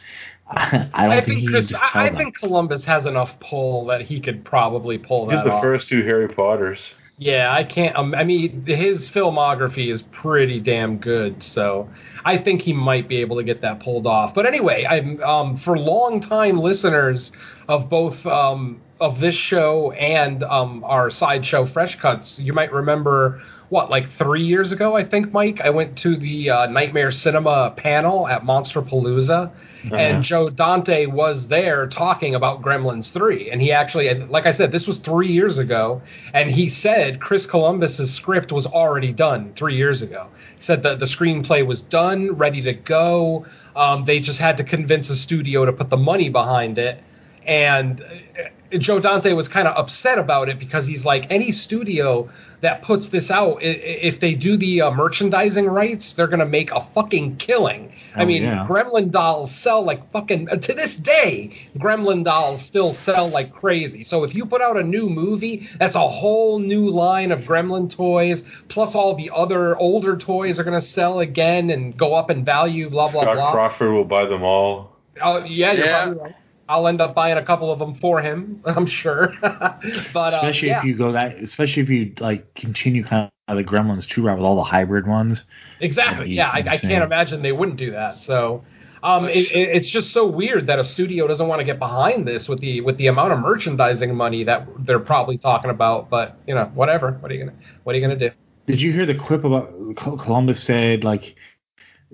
I, I don't think, he Chris, just tell I, I think Columbus has enough pull that he could probably pull Did that the off. first two Harry Potters. Yeah, I can't. Um, I mean, his filmography is pretty damn good, so I think he might be able to get that pulled off. But anyway, I'm um, for long-time listeners of both um, of this show and um, our sideshow Fresh Cuts, you might remember what, like three years ago, I think, Mike. I went to the uh, Nightmare Cinema panel at Monsterpalooza, and Joe Dante was there talking about Gremlins 3. And he actually, like I said, this was three years ago, and he said Chris Columbus's script was already done three years ago. He said that the screenplay was done, ready to go. Um, they just had to convince the studio to put the money behind it. And uh, Joe Dante was kind of upset about it because he's like, any studio that puts this out, i- i- if they do the uh, merchandising rights, they're going to make a fucking killing. I Oh, mean, yeah. Gremlin dolls sell like fucking uh, to this day. Gremlin dolls still sell like crazy. So if you put out a new movie, that's a whole new line of Gremlin toys. Plus all the other older toys are going to sell again and go up in value. Blah blah blah. Scott blah. Crawford will buy them all. Oh yeah, you're Yeah. right. I'll end up buying a couple of them for him. I'm sure. but uh, especially yeah, if you go that, especially if you like continue kind of the Gremlins two route with all the hybrid ones. exactly. Yeah, I, I can't imagine they wouldn't do that. So. Um, it, it, it's just so weird that a studio doesn't want to get behind this with the with the amount of merchandising money that they're probably talking about. But you know, whatever. What are you gonna What are you gonna do? Did you hear the quip about Columbus said like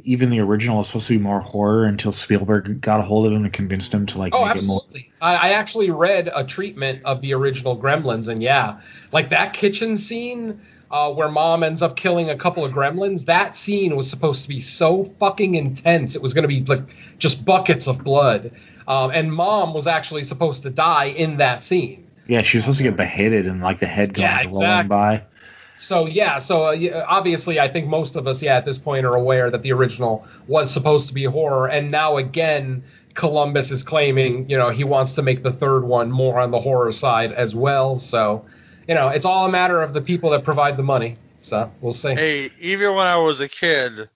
even the original was supposed to be more horror until Spielberg got a hold of him and convinced him to like Oh, make it more. absolutely. I, I actually read a treatment of the original Gremlins, and yeah, like that kitchen scene uh, where mom ends up killing a couple of gremlins. That scene was supposed to be so fucking intense. It was going to be like just buckets of blood, um, and mom was actually supposed to die in that scene. Yeah, she was supposed to get beheaded and like the head going Yeah, rolling by. So yeah, so uh, yeah, obviously, I think most of us, yeah, at this point, are aware that the original was supposed to be horror, and now again, Columbus is claiming, you know, he wants to make the third one more on the horror side as well. So, you know, it's all a matter of the people that provide the money. So we'll see. Hey, even when I was a kid,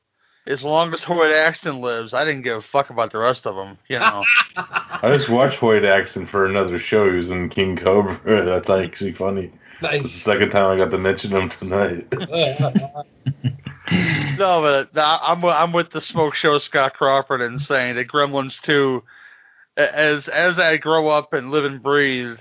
as long as Hoyt Axton lives, I didn't give a fuck about the rest of them. You know. I just watched Hoyt Axton for another show. He was in King Cobra. That's actually funny. It's the second time I got to mention him tonight. no, but I'm I'm with the smoke show Scott Crawford and saying that Gremlins 2, as as I grow up and live and breathe,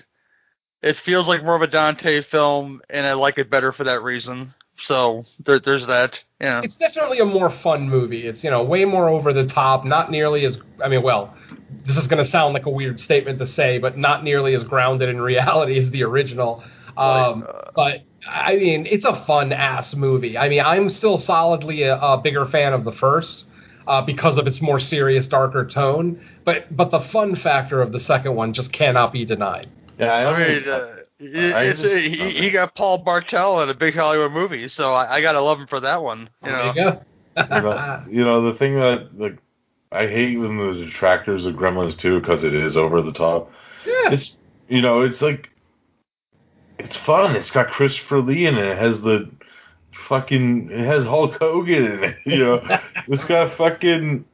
it feels like more of a Dante film, and I like it better for that reason. So there, there's that. Yeah. it's definitely a more fun movie. It's you know way more over the top, not nearly as I mean, well, this is going to sound like a weird statement to say, but not nearly as grounded in reality as the original. Um, Right, uh, but I mean, it's a fun ass movie. I mean, I'm still solidly a, a bigger fan of the first. Uh, because of its more serious, darker tone, but but the fun factor of the second one just cannot be denied. Yeah, I, I mean, uh, it- I just- he, he got Paul Bartel in a big Hollywood movie, so I, I gotta love him for that one. You know. You go. you know, the thing that like I hate when the detractors of Gremlins too because it is over the top. yeah. It's you know it's like it's fun. It's got Christopher Lee in it. It has the fucking it has Hulk Hogan in it. You know it's got fucking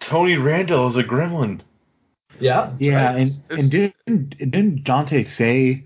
Tony Randall as a Gremlin. Yeah. Yeah, and and didn't didn't Dante say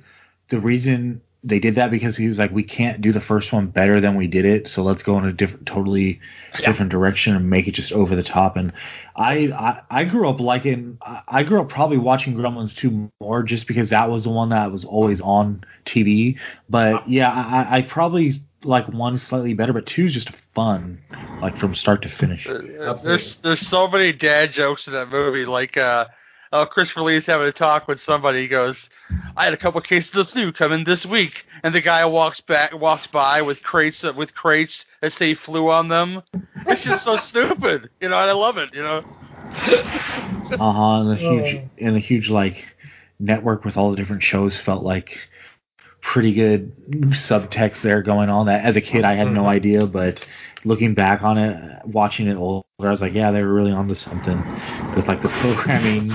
the reason they did that because he's like, we can't do the first one better than we did it, so let's go in a different, totally Yeah. different direction and make it just over the top. And I I, I grew up liking, I grew up probably watching Gremlins two more just because that was the one that was always on TV. But yeah, I, I probably like one slightly better, but two's just fun, like from start to finish. Uh, There's there's so many dad jokes in that movie. Like uh, uh, Christopher Lee's having a talk with somebody. He goes, "I had a couple cases of flu coming this week," and the guy walks back, walks by with crates of- with crates that say flu on them. It's just so stupid, you know. And I love it, you know. Uh huh. And a huge and the huge like network with all the different shows felt like pretty good subtext there going on. That as a kid I had no idea, but looking back on it, watching it older, I was like, yeah, they were really onto something with like the programming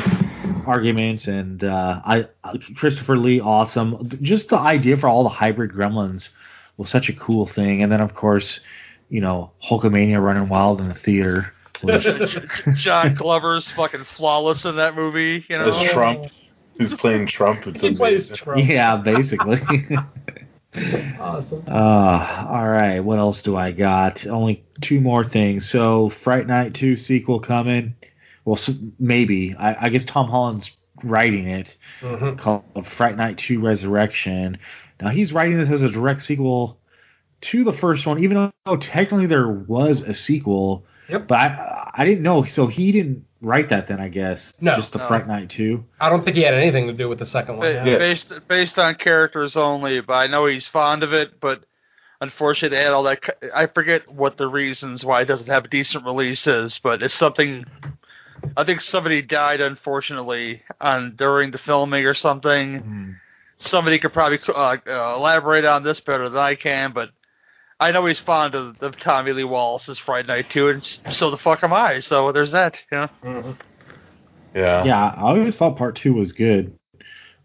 arguments and uh, I Christopher Lee, awesome. Just the idea for all the hybrid gremlins was such a cool thing. And then of course, you know, Hulkamania running wild in the theater. Was, John Glover's fucking flawless in that movie, you know. As Trump, who's playing Trump. It's He plays. Trump. yeah, basically. Awesome. Uh, all right. What else do I got? Only two more things. So, Fright Night 2 sequel coming. Well, maybe. I, I guess Tom Holland's writing it hmm called Fright Night 2 Resurrection. Now, he's writing this as a direct sequel to the first one, even though technically there was a sequel. Yep. But I, I didn't know. So, he didn't write that then, I guess. No. Just the No. Fright Night 2. I don't think he had anything to do with the second one. Ba- yeah. Based based on characters only, but I know he's fond of it. But unfortunately, they had all that. c- I forget what the reasons why it doesn't have a decent release is, but it's something. I think somebody died unfortunately on during the filming or something. Somebody could probably uh, uh, elaborate on this better than I can, but I know he's fond of, of Tommy Lee Wallace's Fright Night too, and so the fuck am I. So there's that. You know. Mhm. Yeah. yeah, I always thought part two was good.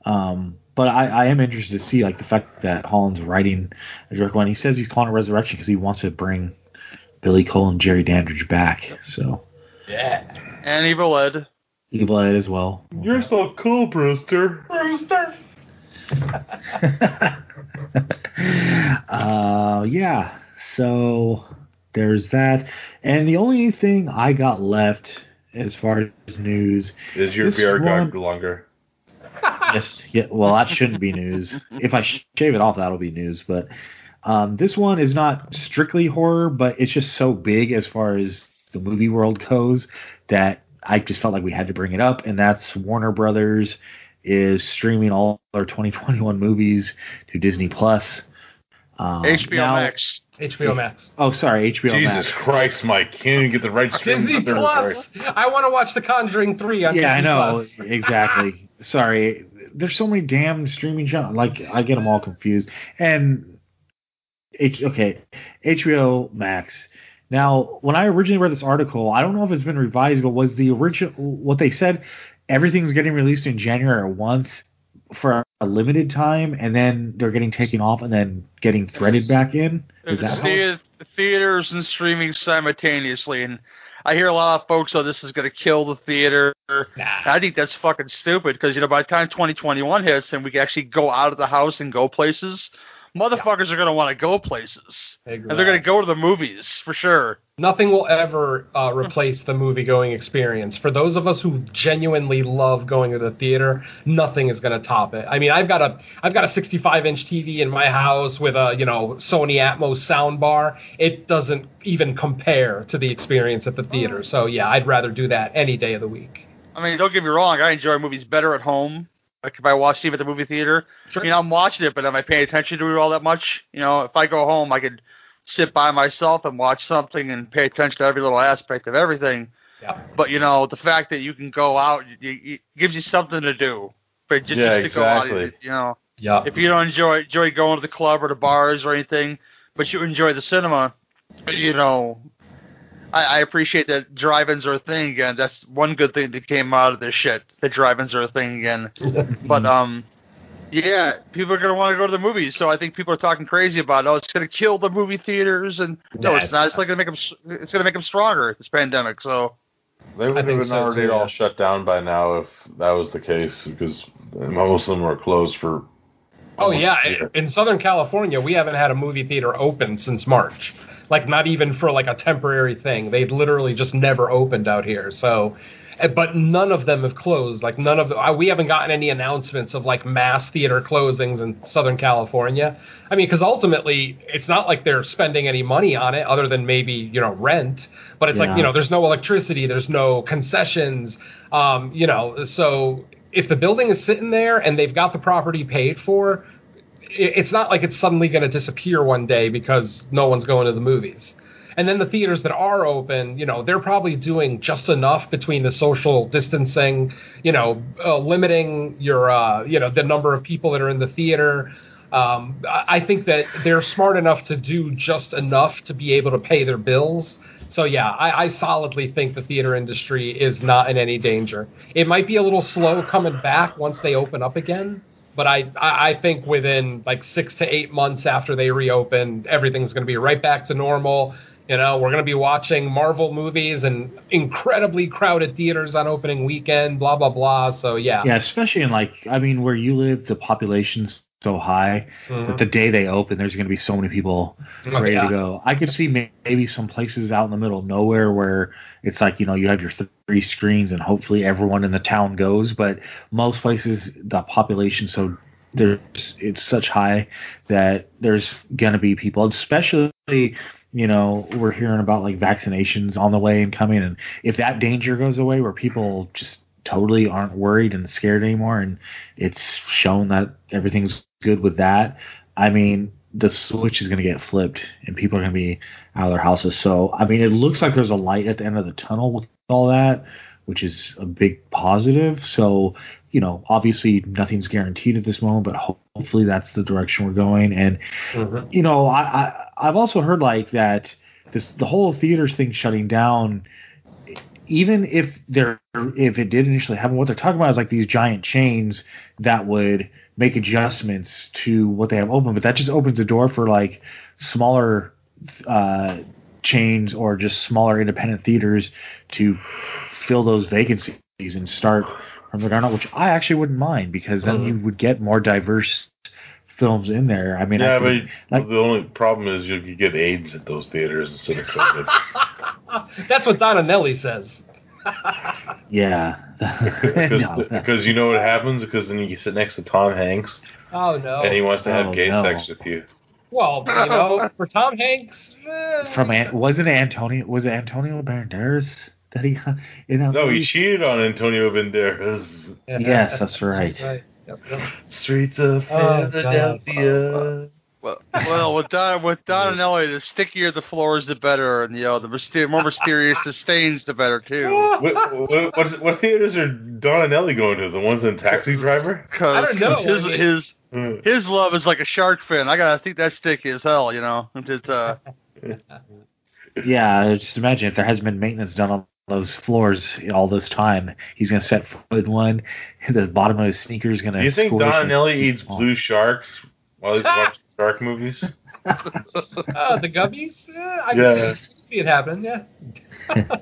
Um, but I, I am interested to see like the fact that Holland's writing a direct one. He says he's calling it Resurrection because he wants to bring Billy Cole and Jerry Dandridge back. So Yeah. And Evil Ed. Evil Ed as well. You're so cool, Brewster. Brewster. uh, yeah. So there's that, and the only thing I got left as far as news Is your This beard one- got longer? yes, yeah. Well, that shouldn't be news. If I shave it off, that'll be news. But um, this one is not strictly horror, but it's just so big as far as the movie world goes that I just felt like we had to bring it up. And that's Warner Brothers is streaming all their 2021 movies to Disney Plus. Um, HBO now- Max. HBO Max. Oh, sorry, HBO Jesus Max. Jesus Christ, Mike! Can't even get the right stream. Disney Plus. I want to watch The Conjuring 3 on Yeah, I know Plus. exactly. Sorry, there's so many damn streaming channels. Like I get them all confused. And H okay, HBO Max. Now, when I originally read this article, I don't know if it's been revised, but was the original what they said? Everything's getting released in January at once for a limited time, and then they're getting taken off and then getting threaded back in. Is that theaters and streaming simultaneously, and I hear a lot of folks, "Oh, this is going to kill the theater." Nah. I think that's fucking stupid because you know by the time 2021 hits and we can actually go out of the house and go places, motherfuckers are going to want to go places, agree and they're going to go to the movies for sure. Nothing will ever uh, replace the movie going experience. For those of us who genuinely love going to the theater, nothing is going to top it. I mean, I've got a I've got a 65 inch TV in my house with a you know Sony Atmos sound bar. It doesn't even compare to the experience at the theater. So yeah, I'd rather do that any day of the week. I mean, don't get me wrong, I enjoy movies better at home. Like if I watch TV at the movie theater, Sure. you know, I'm watching it, but am I paying attention to it all that much? You know, if I go home, I could sit by myself and watch something and pay attention to every little aspect of everything. Yeah. But you know, the fact that you can go out it, it gives you something to do. But just, Yeah, just to go out, exactly. you know, Yeah. if you don't enjoy enjoy going to the club or the bars or anything, but you enjoy the cinema, you know, I, I appreciate that drive-ins are a thing again. That's one good thing that came out of this shit. That drive-ins are a thing again. But um, yeah, people are gonna want to go to the movies. So I think people are talking crazy about, oh, it's gonna kill the movie theaters, and no, Nah, it's not. It's like gonna make them. It's gonna make them stronger. This pandemic. So They would have been so, already too, all yeah. shut down by now if that was the case, because most of them were closed for. Oh yeah, in Southern California, we haven't had a movie theater open since March. Like not even for like a temporary thing. They'd literally just never opened out here. So, eh, but none of them have closed. Like none of the, we haven't gotten any announcements of like mass theater closings in Southern California. I mean, because ultimately, it's not like they're spending any money on it other than maybe you know rent. But it's Yeah. like you know, there's no electricity, there's no concessions. Um, you know, so if the building is sitting there and they've got the property paid for, it's not like it's suddenly going to disappear one day because no one's going to the movies. And then the theaters that are open, you know, they're probably doing just enough between the social distancing, you know, uh, limiting your, uh, you know, the number of people that are in the theater. Um, I think that they're smart enough to do just enough to be able to pay their bills. So yeah, I, I solidly think the theater industry is not in any danger. It might be a little slow coming back once they open up again, but I, I, think within like six to eight months after they reopen, everything's going to be right back to normal. You know, we're going to be watching Marvel movies and incredibly crowded theaters on opening weekend, blah blah blah. So yeah, Yeah, especially in like I mean, where you live, the population's so high Mhm. that the day they open, there's going to be so many people Oh, ready yeah. to go. I could see maybe some places out in the middle of nowhere where it's like you know you have your three screens and hopefully everyone in the town goes, but most places the population so there's it's such high that there's gonna be people, especially you know we're hearing about like vaccinations on the way and coming, and if that danger goes away, where people just totally aren't worried and scared anymore, and it's shown that everything's good with that. I mean, the switch is going to get flipped, and people are going to be out of their houses. So, I mean, it looks like there's a light at the end of the tunnel with all that, which is a big positive. So, you know, obviously nothing's guaranteed at this moment, but hopefully that's the direction we're going. And Mhm. you know, I, I I've also heard like that this the whole theaters thing shutting down. Even if there if it did initially happen, what they're talking about is like these giant chains that would make adjustments to what they have open, but that just opens the door for like smaller uh, chains or just smaller independent theaters to fill those vacancies. and start from the ground up, which I actually wouldn't mind because then Mhm. you would get more diverse films in there. I mean, I yeah, could- but like- the only problem is you could get AIDS at those theaters instead of COVID. That's what Donna Nelly says. Yeah, because, No. you know what happens? Because then you sit next to Tom Hanks Oh no. and he wants to have Oh, gay no. sex with you. Well, you know, for Tom Hanks. eh, from An- wasn't it Antonio was it Antonio Banderas that he you know, No, movie? he cheated on Antonio Banderas. Yes, that's right. Yep, yep. Streets of Oh, Philadelphia. Well, well, with Don with Don and Ellie, the stickier the floors, the better, and you know, the myster- more mysterious the stains, the better too. what, what, what, what theaters are Don and Ellie going to? The ones in Taxi Driver? Because I don't know, his I mean- his Hmm. his love is like a shark fin. I gotta think that's sticky as hell. You know, it's uh, Yeah, just imagine if there hasn't been maintenance done on those floors all this time. He's gonna set foot in one. The bottom of his sneaker is gonna. Do you think Don and and Ellie eats blue sharks while he's watching shark movies? Uh, the Gubbies? Eh, I Yeah. can see it happen, yeah.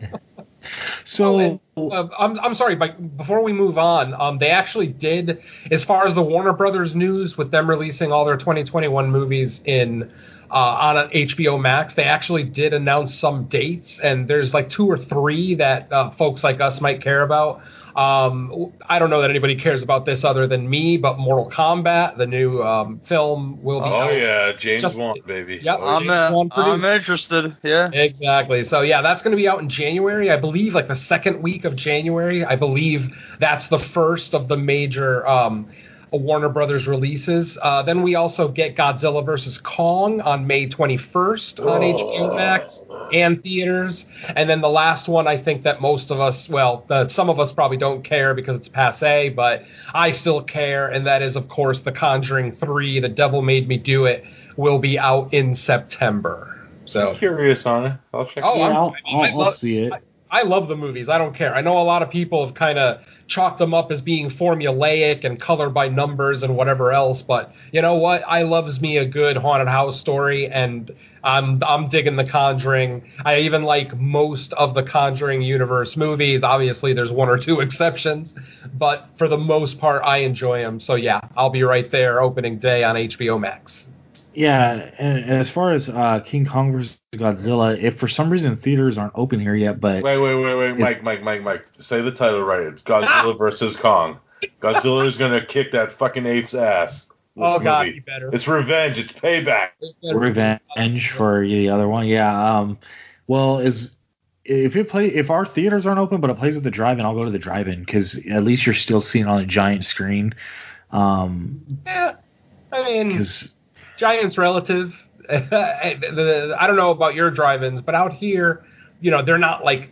So Oh, and, uh, I'm, I'm sorry, but before we move on, um, they actually did, as far as the Warner Brothers news, with them releasing all their 2021 movies in uh, on HBO Max, they actually did announce some dates, and there's like two or three that uh, folks like us might care about. Um, I don't know that anybody cares about this other than me, but Mortal Kombat, the new um, film, will be Oh out. yeah, James Just- Wan, baby. Yep. Oh, I'm James uh, I'm interested. Yeah. Exactly. So yeah, that's going to be out in January, I believe, like the second week of January. I believe that's the first of the major um, Warner Brothers releases. Uh, then we also get Godzilla vs Kong on May 21st on HBO Max and theaters. And then the last one, I think that most of us, well, the, some of us probably don't care because it's passe, but I still care, and that is, of course, The Conjuring 3. The Devil Made Me Do It will be out in September. So I'm curious on it. I'll check. Oh, it yeah, out. I'm- I'll, I I'll, I'll see it. I love the movies. I don't care. I know a lot of people have kind of chalked them up as being formulaic and colored by numbers and whatever else, but you know what? I loves me a good haunted house story, and I'm I'm digging The Conjuring. I even like most of the Conjuring universe movies. Obviously, there's one or two exceptions, but for the most part, I enjoy them. So yeah, I'll be right there opening day on HBO Max. Yeah, and, and as far as uh, King Kong vs Godzilla, if for some reason theaters aren't open here yet, but Wait, wait, wait, wait, Mike, Mike, Mike, Mike. Say the title right. It's Godzilla versus Kong. Godzilla is gonna kick that fucking ape's ass. This oh God, movie. you better. It's revenge. It's payback. revenge for the other one, yeah. Um, well, is if it play if our theaters aren't open, but it plays at the drive-in, I'll go to the drive-in because at least you're still seeing it on a giant screen. Um, Yeah, I mean. because Giants relative. I don't know about your drive-ins, but out here, you know, they're not like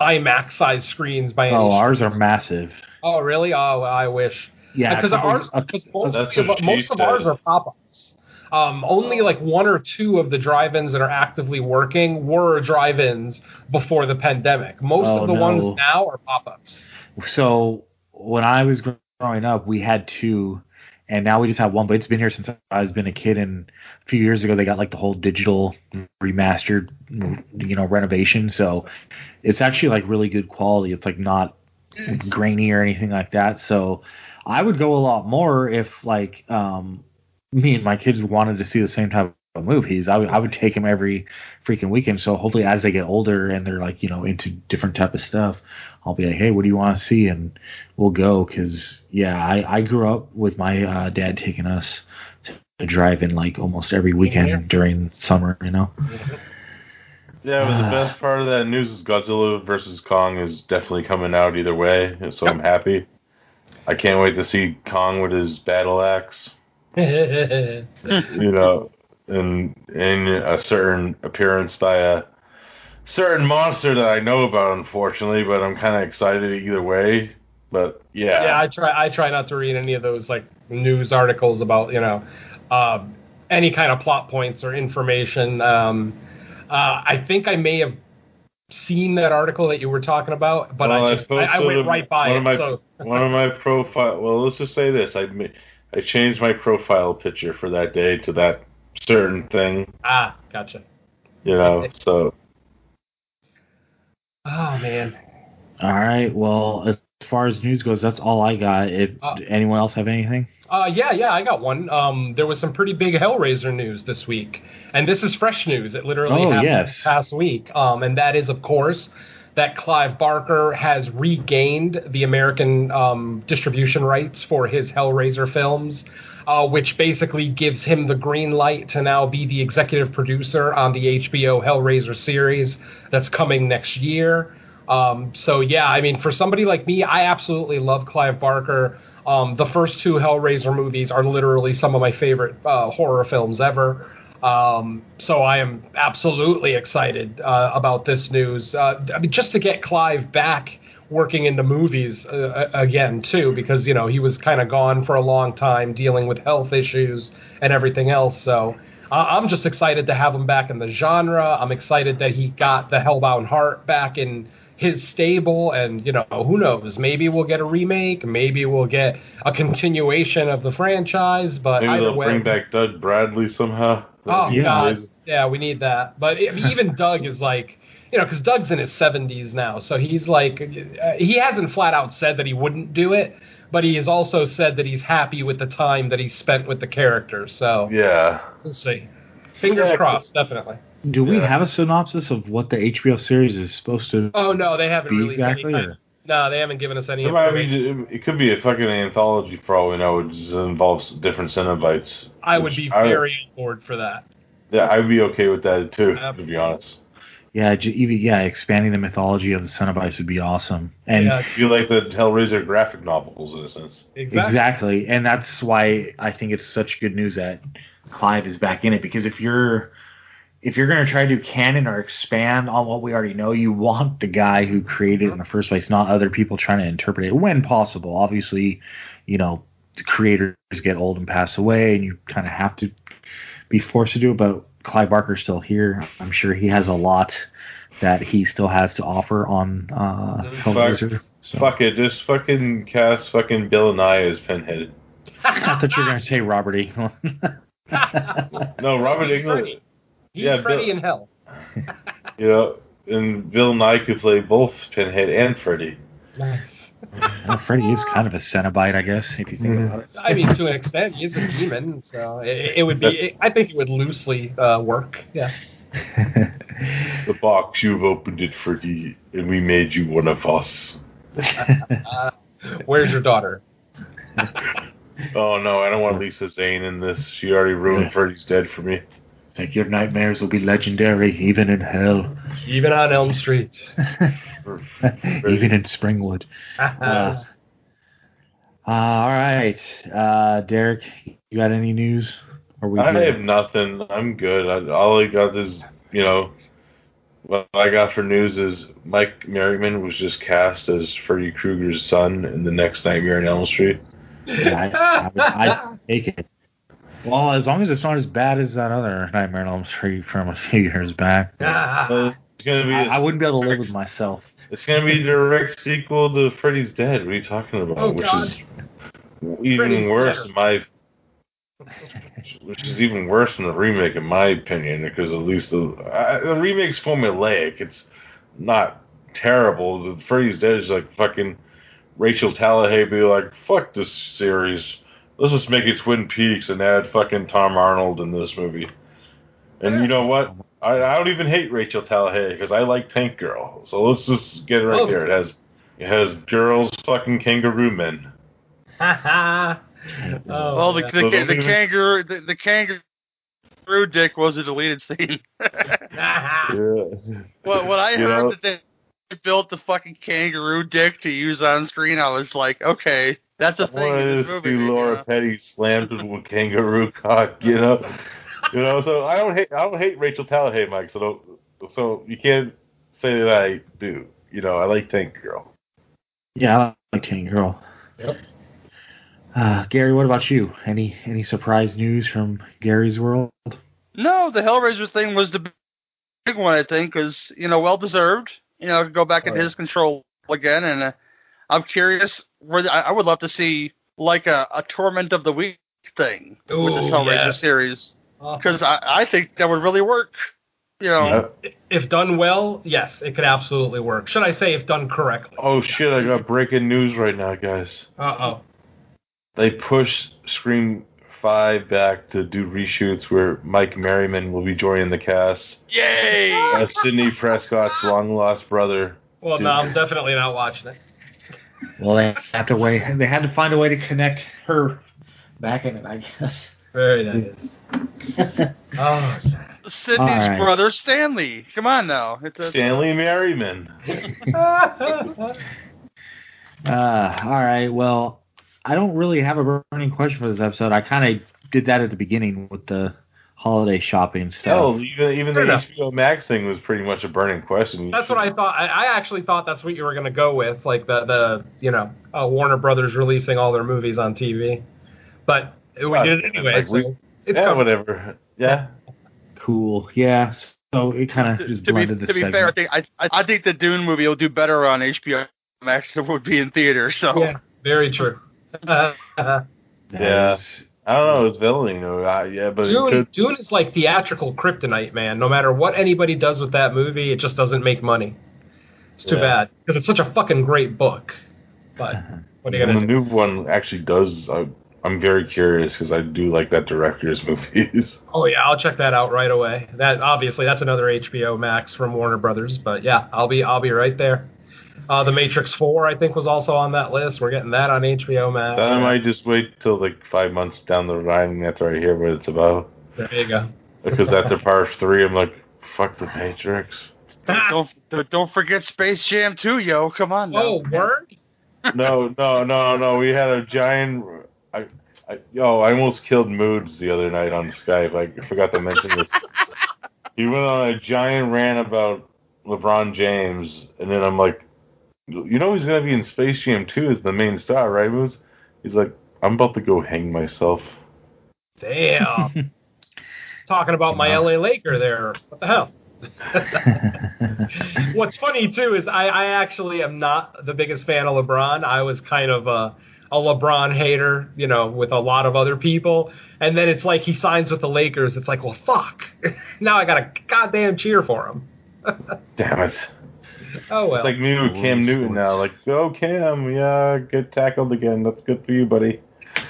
IMAX size screens by any. oh, ours are massive. Oh, really? Oh, I wish. Yeah, because ours, because most, most of ours are pop-ups. Um, only like one or two of the drive-ins that are actively working were drive-ins before the pandemic. Most Oh, of the no. ones now are pop-ups. So when I was growing up, we had two, and now we just have one. But it's been here since I was been a kid. And a few years ago, they got like the whole digital remastered, you know, renovation. So it's actually like really good quality. It's like not grainy or anything like that. So I would go a lot more if like um, me and my kids wanted to see the same type of movies. I would I would take them every freaking weekend. So hopefully, as they get older and they're like you know into different type of stuff, I'll be like, hey, what do you want to see? And we'll go because yeah, I I grew up with my uh, dad taking us to drive in like almost every weekend Mhm. during summer. You know. Yeah, but the Ah. best part of that news is Godzilla versus Kong is definitely coming out either way, so I'm happy. I can't wait to see Kong with his battle axe, you know, and in a certain appearance by a certain monster that I know about, unfortunately. But I'm kind of excited either way. But yeah, yeah, I try. I try not to read any of those like news articles about you know uh, any kind of plot points or information. Um, uh, I think I may have seen that article that you were talking about, but Well, I just I, I went right by one it. Of my, so one of my profile. Well, let's just say this: I I changed my profile picture for that day to that certain thing. ah, gotcha. You know, so Oh man, All right. Well, as far as news goes, that's all I got. If Uh, anyone else have anything, Uh, yeah, yeah, I got one. Um, there was some pretty big Hellraiser news this week, and this is fresh news. It literally Oh, happened yes. this past week. Um, and that is, of course, that Clive Barker has regained the American um, distribution rights for his Hellraiser films, uh, which basically gives him the green light to now be the executive producer on the HBO Hellraiser series that's coming next year. Um, so yeah, I mean, for somebody like me, I absolutely love Clive Barker. Um, the first two Hellraiser movies are literally some of my favorite uh, horror films ever. Um, so I am absolutely excited uh, about this news. Uh, I mean, just to get Clive back working in the movies uh, again too, because you know he was kind of gone for a long time dealing with health issues and everything else. So I- I'm just excited to have him back in the genre. I'm excited that he got the Hellbound Heart back in his stable and you know who knows maybe we'll get a remake maybe we'll get a continuation of the franchise but Maybe either they'll way bring back Doug Bradley somehow. Oh Yeah. God, yeah, we need that. But even Doug is like, you know, because Doug's in his seventies now, so he's like, uh, he hasn't flat out said that he wouldn't do it, but he has also said that he's happy with the time that he spent with the character. So Yeah. we'll see. Fingers Yeah, crossed, definitely. do we Yeah. have a synopsis of what the HBO series is supposed to Oh no, they haven't be released exactly? any. No, they haven't given us any It, might information. be, it could be a fucking anthology for all we know. It just involves different Cenobites. I would which be I- very on board for that. Yeah, I'd be okay with that too, to be honest. Yeah, even yeah, expanding the mythology of the Cenobites would be awesome. And yeah, I feel like the Hellraiser graphic novels in a sense. exactly. exactly. and that's why I think it's such good news that Clive is back in it. Because if you're if you're going to try to do canon or expand on what we already know, you want the guy who created it in the first place, not other people trying to interpret it when possible. Obviously, you know, the creators get old and pass away, and you kind of have to be forced to do it. But Clive Barker's still here. I'm sure he has a lot that he still has to offer on uh, Hellraiser. So. Fuck it, just fucking cast fucking Bill and I as Pinhead. I thought you were going to say Robert Englund. No, Robert He's Englund. Freddy. He's Yeah, Freddy Bill- in hell. You know, and Bill Nye could play both Pinhead and Freddy. Nice. well, Freddy is kind of a Cenobite, I guess, if you think about it. I mean, to an extent, he is a demon, so it, it would be. I think it would loosely uh, work. Yeah. The box, you've opened it, Freddy, and we made you one of us. Uh, where's your daughter? Oh no, I don't want Lisa Zane in this. She already ruined Freddy's Dead for me. think your nightmares will be legendary, even in hell, Even on Elm Street. even in Springwood. Uh, uh, all right, uh, Derek, you got any news? Or we I good? have nothing. I'm good. I, all I got is, you know, what I got for news is Mike Merriman was just cast as Freddy Krueger's son in the next Nightmare on Elm Street. Yeah, I, I, I'd take it. Well, as long as it's not as bad as that other Nightmare on Elm Street from a few years back, Ah. It's gonna be. I, a- I wouldn't be able to live with myself. It's gonna be the direct sequel to Freddy's Dead. What are you talking about? Oh, which God. is even Freddy's worse better. in my. Which is even worse than the remake, in my opinion, because at least the uh, the remake's formulaic. It's not terrible. The Freddy's Dead is like fucking Rachel Talalay be like, "Fuck this series. Let's just make it Twin Peaks and add fucking Tom Arnold in this movie." And you know what? I, I don't even hate Rachel Talalay because I like Tank Girl. So let's just get it right Oh. there. It has it has girls fucking kangaroo men. oh, well, the, yeah. the, So the, don't kangaroo, the, the kangaroo dick was a deleted scene. Yeah. well, when I You heard know? that they built the fucking kangaroo dick to use on screen, I was like, okay, that's a thing in wanted this to movie. see you Lori know? Petty slammed with kangaroo cock, you know. You know, so I don't hate I don't hate Rachel Talalay, Mike. So don't, so you can't say that I do. You know, I like Tank Girl. Yeah, I like Tank Girl. Yep. Uh, Gary, what about you? Any any surprise news from Gary's world? No, the Hellraiser thing was the big one, I think, because you know, well deserved. You know, go back into Oh, yeah. his control again, and uh, I'm curious. Where I, I would love to see like a, a Torment of the Week thing with this Ooh, Hellraiser yes. series, Because I, I think that would really work. You know, Yeah. If done well, yes, it could absolutely work. Should I say if done correctly? Oh shit! I got breaking news right now, guys. Uh oh. They pushed Scream Five back to do reshoots where Mike Merriman will be joining the cast yay! as Sidney Prescott's long lost brother. Well, no, I'm definitely not watching it. Well, they have to wait. They had to find a way to connect her back in it, I guess. Very nice. oh, Sydney's All right. brother Stanley. Come on now. It's a, Stanley Merriman. Uh, all right. Well, I don't really have a burning question for this episode. I kind of did that at the beginning with the holiday shopping stuff. Oh, even even the enough. HBO Max thing was pretty much a burning question. That's what I thought. I, I actually thought that's what you were going to go with, like the the you know uh, Warner Brothers releasing all their movies on TV. But we Well, did it anyway, like, we- it's yeah, covered. whatever. Yeah, Cool. Yeah. So it kind of just to be, blended the to be fair, I think I, I I think the Dune movie will do better on HBO Max than it would be in theater. So Yeah, very true. That Yeah. is- I don't know. It's villainy, though. Uh, yeah, but it Dune, could, Dune is like theatrical kryptonite, man. No matter what anybody does with that movie, it just doesn't make money. It's too Yeah. bad because it's such a fucking great book. But what are you the gonna do? new one actually does. I, I'm very curious because I do like that director's movies. Oh yeah, I'll check that out right away. That obviously that's another HBO Max from Warner Brothers, but yeah, I'll be I'll be right there. Uh, the Matrix Four, I think, was also on that list. We're getting that on HBO Max. Then I might just wait till like five months down the line after I hear what it's about. There you go. Because after part three, I'm like, fuck the Matrix. don't, don't don't forget Space Jam 2, yo. Come on now. Oh, word! No, no, no, no. We had a giant. I, I, yo, I almost killed Moods the other night on Skype. I forgot to mention this. he went on a giant rant about LeBron James, and then I'm like, you know, he's gonna be in Space Jam 2 as the main star, right, Moods? He's like, I'm about to go hang myself. Damn. Talking about my LA Laker there. What the hell? What's funny too is I, I actually am not the biggest fan of LeBron. I was kind of a, a LeBron hater, you know, with a lot of other people. And then it's like he signs with the Lakers. It's like, well, fuck. now I got to goddamn cheer for him. Damn it. Oh well. It's like me with Cam Newton now. Like, go Cam, yeah, get tackled again. That's good for you, buddy.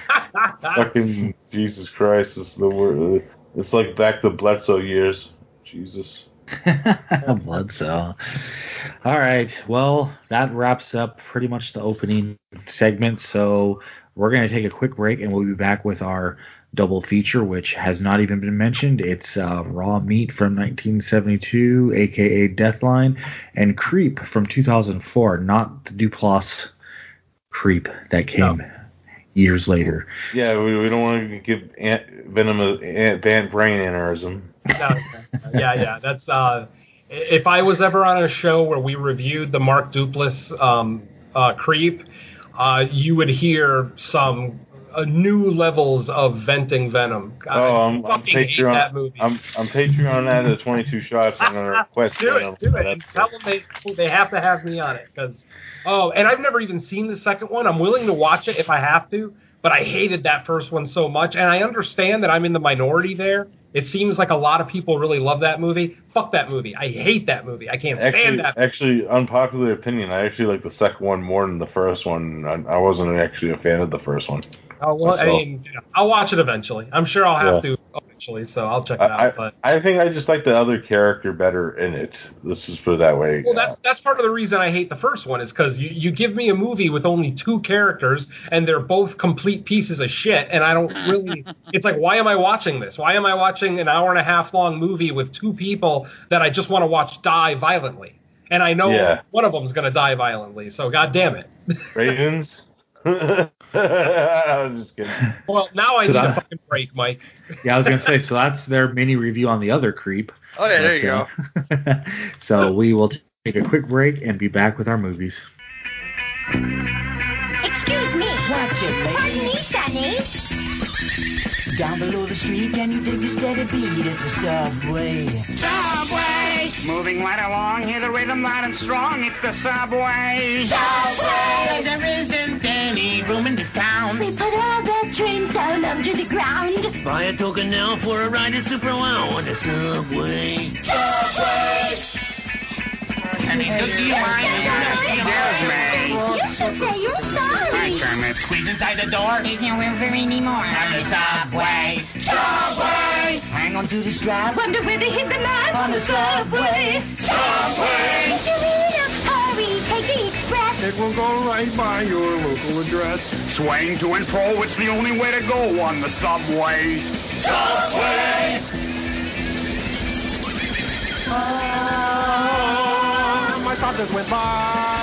Fucking Jesus Christ, it's the word. It's like back to Bledsoe years. Jesus. Blood cell. All right. Well, that wraps up pretty much the opening segment. So we're going to take a quick break and we'll be back with our double feature, which has not even been mentioned. It's uh, Raw Meat from 1972, aka Deathline, and Creep from 2004, not the Duplass Creep that came years later. Yeah, we, we don't want to give ant, Venom a ant, ban- brain aneurysm. No, yeah, yeah. That's uh, if I was ever on a show where we reviewed the Mark Duplass um, uh, Creep, uh, you would hear some uh, new levels of venting venom. I Oh, I'm, I'm Patreon. I'm I'm Patreon at the 22 shots. I'm gonna request do it, do it, tell them they they have to have me on it because oh, and I've never even seen the second one. I'm willing to watch it if I have to, but I hated that first one so much, and I understand that I'm in the minority there. It seems like a lot of people really love that movie. Fuck that movie. I hate that movie. I can't stand Actually, that. actually, unpopular opinion. I actually like the second one more than the first one. I, I wasn't actually a fan of the first one. Oh, well, I mean, you know, I'll watch it eventually. I'm sure I'll have Yeah. to eventually, so I'll check it I, out. But I, I think I just like the other character better in it. Let's just put it that way. well, that's that's part of the reason I hate the first one is because you, you give me a movie with only two characters and they're both complete pieces of shit, and I don't really. it's like, why am I watching this? Why am I watching an hour and a half long movie with two people that I just want to watch die violently? And I know Yeah. one of them's going to die violently, so god damn it. Ravens. I was just kidding. Well, now I So need a that- fucking break, Mike. Yeah, I was gonna say. So that's their mini review on the other creep. Oh yeah, there you go. Uh, go. so we will take a quick break and be back with our movies. Excuse me. What's it, What's lady? me, Sonny? Down below the street, can you dig the steady beat? It's a subway. Subway, Moving right along, hear the rhythm loud and strong. It's the subway. Subway. There isn't any room in this town. They put all their trains down under the ground. Buy a token now for a ride to Super Wow on the subway. Subway. And he took you mine. You should say you're sorry. Kermit, squeeze inside the door. There's nowhere for any more on the subway. Subway. Hang on to the strap. Wonder where they hid the knife on the subway. Subway. Get It will go right by your local address. Swaying to and fro, it's the only way to go on the subway. Subway. Oh, my thought just went by.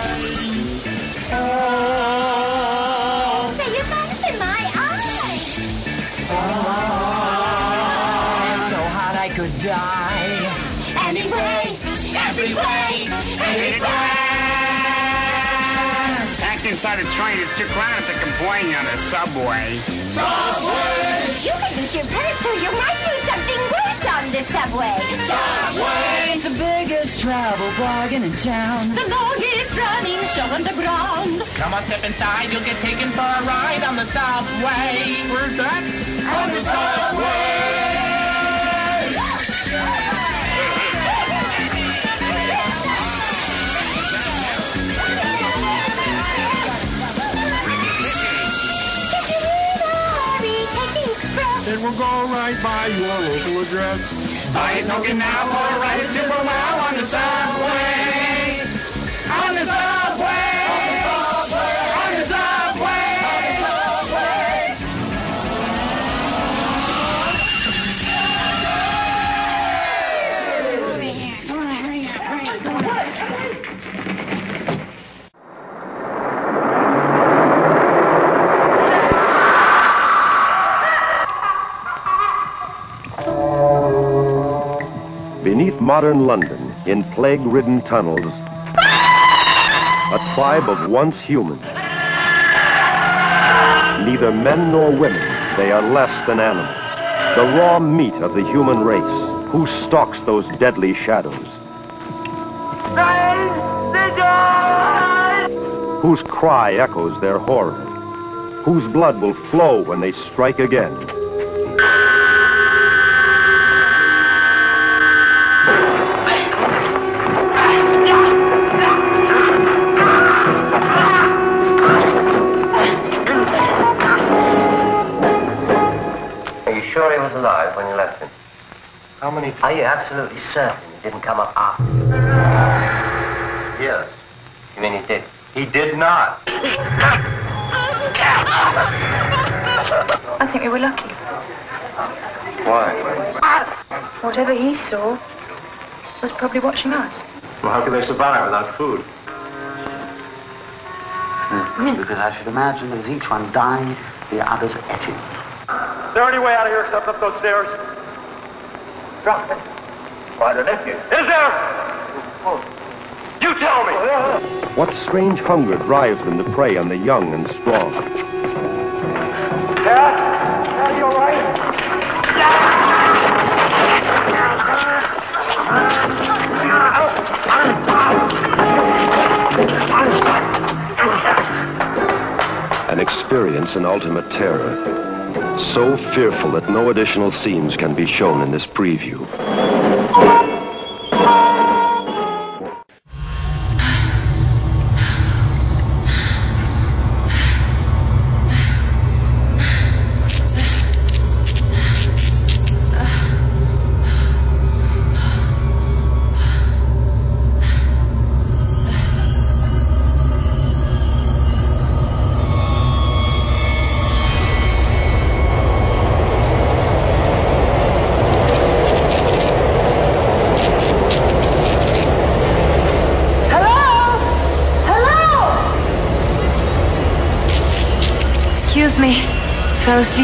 Crowded on the subway. Subway. You can use your purse so you might do something worse on the subway. Subway. The biggest travel bargain in town. The longest running show on the ground. Come on, step inside, you'll get taken for a ride on the subway. Where's that? On the subway. It will go right by your local address. Buy a token now for a ride Super Wow on the subway. On the subway. Beneath modern London, in plague ridden tunnels, a tribe of once human. Neither men nor women, they are less than animals. The raw meat of the human race, who stalks those deadly shadows. Whose cry echoes their horror, whose blood will flow when they strike again. Alive when you left him? How many? Are you absolutely certain he didn't come up after? Yes. You mean he did? He did not. I think we were lucky. Why? Whatever he saw was probably watching us. Well, how could they survive without food? Hmm. Because I should imagine that as each one died, the others ate him. Is there any way out of here except up those stairs? Drop it. Why the nephew? Is there? You tell me. What strange hunger drives them to prey on the young and strong? Dad? Dad, you all right? and experience an ultimate terror. So fearful that no additional scenes can be shown in this preview.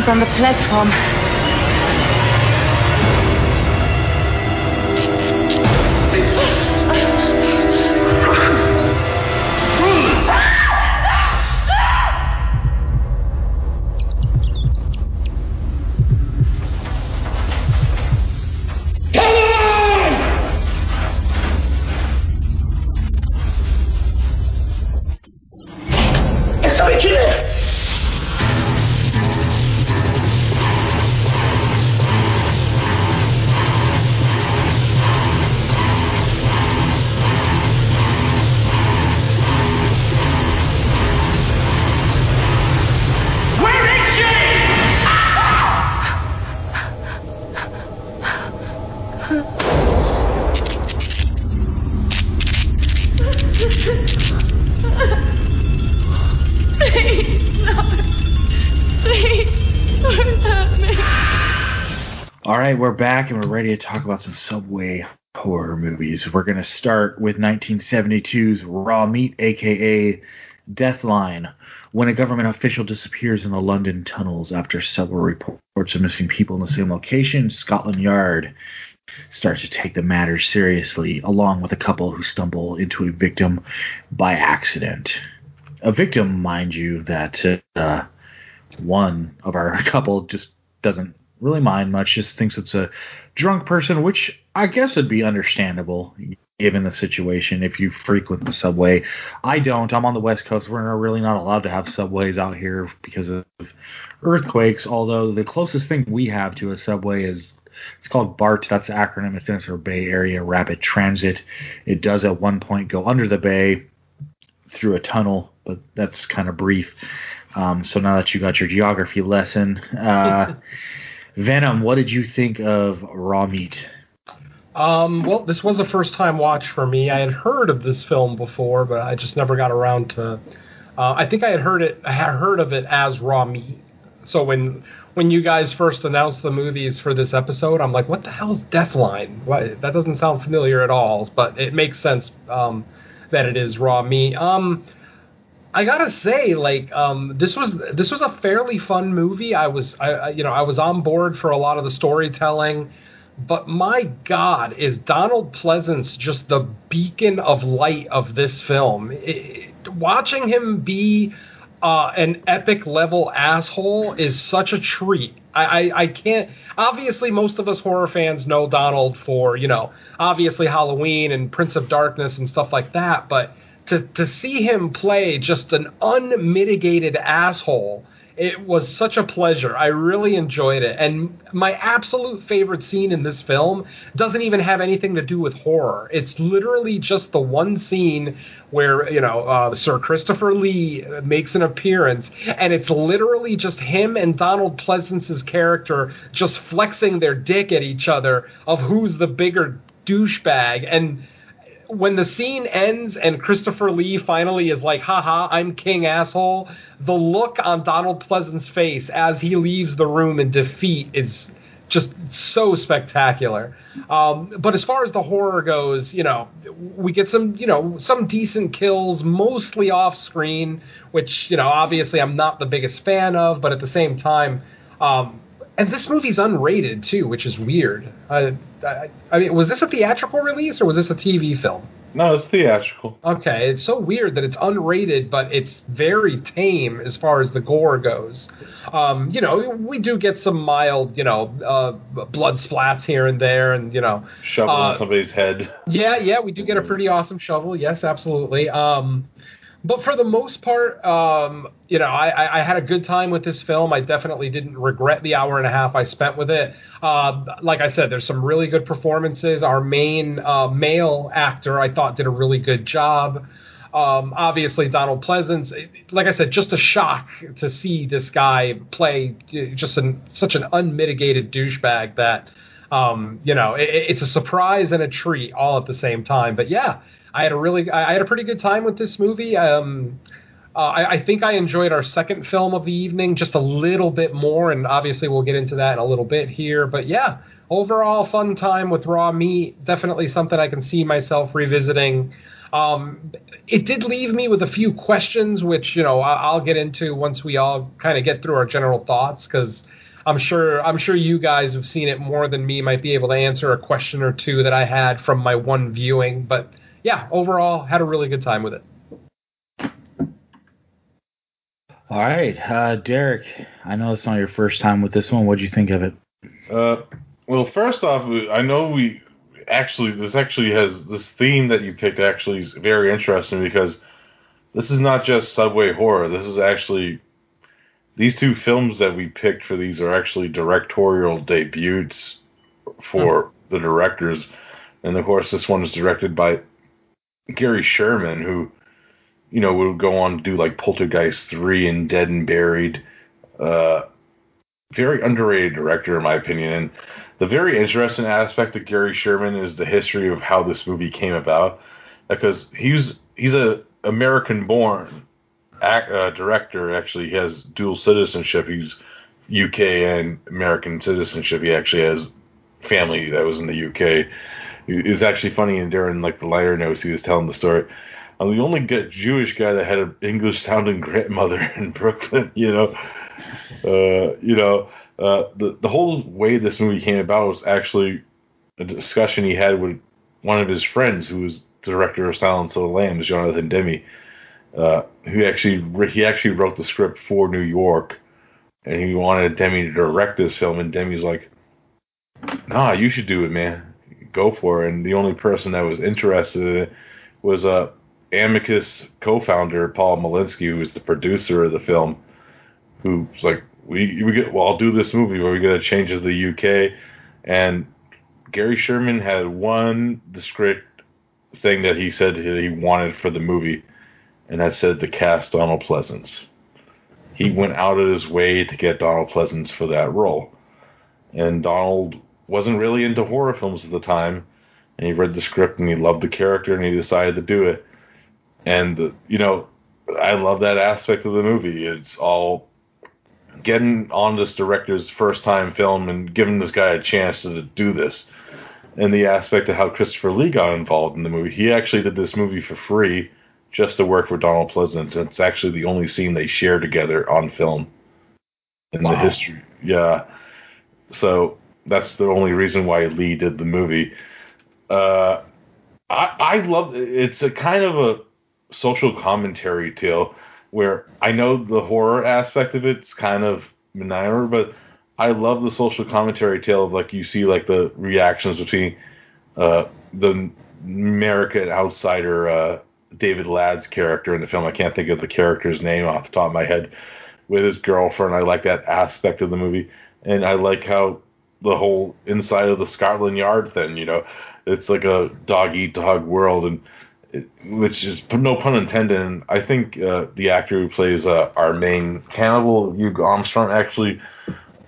on the platform. Speak it! Back and we're ready to talk about some subway horror movies. We're going to start with 1972's Raw Meat, aka Deathline. When a government official disappears in the London tunnels after several reports of missing people in the same location, Scotland Yard starts to take the matter seriously, along with a couple who stumble into a victim by accident. A victim, mind you, that uh, one of our couple just doesn't really mind much, just thinks it's a drunk person, which I guess would be understandable given the situation if you frequent the subway. I don't. I'm on the West Coast. We're really not allowed to have subways out here because of earthquakes, although the closest thing we have to a subway is it's called BART. That's the acronym. It stands for Bay Area Rapid Transit. It does at one point go under the bay through a tunnel, but that's kind of brief. Um, so now that you got your geography lesson, uh, Venom, what did you think of Raw Meat? Um, well, this was a first time watch for me. I had heard of this film before, but I just never got around to. Uh, I think I had heard it. I had heard of it as Raw Meat. So when when you guys first announced the movies for this episode, I'm like, what the hell is Deathline? What, that doesn't sound familiar at all. But it makes sense um, that it is Raw Meat. Um, I gotta say, like, um, this was this was a fairly fun movie. I was, I, I, you know, I was on board for a lot of the storytelling, but my God, is Donald Pleasence just the beacon of light of this film? It- watching him be uh, an epic level asshole is such a treat. I, I, I can't. Obviously, most of us horror fans know Donald for you know, obviously Halloween and Prince of Darkness and stuff like that, but to to see him play just an unmitigated asshole it was such a pleasure. I really enjoyed it. And my absolute favorite scene in this film doesn't even have anything to do with horror. It's literally just the one scene where you know uh, sir christopher lee makes an appearance and it's literally just him and donald pleasence's character just flexing their dick at each other of who's the bigger douchebag. And when the scene ends and Christopher Lee finally is like, haha, I'm king asshole, the look on Donald Pleasence's face as he leaves the room in defeat is just so spectacular. Um, but as far as the horror goes, you know, we get some, you know, some decent kills, mostly off screen, which, you know, obviously I'm not the biggest fan of, but at the same time, um, and this movie's unrated too, which is weird. Uh, I, I mean, was this a theatrical release or was this a TV film? No, it's theatrical. Okay, it's so weird that it's unrated, but it's very tame as far as the gore goes. Um, you know, we do get some mild, you know, uh, blood splats here and there, and you know, Shovel uh, on somebody's head. yeah, yeah, we do get a pretty awesome shovel. Yes, absolutely. Um, but for the most part, um, you know, I, I, had a good time with this film. I definitely didn't regret the hour and a half I spent with it. Uh, like I said, there's some really good performances. Our main uh, male actor, I thought, did a really good job. Um, obviously, Donald Pleasence, like I said, just a shock to see this guy play just an, such an unmitigated douchebag that, um, you know, it, it's a surprise and a treat all at the same time. But yeah, I had a really, I had a pretty good time with this movie. Um, uh, I, I think I enjoyed our second film of the evening just a little bit more, and obviously we'll get into that in a little bit here. But yeah, overall fun time with Raw Meat. Definitely something I can see myself revisiting. Um, it did leave me with a few questions, which you know I- I'll get into once we all kind of get through our general thoughts, because I'm sure I'm sure you guys have seen it more than me. Might be able to answer a question or two that I had from my one viewing, but yeah, overall had a really good time with it. All right, uh, Derek. I know it's not your first time with this one. What'd you think of it? Uh, well, first off, I know we actually this actually has this theme that you picked actually is very interesting because this is not just subway horror. This is actually these two films that we picked for these are actually directorial debuts for the directors, and of course, this one is directed by Gary Sherman, who you know would go on to do like Poltergeist three and Dead and Buried. Uh, very underrated director in my opinion, and the very interesting aspect of Gary Sherman is the history of how this movie came about, because he's he's a American born act, uh, director. Actually, he has dual citizenship. He's UK and American citizenship. He actually has family that was in the UK. It's actually funny, and during like the liner notes, he was telling the story. I'm the only Jewish guy that had an English sounding grandmother in Brooklyn. You know, uh, you know, uh, the the whole way this movie came about was actually a discussion he had with one of his friends, who was director of Silence of the Lambs, Jonathan Demme. Uh, who actually he actually wrote the script for New York, and he wanted Demme to direct this film, and Demme's like, "Nah, you should do it, man. Go for it." And the only person that was interested in it was uh, Amicus co-founder Paul Maslansky, who was the producer of the film, who was like, "We we get well, I'll do this movie, but we got to change it to the UK." And Gary Sherman had one discrete thing that he said he wanted for the movie, and that said to cast Donald Pleasence. He went out of his way to get Donald Pleasence for that role, and Donald wasn't really into horror films at the time, and he read the script and he loved the character and he decided to do it. And you know, I love that aspect of the movie. It's all getting on this director's first time film and giving this guy a chance to do this. And the aspect of how Christopher Lee got involved in the movie. He actually did this movie for free just to work for Donald Pleasence. And it's actually the only scene they share together on film in Wow. the history. Yeah. So that's the only reason why Lee did the movie. Uh, I I love it's a kind of a social commentary tale where I know the horror aspect of it's kind of minor, but I love the social commentary tale of like you see like the reactions between uh, the American outsider uh, David Ladd's character in the film. I can't think of the character's name off the top of my head with his girlfriend. I like that aspect of the movie, and I like how the whole inside of the Scotland Yard thing. You know, it's like a dog eat dog world, and it, which is no pun intended. And I think uh, the actor who plays uh, our main cannibal, Hugh Armstrong, actually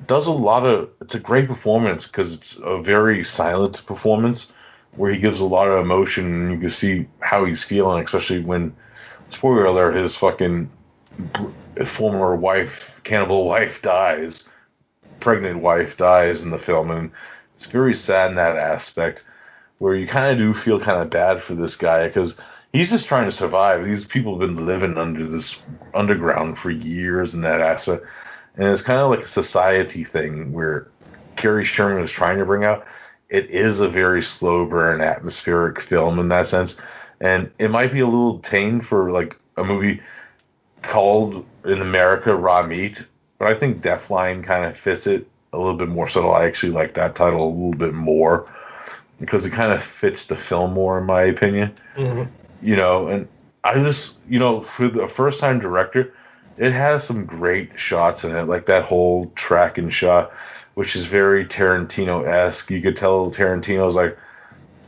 does a lot of. It's a great performance because it's a very silent performance where he gives a lot of emotion, and you can see how he's feeling, especially when. Spoiler alert: his fucking former wife, cannibal wife, dies. Pregnant wife dies in the film, and it's very sad in that aspect where you kind of do feel kind of bad for this guy because he's just trying to survive. These people have been living under this underground for years in that aspect, and it's kind of like a society thing where Gary Sherman is trying to bring out. It is a very slow burn, atmospheric film in that sense, and it might be a little tame for like a movie called in America Raw Meat, but I think Deathline kind of fits it a little bit more subtle. I actually like that title a little bit more because it kind of fits the film more, in my opinion. Mm-hmm. You know, and I just, you know, for the first time director, it has some great shots in it, like that whole tracking shot, which is very Tarantino esque. You could tell Tarantino's like,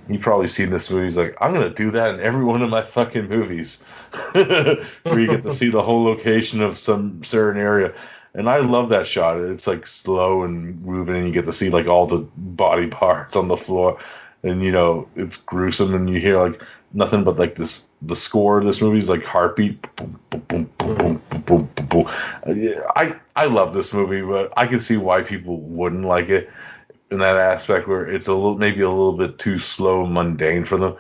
you probably seen this movie. He's like, I'm gonna do that in every one of my fucking movies, where you get to see the whole location of some certain area. And I love that shot. It's like slow and moving, and you get to see like all the body parts on the floor, and you know it's gruesome, and you hear like nothing but like this the score of this movie is like heartbeat. Boom, boom, boom, mm-hmm. boom, boom, boom, boom. I I love this movie, but I can see why people wouldn't like it in that aspect where it's a little maybe a little bit too slow and mundane for them.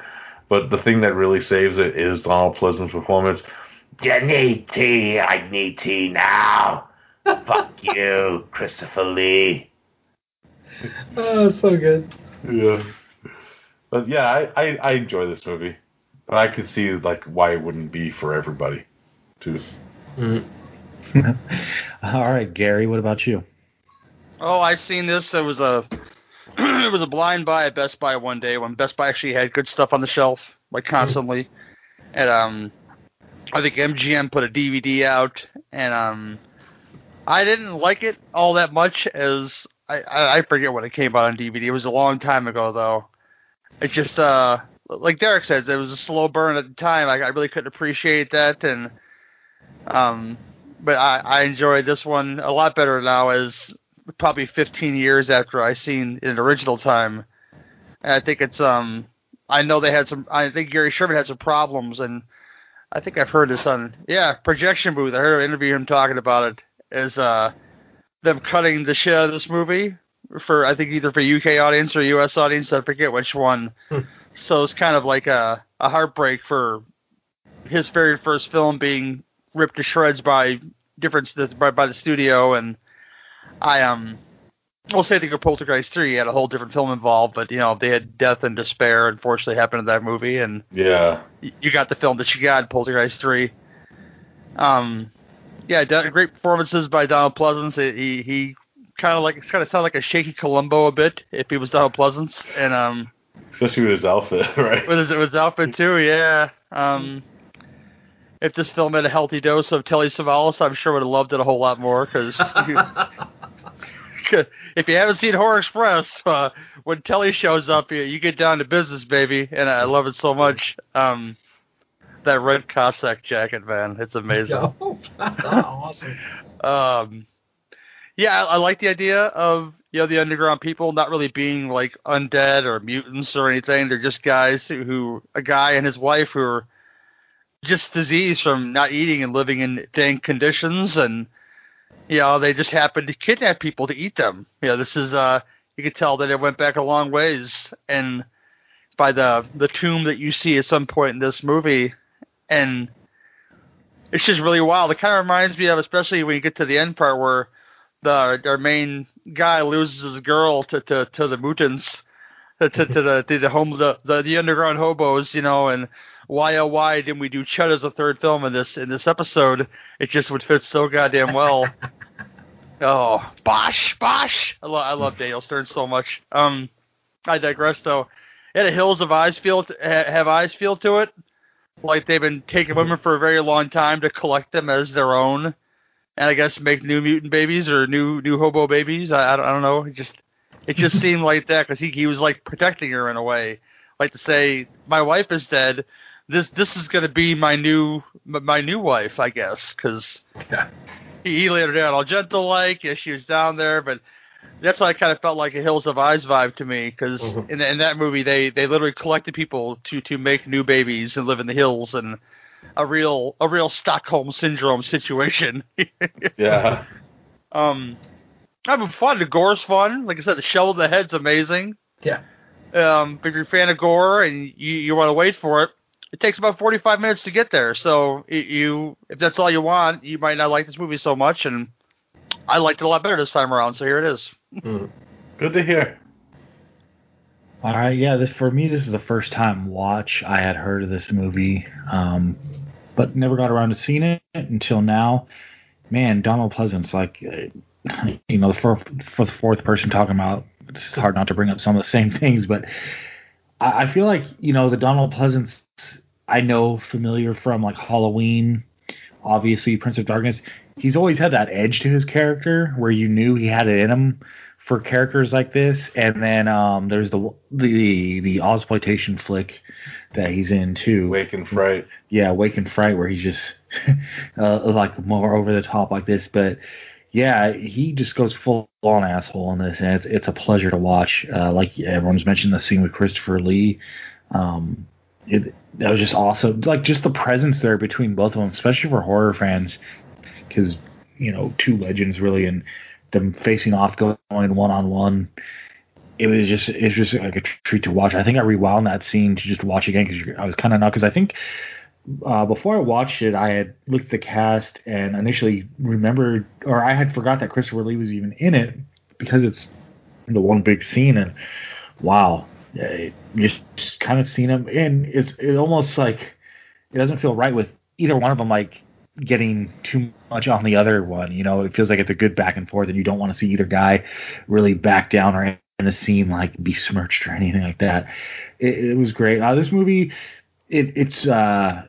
But the thing that really saves it is Donald Pleasence's performance. You need tea. I need tea now. Fuck you, Christopher Lee. Oh, so good. Yeah. But yeah, I, I, I enjoy this movie. But I could see like why it wouldn't be for everybody. Too. All right, Gary, what about you? Oh, I seen this. It was a it was a blind buy at Best Buy one day when Best Buy actually had good stuff on the shelf, like constantly. And um, I think MGM put a DVD out, and um, I didn't like it all that much. As I, I forget when it came out on DVD. It was a long time ago, though. It just uh, like Derek says, it was a slow burn at the time. I, I really couldn't appreciate that, and um, but I, I enjoyed this one a lot better now. As probably 15 years after I seen it in original time, and I think it's um, I know they had some. I think Gary Sherman had some problems, and I think I've heard this on yeah projection booth. I heard an interview him talking about it. Is uh, them cutting the shit out of this movie for I think either for UK audience or US audience. I forget which one. so it's kind of like a a heartbreak for his very first film being ripped to shreds by different by, by the studio and I um I'll say I think of Poltergeist three had a whole different film involved, but you know they had death and despair unfortunately happened in that movie, and Yeah. you got the film that you got Poltergeist three. Um, yeah, great performances by Donald Pleasence. He he kind of like it's kind of sound like a shaky Columbo a bit if he was Donald Pleasence, and um Especially with his outfit, right? with his, with his outfit too. Yeah. Um, if this film had a healthy dose of Telly Savalas, I'm sure would have loved it a whole lot more. Because if you haven't seen Horror Express, uh, when Telly shows up, you, you get down to business, baby, and I love it so much. Um, that red Cossack jacket, man, it's amazing. awesome. Um, yeah, I, I like the idea of you know the underground people not really being like undead or mutants or anything. They're just guys who, who a guy and his wife who are just diseased from not eating and living in dank conditions, and you know they just happen to kidnap people to eat them. You know, this is uh you could tell that it went back a long ways, and by the the tomb that you see at some point in this movie, and it's just really wild. It kind of reminds me of, especially when you get to the end part where the our main guy loses his girl to to, to the mutants, to, to, to the to the home the, the the underground hobos, you know, and why oh why didn't we do Chud as a third film in this in this episode? It just would fit so goddamn well. oh, Bosh, Bosh! I love I love Daniel Stern so much. Um, I digress though. It had a Hills of Eyes feel to, have eyes feel to it like they've been taking women for a very long time to collect them as their own, and I guess make new mutant babies or new new hobo babies. I, I don't I don't know. It just it just seemed like that because he he was like protecting her in a way, like to say my wife is dead. This this is gonna be my new my new wife, I guess, because he, he laid her down all gentle like. Yeah, she was down there, but that's why I kind of felt like a Hills of Eyes vibe to me because in, in that movie they they literally collected people to to make new babies and live in the hills and a real a real Stockholm syndrome situation. Yeah. um, having fun. The gore's fun. Like I said, the shell of the head's amazing. Yeah. Um, if you're a fan of gore and you you want to wait for it, it takes about 45 minutes to get there. So it, you if that's all you want, you might not like this movie so much and. I liked it a lot better this time around, so here it is. Good to hear. All right, yeah. This for me, this is the first time watch I had heard of this movie, um, but never got around to seeing it until now. Man, Donald Pleasence, like, uh, you know, for for the fourth person talking about, it's hard not to bring up some of the same things, but I, I feel like you know the Donald Pleasence I know familiar from like Halloween, obviously Prince of Darkness. He's always had that edge to his character where you knew he had it in him for characters like this. And then um, there's the the the exploitation flick that he's in too. Wake in Fright. Yeah, Wake in Fright, where he's just uh, like more over the top like this. But yeah, he just goes full on asshole in this, and it's it's a pleasure to watch. Uh, like everyone's mentioned the scene with Christopher Lee. Um, it that was just awesome. Like just the presence there between both of them, especially for horror fans, because you know two legends really, and them facing off, going one on one. It was just it was just like a treat to watch. I think I rewound that scene to just watch again because I was kind of not because I think uh, before I watched it, I had looked at the cast and initially remembered, or I had forgot that Christopher Lee was even in it because it's the one big scene. And wow, it just, just kind of seen him, and it's it almost like it doesn't feel right with either one of them. Like getting too much on the other one, you know, it feels like it's a good back and forth, and you don't want to see either guy really back down or in the scene like besmirched or anything like that. It, it was great. Uh, this movie, it, it's uh,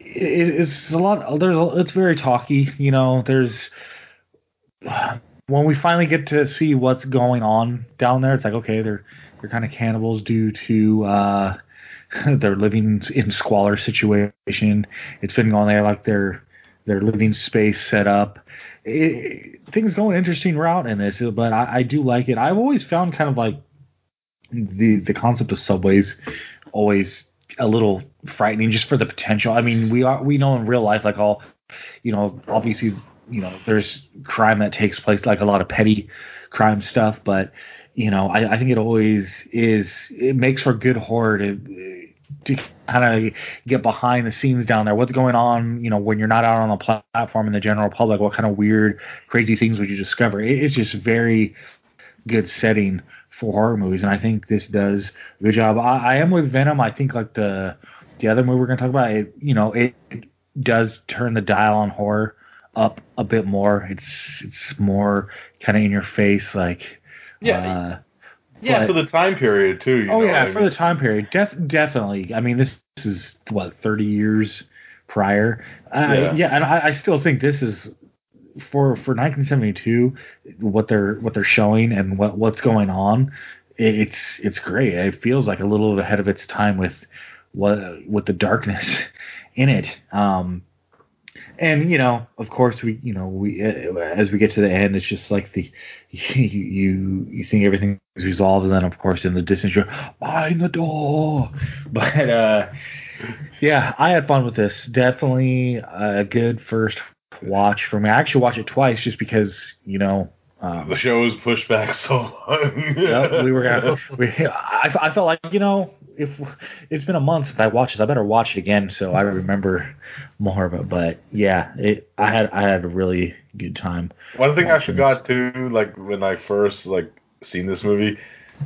it, it's a lot. There's a, it's very talky. You know, there's when we finally get to see what's going on down there. It's like okay, they're they're kind of cannibals due to uh, they're living in squalor situation. It's been going there like their their living space set up. It, things go an interesting route in this, but I, I do like it. I've always found kind of like the the concept of subways always a little frightening just for the potential. I mean, we are we know in real life like all you know, obviously, you know, there's crime that takes place like a lot of petty crime stuff, but you know, I, I think it always is it makes for good horror to to kind of get behind the scenes down there. What's going on, you know, when you're not out on the platform in the general public? What kind of weird, crazy things would you discover? It, it's just very good setting for horror movies, and I think this does a good job. I, I am with Venom. I think like the the other movie we're going to talk about, it you know, it, it does turn the dial on horror up a bit more. It's it's more kind of in your face, like Yeah. Uh, Yeah, but- for the time period too. Oh know, yeah, I for the time period, def- definitely. I mean, this, this is what thirty years prior. Uh, Yeah. yeah. and I, I still think this is for for 1972. What they're what they're showing and what what's going on, it's it's great. It feels like a little ahead of its time with what with the darkness in it. Um, and you know, of course, we you know we uh, as we get to the end, it's just like the you you, you think everything is resolved, and then of course in the distance you're behind the door. But uh, yeah, I had fun with this. Definitely a good first watch for me. I actually watched it twice just because you know. Um, the show was pushed back so long. Yep, we were gonna. We, I, I felt like you know, if it's been a month since I watched this, I better watch it again so I remember more of it. But yeah, it. I had I had a really good time. One thing I watching forgot too, like when I first like seen this movie,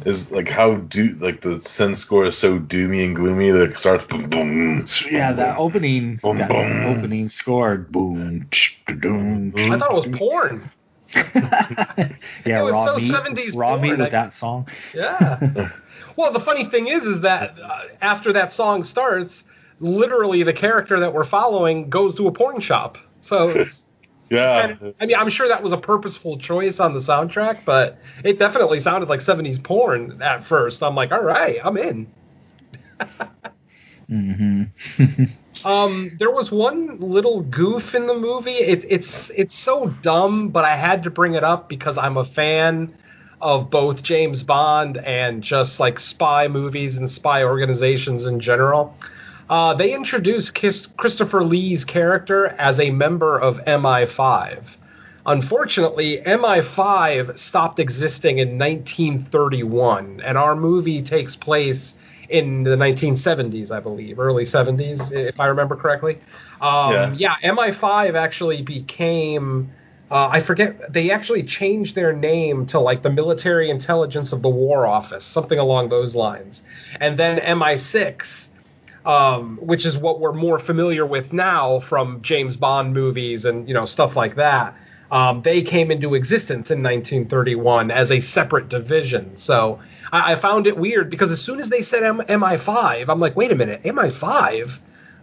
is like how do like the synth score is so doomy and gloomy. Like it starts boom boom. this. Yeah, that opening, Boom, that boom. opening score, boom. I thought it was porn. yeah, It was raw so meat, 70s raw meat with I- that song. Yeah. well, the funny thing is, is that uh, after that song starts, literally the character that we're following goes to a porn shop. So, Yeah, I mean, I'm sure that was a purposeful choice on the soundtrack, but it definitely sounded like 70s porn at first. I'm like, all right, I'm in. hmm Um, there was one little goof in the movie. It, it's it's so dumb, but I had to bring it up because I'm a fan of both James Bond and just like spy movies and spy organizations in general. Uh, they introduced Christopher Lee's character as a member of MI5. Unfortunately, MI5 stopped existing in 1931, and our movie takes place in the 1970s, I believe, early 70s, if I remember correctly. Um, yeah. MI5 actually became. Uh, I forget. They actually changed their name to like the Military Intelligence of the War Office, something along those lines. And then MI6, um, which is what we're more familiar with now from James Bond movies and you know stuff like that. Um, they came into existence in 1931 as a separate division. So I, I found it weird because as soon as they said M- MI5, I'm like, wait a minute, MI5?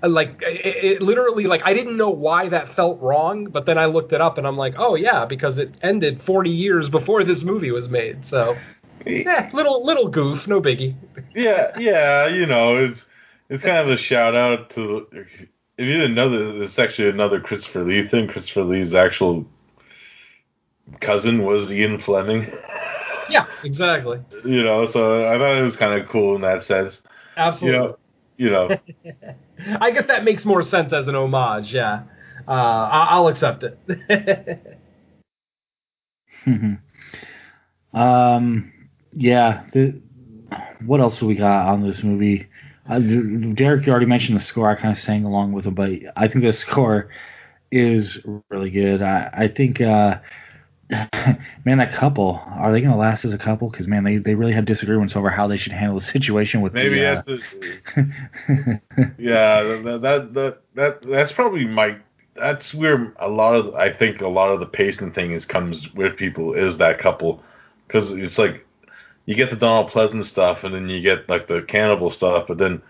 Uh, Like it, it literally, like I didn't know why that felt wrong, but then I looked it up and I'm like, oh yeah, because it ended 40 years before this movie was made. So, yeah, little little goof, no biggie. yeah, yeah. You know, it's it's kind of a shout out to. If you didn't know that, it's actually another Christopher Lee thing. Christopher Lee's actual cousin was Ian Fleming. Yeah, exactly. You know, so I thought it was kind of cool in that sense. Absolutely. You know, you know. I guess that makes more sense as an homage. Yeah, uh, I- I'll accept it. um, yeah. The, what else do we got on this movie? Uh, Derek, you already mentioned the score. I kind of sang along with him, but I think the score is really good. I, I think, uh, man, that couple are they going to last as a couple? Because man, they, they really have disagreements over how they should handle the situation with Maybe the, uh, at the, yeah, that, that that that that's probably my that's where a lot of I think a lot of the pacing thing is comes with people is that couple because it's like you get the Donald Pleasence stuff and then you get like the cannibal stuff, but then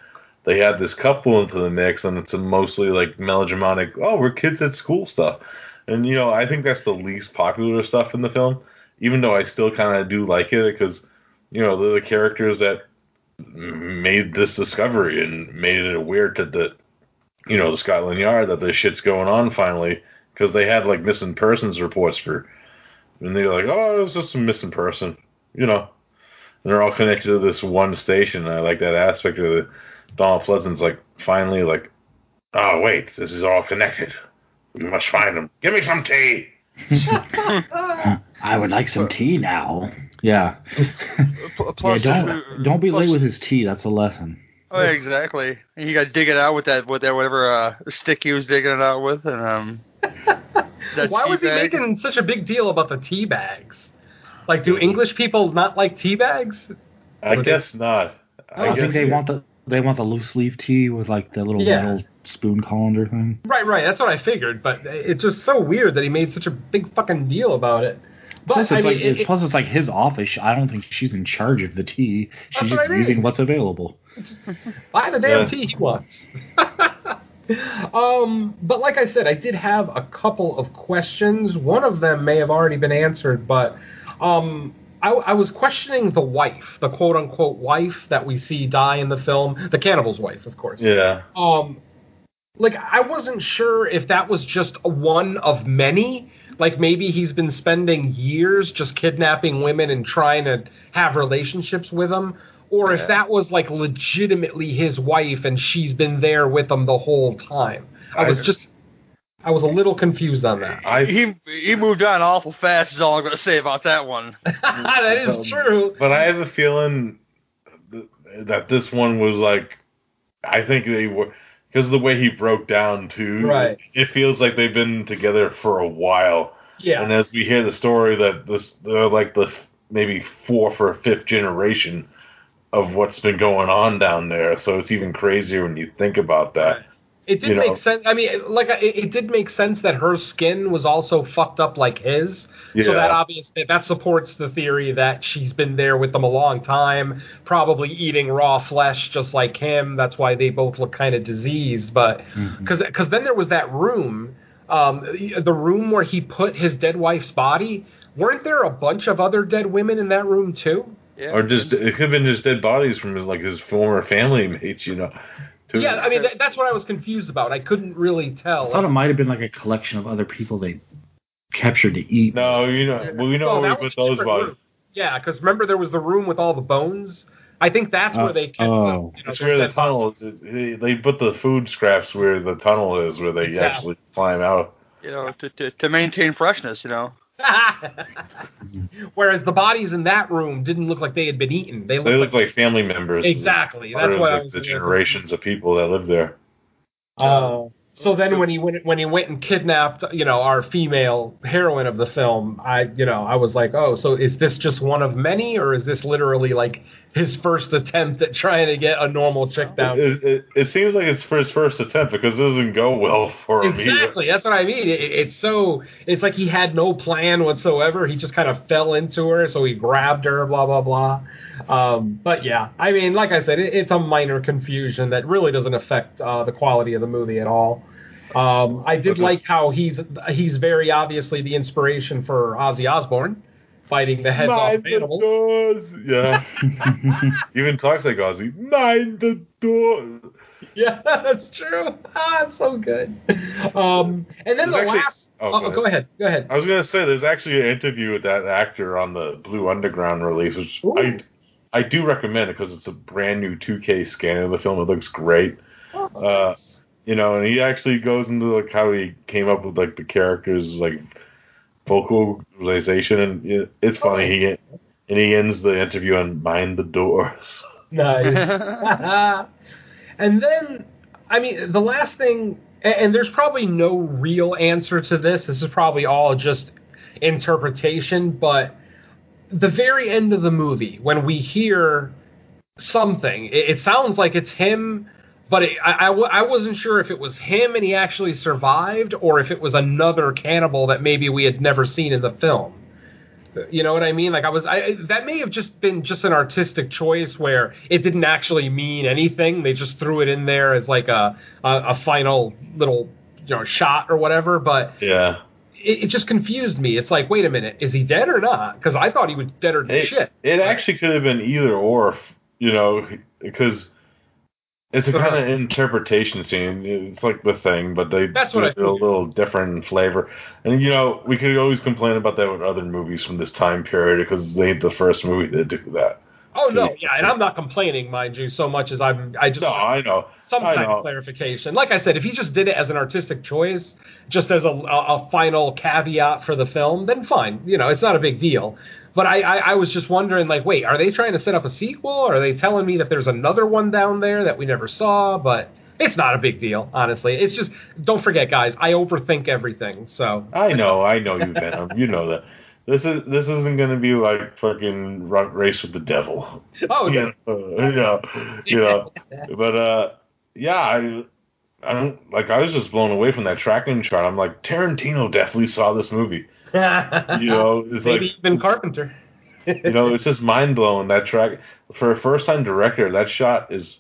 they had this couple into the mix, and it's a mostly like melodramatic. Oh, we're kids at school stuff, and you know I think that's the least popular stuff in the film. Even though I still kind of do like it because you know the characters that made this discovery and made it aware to the you know the Scotland Yard that this shit's going on finally because they had like missing persons reports for and they're like oh it was just a missing person you know and they're all connected to this one station and I like that aspect of the Donald Pleasence's like finally like oh wait this is all connected we must find him. give me some tea I would like some tea now. Yeah. Plus, yeah, don't don't be plus- late with his tea. That's a lesson. Oh, yeah, exactly. And you got to dig it out with that, with that whatever uh, stick he was digging it out with, and um. Why was he bag. making such a big deal about the tea bags? Like, do English people not like tea bags? I Or they- guess not I, think guess they yeah. want the they want the loose leaf tea with like the little Yeah. metal spoon colander thing. Right, right. That's what I figured. But it's just so weird that he made such a big fucking deal about it. But Plus, I it's mean, like it- it's, it- plus it's like his office. I don't think she's in charge of the tea. She's That's what just I mean. using what's available. buy the damn Yeah. tea he wants. um, but like I said, I did have a couple of questions. One of them may have already been answered, but um, I, I was questioning the wife, the quote unquote wife that we see die in the film, the cannibal's wife, of course. yeah Um, like I wasn't sure if that was just one of many. Like maybe he's been spending years just kidnapping women and trying to have relationships with them, or if that was like legitimately his wife and she's been there with him the whole time. I was I- just, I was a little confused on that. I He he moved on awful fast. Is all I'm going to say about that one. that is um, true. But I have a feeling that this one was like, I think they were because of the way he broke down too. Right. It feels like they've been together for a while. Yeah. And as we hear the story, that this they're like the maybe fourth or fifth generation of what's been going on down there. So it's even crazier when you think about that. It did you know. make sense. I mean, like it, it did make sense that her skin was also fucked up like his. Yeah. So that obviously that supports the theory that she's been there with them a long time, probably eating raw flesh just like him. That's why they both look kind of diseased. But because then there was that room, um, the room where he put his dead wife's body. Weren't there a bunch of other dead women in that room too? Yeah. Or just it could have been just dead bodies from his, like his former family mates, you know. Too. Yeah, I mean that, that's what I was confused about. I couldn't really tell. I thought it might have been like a collection of other people they captured to eat. No, you know, well, we know Oh, where we put those bodies. room. Yeah, because remember there was the room with all the bones. I think that's where uh, they kept. oh. the, you oh. know, That's where the tunnel is. They, they put the food scraps where the tunnel is, where they Exactly. actually climb out. You know, to, to to maintain freshness. You know. Whereas the bodies in that room didn't look like they had been eaten. They looked They like, look like family members. exactly. That's I like, was. the generations of people that live there. Uh, so then when he went when he went and kidnapped, you know, our female heroine of the film, I you know, I was like, "Oh, so is this just one of many or is this literally like his first attempt at trying to get a normal chick down?" It, it, it seems like it's for his first attempt because it doesn't go well for him. either. Exactly. That's what I mean. It, it- it's so. It's like he had no plan whatsoever. He just kind of fell into her, so he grabbed her. Blah blah blah. Um, but yeah, I mean, like I said, it, it's a minor confusion that really doesn't affect uh, the quality of the movie at all. Um, I did like how he's he's very obviously the inspiration for Ozzy Osbourne biting the heads off Mind of the animals. doors. Yeah. Even talks like Ozzy. Mind the door. Yeah, that's true. Ah, it's so good. Um, and then There's the actually- last. oh, oh, go go ahead. Go ahead. I was gonna say there's actually an interview with that actor on the Blue Underground release, which I I do recommend it because it's a brand new 2K scan of the film. It looks great. Oh Uh, you know, and he actually goes into like how he came up with like the characters like vocalization, and it's funny. He and he ends the interview on "Mind the doors." Nice. and then, I mean, the last thing, and, and there's probably no real answer to this. This is probably all just interpretation, but the very end of the movie, when we hear something, it, it sounds like it's him. But it, I, I, w- I wasn't sure if it was him and he actually survived, or if it was another cannibal that maybe we had never seen in the film. You know what I mean? Like I was, I that may have just been just an artistic choice where it didn't actually mean anything. They just threw it in there as like a a, a final little you know shot or whatever. But Yeah. it, it just confused me. It's like, wait a minute, is he dead or not? Because I thought he was dead or It, shit. it actually could have been either or, you know, because it's a uh-huh. kind of interpretation scene. It's like the thing, but they That's what I it a little different flavor. And you know, we could always complain about that with other movies from this time period because they ain't the first movie to do that. Oh no, yeah, and I'm not complaining, mind you, so much as I'm. I just No, I know. some I kind know. of clarification. Like I said, if he just did it as an artistic choice, just as a, a, a final caveat for the film, then fine. You know, it's not a big deal. But I, I, I was just wondering, like, wait, are they trying to set up a sequel? Or Are they telling me that there's another one down there that we never saw? But it's not a big deal, honestly. It's just don't forget, guys. I overthink everything. So I know, I know you, Venom. you know that. This is this isn't gonna be like fucking race with the devil. Oh yeah, you know, you know. But uh, yeah, I, I don't like. I was just blown away from that tracking chart. I'm like, Tarantino definitely saw this movie. You know, it's maybe like even Carpenter. you know, it's just mind blowing that track for a first time director. That shot is,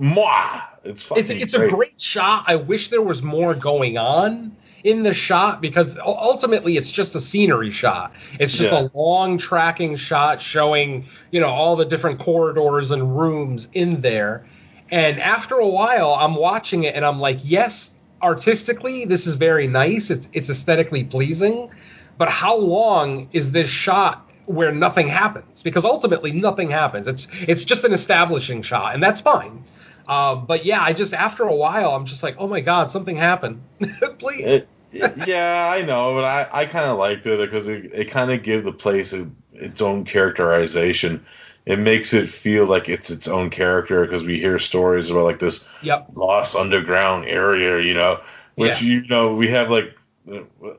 mwah. It's fucking it's it's a great shot. I wish there was more going on in the shot because ultimately it's just a scenery shot. It's just Yeah. a long tracking shot showing, you know, all the different corridors and rooms in there. And after a while I'm watching it and I'm like, yes, artistically this is very nice. It's it's aesthetically pleasing, but how long is this shot where nothing happens? Because ultimately nothing happens. It's it's just an establishing shot and that's fine. Uh, but yeah, I just after a while, I'm just like, oh my god, something happened. Please. It, yeah, I know, but I, I kind of liked it because it, it kind of gave the place a, its own characterization. It makes it feel like it's its own character because we hear stories about like this Yep. lost underground area, you know, which Yeah. you know we have like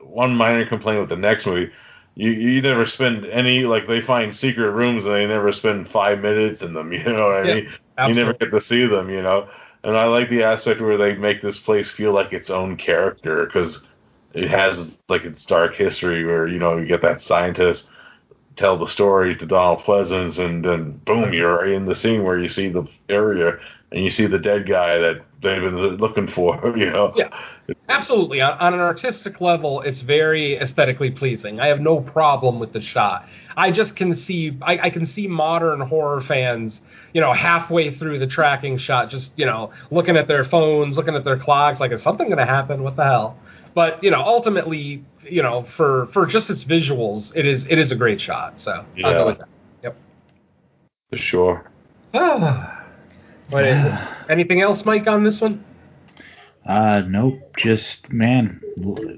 one minor complaint with the next movie. You you never spend any like they find secret rooms and they never spend five minutes in them. You know what I Yeah, mean? You never get to see them. You know, and I like the aspect where they make this place feel like its own character because it has like its dark history where you know you get that scientist tell the story to Donald Pleasence and then boom you're in the scene where you see the area and you see the dead guy that they've been looking for you know Yeah. Absolutely. On, an artistic level, it's very aesthetically pleasing. I have no problem with the shot. I just can see I, I can see modern horror fans, you know, halfway through the tracking shot, just you know, looking at their phones, looking at their clocks, like is something going to happen? What the hell? But you know, ultimately, you know, for for just its visuals, it is it is a great shot. So I'll Yeah. go with that. Yep. for sure What, anything else, Mike, on this one? Uh, nope. Just man,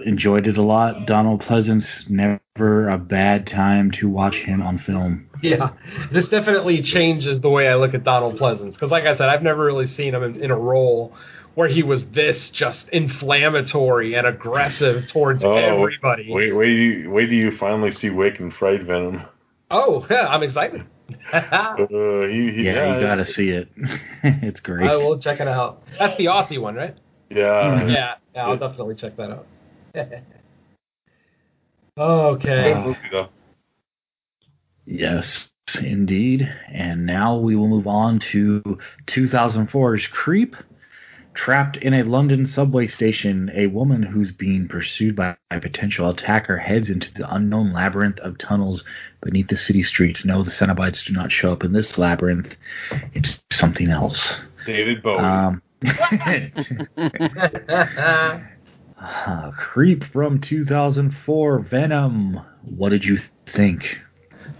enjoyed it a lot. Donald Pleasence, never a bad time to watch him on film. Yeah, this definitely changes the way I look at Donald Pleasence because, like I said, I've never really seen him in, in a role where he was this just inflammatory and aggressive towards everybody. wait wait do you wait do you finally see Wake in Fright Venom Oh, yeah, I'm excited. uh, he, he, Yeah, you gotta see it. it's great. I will check it out. That's the Aussie one, right? yeah Yeah, yeah, I'll definitely check that out. okay. Good. Yes, indeed. And now we will move on to 2004's Creep. Trapped in a London subway station, a woman who's being pursued by a potential attacker heads into the unknown labyrinth of tunnels beneath the city streets. No, the Cenobites do not show up in this labyrinth. It's something else. David Bowie Um, uh, Creep from 2004, Venom. What did you think?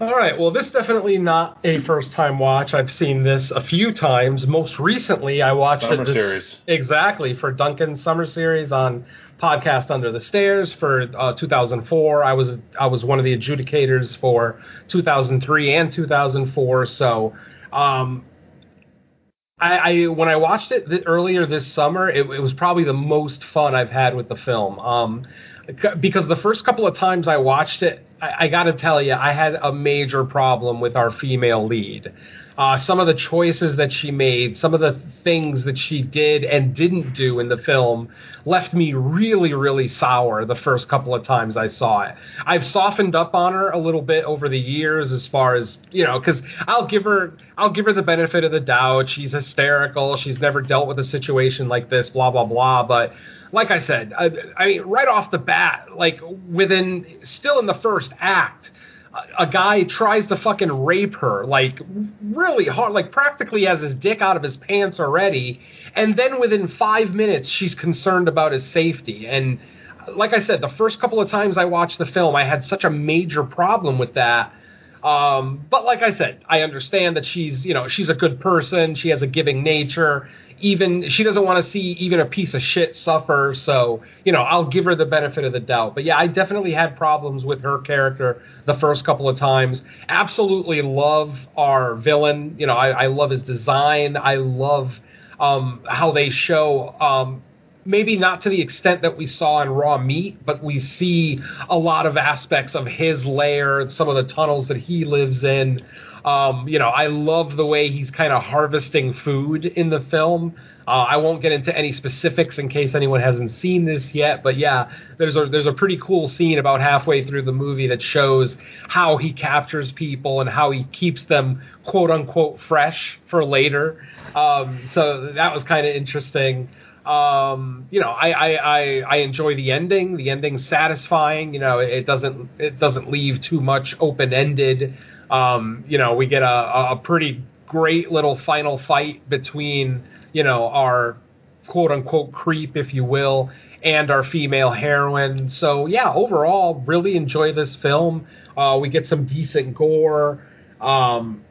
All right. Well, this is definitely not a first time watch. I've seen this a few times. Most recently, I watched Summer it this, series. exactly for Duncan's summer series on podcast Under the Stairs for uh, 2004. I was I was one of the adjudicators for 2003 and 2004. So, um, I, I when I watched it th- earlier this summer, it, it was probably the most fun I've had with the film. Um, c- because the first couple of times I watched it, I, I got to tell you, I had a major problem with our female lead. Uh, some of the choices that she made, some of the things that she did and didn't do in the film left me really, really sour the first couple of times I saw it. I've softened up on her a little bit over the years as far as, you know, because I'll give her I'll give her the benefit of the doubt. She's hysterical. She's never dealt with a situation like this, blah, blah, blah. But like I said, I, I mean, right off the bat, like within still in the first act, a, a guy tries to fucking rape her, like really hard, like practically has his dick out of his pants already, and then within five minutes, she's concerned about his safety. And like I said, the first couple of times I watched the film, I had such a major problem with that. Um, but like I said, I understand that she's, you know, she's a good person. She has a giving nature. Even she doesn't want to see even a piece of shit suffer. So, you know, I'll give her the benefit of the doubt. But yeah, I definitely had problems with her character the first couple of times. Absolutely love our villain. You know, I, I love his design. I love um, how they show um, maybe not to the extent that we saw in Raw Meat, but we see a lot of aspects of his lair, some of the tunnels that he lives in. Um, you know, I love the way he's kind of harvesting food in the film. Uh, I won't get into any specifics in case anyone hasn't seen this yet, but yeah, there's a there's a pretty cool scene about halfway through the movie that shows how he captures people and how he keeps them quote unquote fresh for later. Um, so that was kind of interesting um you know I, I i i enjoy the ending the ending's satisfying you know it doesn't it doesn't leave too much open ended um you know we get a a pretty great little final fight between you know our quote unquote creep if you will and our female heroine so yeah overall really enjoy this film uh we get some decent gore um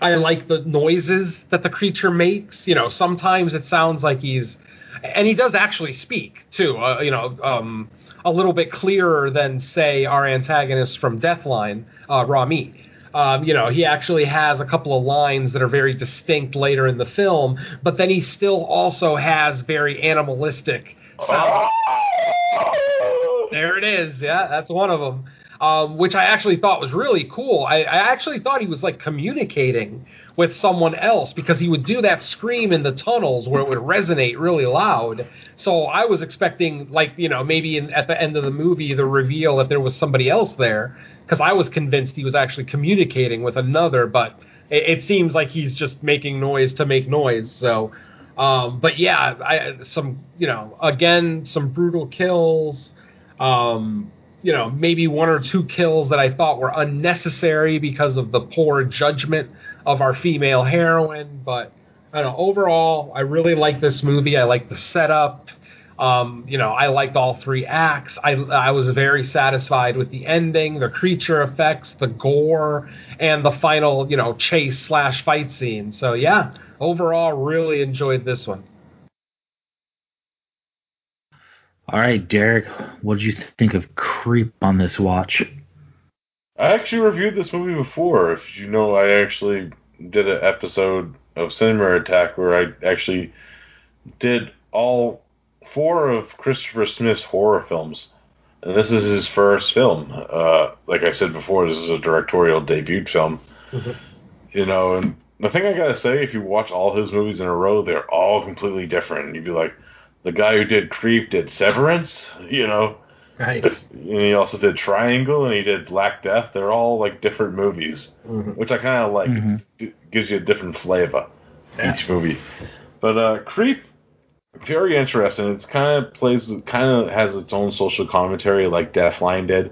I like the noises that the creature makes. You know, sometimes it sounds like he's, and he does actually speak too. Uh, you know, um, a little bit clearer than say our antagonist from Deathline, uh, Meat. Um, you know, he actually has a couple of lines that are very distinct later in the film, but then he still also has very animalistic sound. There it is. Yeah, that's one of them um, which I actually thought was really cool. I, I, actually thought he was like communicating with someone else because he would do that scream in the tunnels where it would resonate really loud. So I was expecting, like, you know, maybe in, at the end of the movie, the reveal that there was somebody else there because I was convinced he was actually communicating with another, but it, it seems like he's just making noise to make noise. So. Um, but yeah, I, some you know again some brutal kills. Um, you know, maybe one or two kills that I thought were unnecessary because of the poor judgment of our female heroine. But I don't know. Overall, I really like this movie. I like the setup. Um, you know, I liked all three acts. I I was very satisfied with the ending, the creature effects, the gore, and the final, you know, chase slash fight scene. So yeah, overall, really enjoyed this one. All right, Derek, what did you think of Creep on this watch? I actually reviewed this movie before. If you know, I actually did an episode of Cinema Attack where I actually did all four of Christopher Smith's horror films. And this is his first film. Uh, like I said before, this is a directorial debut film. Mm-hmm. You know, and the thing I gotta say, if you watch all his movies in a row, they're all completely different. You'd be like, the guy who did Creep did Severance, you know. Nice. And he also did Triangle and he did Black Death. They're all like different movies, mm-hmm. which I kind of like. Mm-hmm. It gives you a different flavor yeah. each movie. But uh, Creep, very interesting. It's kind of plays, kind of has its own social commentary like Deathline did.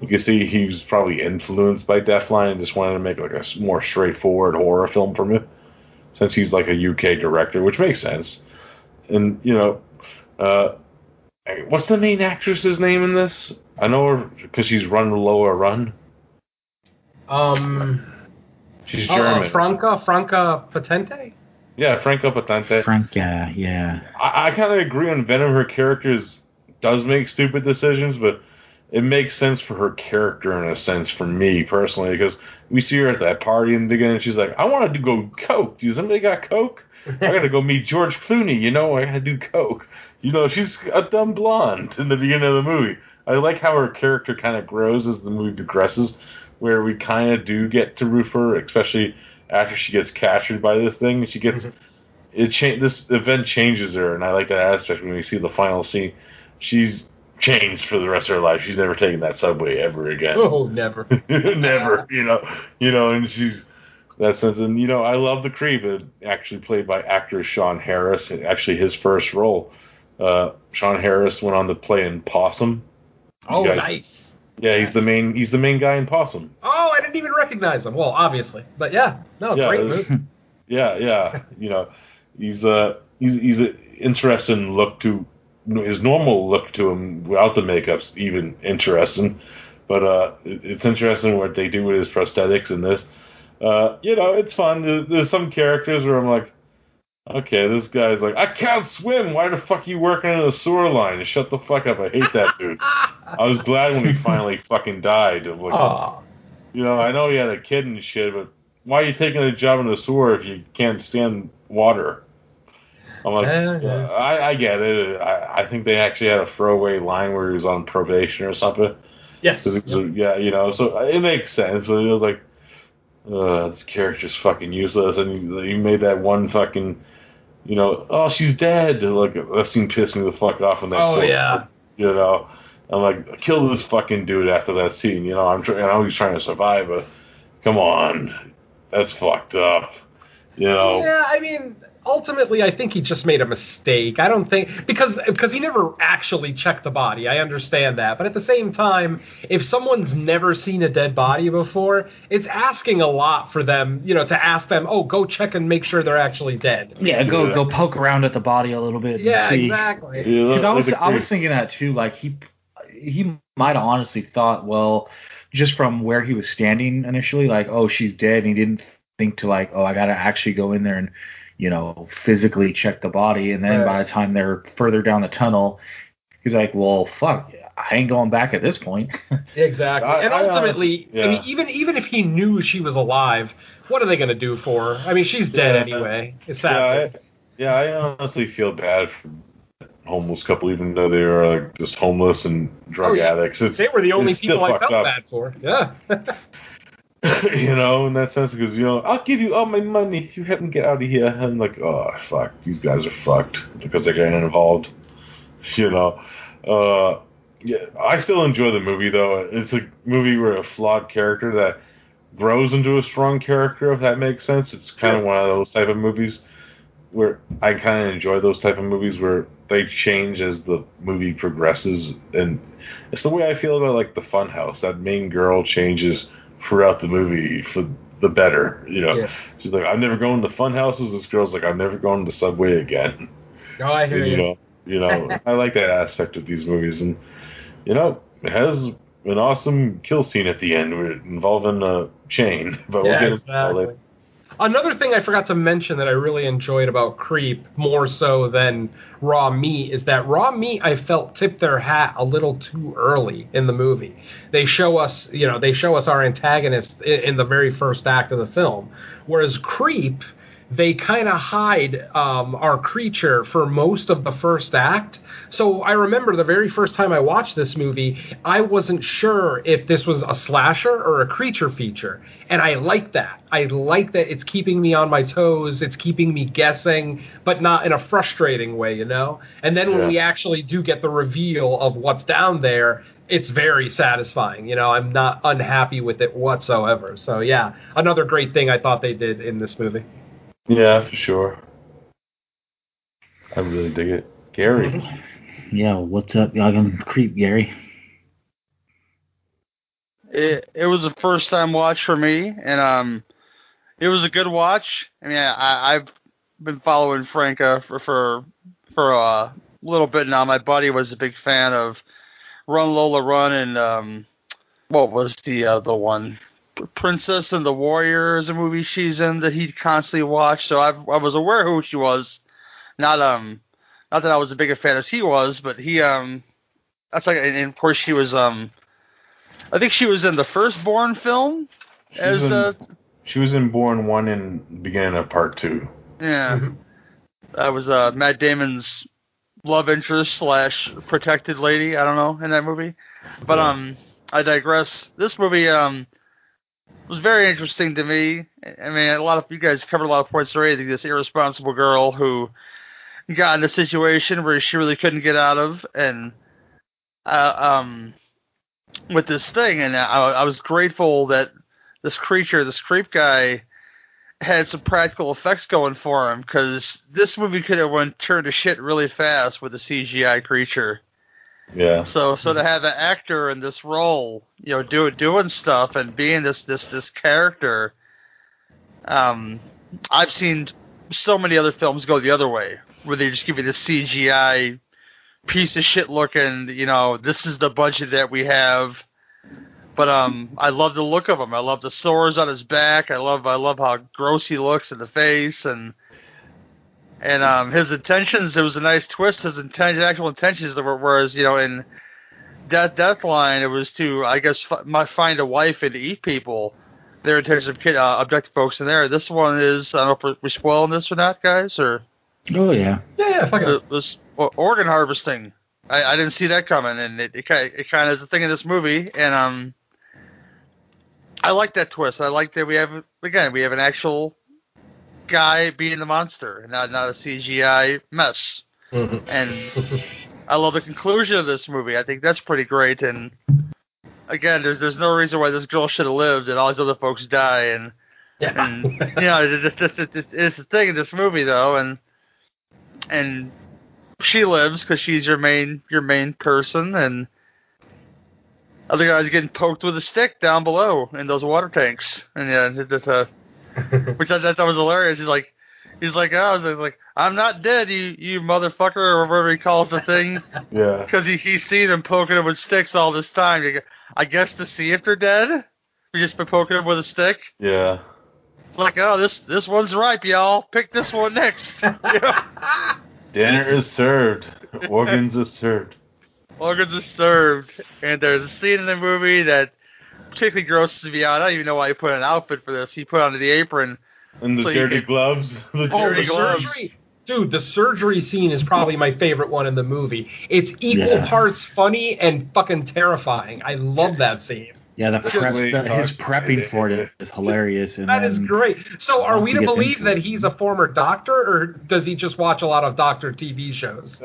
You can see he was probably influenced by Deathline and just wanted to make like a more straightforward horror film from it, since he's like a UK director, which makes sense. And you know, uh, what's the main actress's name in this? I know her because she's Run Lola Run. Um, she's oh, German. Franka Franka Potente. Yeah, Franka Potente. Franka, yeah. I, I kind of agree on Venom. Her characters does make stupid decisions, but it makes sense for her character in a sense for me personally because we see her at that party in the beginning. She's like, "I wanted to go coke. Do somebody got coke?" I gotta go meet George Clooney. You know, I gotta do coke. You know, she's a dumb blonde in the beginning of the movie. I like how her character kind of grows as the movie progresses, where we kind of do get to root for her, especially after she gets captured by this thing, she gets mm-hmm. it. Cha- this event changes her, and I like that aspect when we see the final scene. She's changed for the rest of her life. She's never taken that subway ever again. Oh, never. never. You know. You know, and she's that sense. And you know, I love the creep. It actually played by actor Sean Harris. Actually, his first role. Uh, Sean Harris went on to play in Possum. You Oh, guys- nice. Yeah, he's the main. He's the main guy in Possum. Oh, I didn't even recognize him. Well, obviously, but yeah, no, Yeah, great movie. Yeah, yeah. You know, he's a he's he's an interesting look to his normal look to him without the makeup's even interesting, but uh it's interesting what they do with his prosthetics in this. Uh, you know, it's fun. There's, there's some characters where I'm like, okay, this guy's like, I can't swim. Why the fuck are you working in a sewer line? Shut the fuck up. I hate that dude. I was glad when he finally fucking died. Like, you know, I know he had a kid and shit, but why are you taking a job in the sewer if you can't stand water? I'm like, Yeah, yeah. uh, I, I get it. I, I think they actually had a throwaway line where he was on probation or something. Yes. was- yeah, you know, so it makes sense. But it was like, uh, this character's fucking useless, and he, you made that one fucking, you know, oh she's dead. Like that scene pissed me the fuck off when they. Oh, her. yeah. You know, I'm like, kill this fucking dude after that scene. You know, I'm trying. I know he's trying to survive, but come on, that's fucked up. You know. Yeah, I mean, ultimately, I think he just made a mistake. I don't think because because he never actually checked the body. I understand that, but at the same time, if someone's never seen a dead body before, it's asking a lot for them. You know, to ask them, oh, go check and make sure they're actually dead. Yeah, go Yeah. go poke around at the body a little bit. and Yeah, see. exactly. Yeah, Because I was I was thinking that too. Like he he might have honestly thought, well, just from where he was standing initially, like, oh, she's dead, and he didn't think to like, oh, I gotta actually go in there and you know physically check the body. And then Right. by the time they're further down the tunnel, he's like, well, fuck, I ain't going back at this point. Exactly. I- and I ultimately, honestly- I mean, even even if he knew she was alive, what are they going to do for her? I mean, she's dead Yeah. anyway. It's Yeah, sad. I, yeah, I honestly feel bad for homeless couple, even though they are like just homeless and drug Oh, yeah. addicts. It's, they were the only people I felt up. bad for. Yeah. you know, in that sense, because you know, I'll give you all my money if you help me get out of here. And I'm like, oh fuck, these guys are fucked because they're getting involved. You know, uh, yeah, I still enjoy the movie though. It's a movie where a flawed character that grows into a strong character, if that makes sense. It's kind of one of those type of movies where I kind of enjoy those type of movies where they change as the movie progresses, and it's the way I feel about like the Funhouse. That main girl changes throughout the movie for the better. You know, Yeah. she's like, "I'm never going to Funhouses." This girl's like, "I'm never going to the Subway again." No, I hear And, you you. know, you know, I like that aspect of these movies, and you know, it has an awesome kill scene at the end involving a chain. But we'll Yeah, get into that later. Another thing I forgot to mention that I really enjoyed about Creep, more so than Raw Meat, is that Raw Meat I felt tipped their hat a little too early in the movie. They show us, you know, they show us our antagonist in, in the very first act of the film, whereas Creep, they kind of hide um, our creature for most of the first act. So I remember the very first time I watched this movie, I wasn't sure if this was a slasher or a creature feature. And I like that. I like that it's keeping me on my toes, it's keeping me guessing, but not in a frustrating way, you know? And then when Yeah. we actually do get the reveal of what's down there, it's very satisfying. You know, I'm not unhappy with it whatsoever. So, yeah, another great thing I thought they did in this movie. Yeah, for sure. I really dig it, Gary. yeah, what's up, Yoggin Creep, Gary? It it was a first time watch for me, and um, it was a good watch. I mean, I I've been following Franka for for for a little bit now. My buddy was a big fan of Run Lola Run, and um, what was the uh, the one? Princess and the Warrior is a movie she's in that he constantly watched. So I I was aware who she was. Not um, not that I was as big a fan as he was, but he um, that's like and of course she was um. I think she was in the first Bourne film She as was in- the She was in Bourne One and beginning of Part Two. yeah. That was uh Matt Damon's love interest slash protected lady. I don't know in that movie, but um I digress. This movie um was very interesting to me. I mean, a lot of you guys covered a lot of points already. This irresponsible girl who got in a situation where she really couldn't get out of, and uh, um, with this thing, and I, I was grateful that this creature, this creep guy, had some practical effects going for him because this movie could have went turned to shit really fast with a CGI creature. Yeah. So so to have an actor in this role, you know, do doing stuff and being this this this character, um, I've seen so many other films go the other way where they just give you this CGI piece of shit looking, you know, this is the budget that we have. But um, I love the look of him. I love the sores on his back. I love I love how gross he looks in the face and and um, his intentions. It was a nice twist. His intent, actual intentions, were whereas you know in Death Deathline, it was to I guess f- my, find a wife and eat people. Their intentions of kid, uh, abducting folks in there. This one is I don't know if we're spoiling this or not, guys, or Oh yeah. Yeah, yeah, fuck it. it was o- organ harvesting. I, I didn't see that coming, and it it kind it kind of is a thing in this movie, and um, I like that twist. I like that we have again we have an actual guy being the monster, and not not a CGI mess. Mm-hmm. and I love the conclusion of this movie. I think that's pretty great. And again, there's there's no reason why this girl should have lived and all these other folks die. And Yeah. and you know, it's, it's, it's, it's the thing in this movie though, and and she lives because she's your main your main person, and other guys getting poked with a stick down below in those water tanks, and yeah, which I thought was hilarious. He's like, he's like, oh, I like, I'm not dead, you you motherfucker, or whatever he calls the thing, Yeah. because he he's seen them poking him with sticks all this time. I guess to see if they're dead. We just been poking them with a stick. Yeah. It's like, oh, this this one's ripe, y'all. Pick this one next. Yeah. Dinner is served. Organs is served. Organs are served, and there's a scene in the movie that particularly grosses me out. I don't even know why he put an outfit for this. He put on the apron. And the So dirty could- gloves. The Oh, dirty the gloves. surgery. Dude, the surgery scene is probably my favorite one in the movie. It's equal Yeah. parts funny and fucking terrifying. I love that scene. Yeah, the prep, the way he the, his talks. prepping for it is hilarious. And That is great. So, are we to believe that he's a former doctor, or does he just watch a lot of doctor TV shows?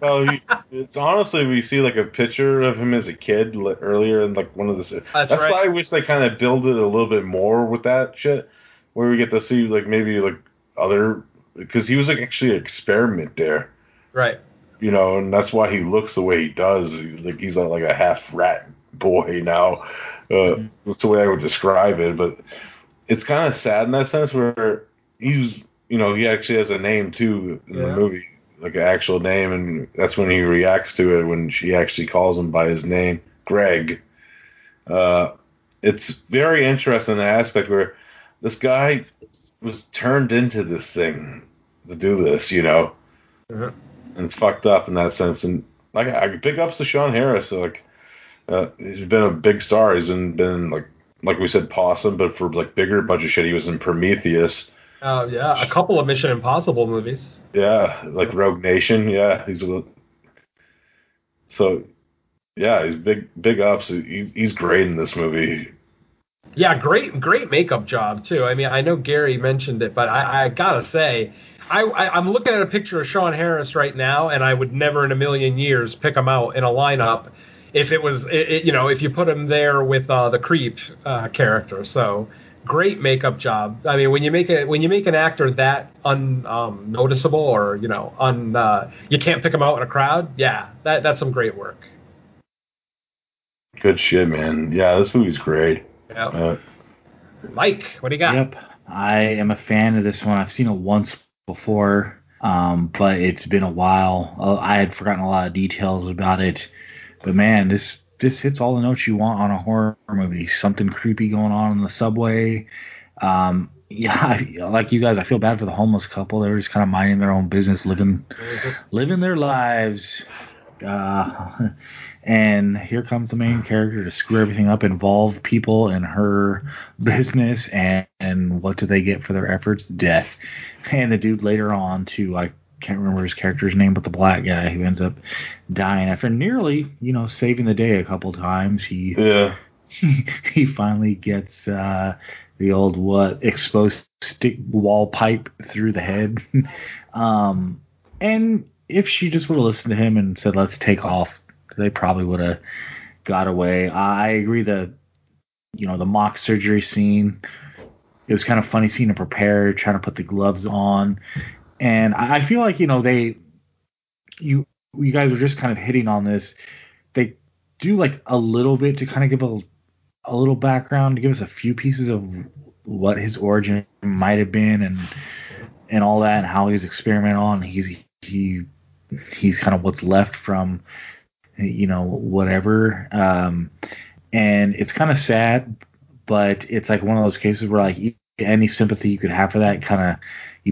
well, he, it's honestly we see like a picture of him as a kid li- earlier in like one of the. That's, right. why I wish they kind of build it a little bit more with that shit, where we get to see like maybe like other because he was like actually an experiment there, Right. you know, and that's why he looks the way he does. Like he's like a half rat boy now. Uh, That's the way I would describe it, but it's kind of sad in that sense where he's you know he actually has a name too in Yeah. the movie like an actual name and that's when he reacts to it when she actually calls him by his name greg uh it's very interesting the aspect where this guy was turned into this thing to do this you know Mhm. and it's fucked up in that sense and like i big ups to sean harris like uh, he's been a big star he's been, been like like we said possum but for like bigger bunch of shit he was in prometheus Oh yeah, a couple of Mission Impossible movies. yeah, like Rogue Nation. Yeah, he's a little. So, yeah, he's big, big ups. He's, he's great in this movie. Yeah, great, great makeup job too. I mean, I know Gary mentioned it, but I, I gotta say, I, I I'm looking at a picture of Sean Harris right now, and I would never in a million years pick him out in a lineup if it was, it, it- you know, if you put him there with uh, the creep uh, character. So great makeup job. I mean, when you make a when you make an actor that unnoticeable um, or you know un uh, you can't pick him out in a crowd. Yeah, that that's some great work. Good shit, man. Yeah, this movie's great. Yeah. Uh, Mike, what do you got? Yep, I am a fan of this one. I've seen it once before, um, but it's been a while. Uh, I had forgotten a lot of details about it, but man, this this hits all the notes you want on a horror movie. Something creepy going on in the subway. Um, yeah, like you guys, I feel bad for the homeless couple. They were just kind of minding their own business, living living their lives. Uh, and here comes the main character to screw everything up, involve people in her business, and, and what do they get for their efforts? Death. And the dude later on, to I can't remember his character's name, but the black guy who ends up dying after nearly, you know, saving the day a couple times. He yeah. he finally gets uh, the old what exposed stick wall pipe through the head. um, and if she just would have listened to him and said, "Let's take off," they probably would have got away. I agree that you know the mock surgery scene. It was kind of funny seeing him prepare, trying to put the gloves on, and I feel like you know they, you you guys were just kind of hitting on this. They do like a little bit to kind of give a a little background to give us a few pieces of what his origin might have been and and all that and how he's experimented on. He's he he's kind of what's left from you know whatever. Um, and it's kind of sad, but it's like one of those cases where like any sympathy you could have for that kind of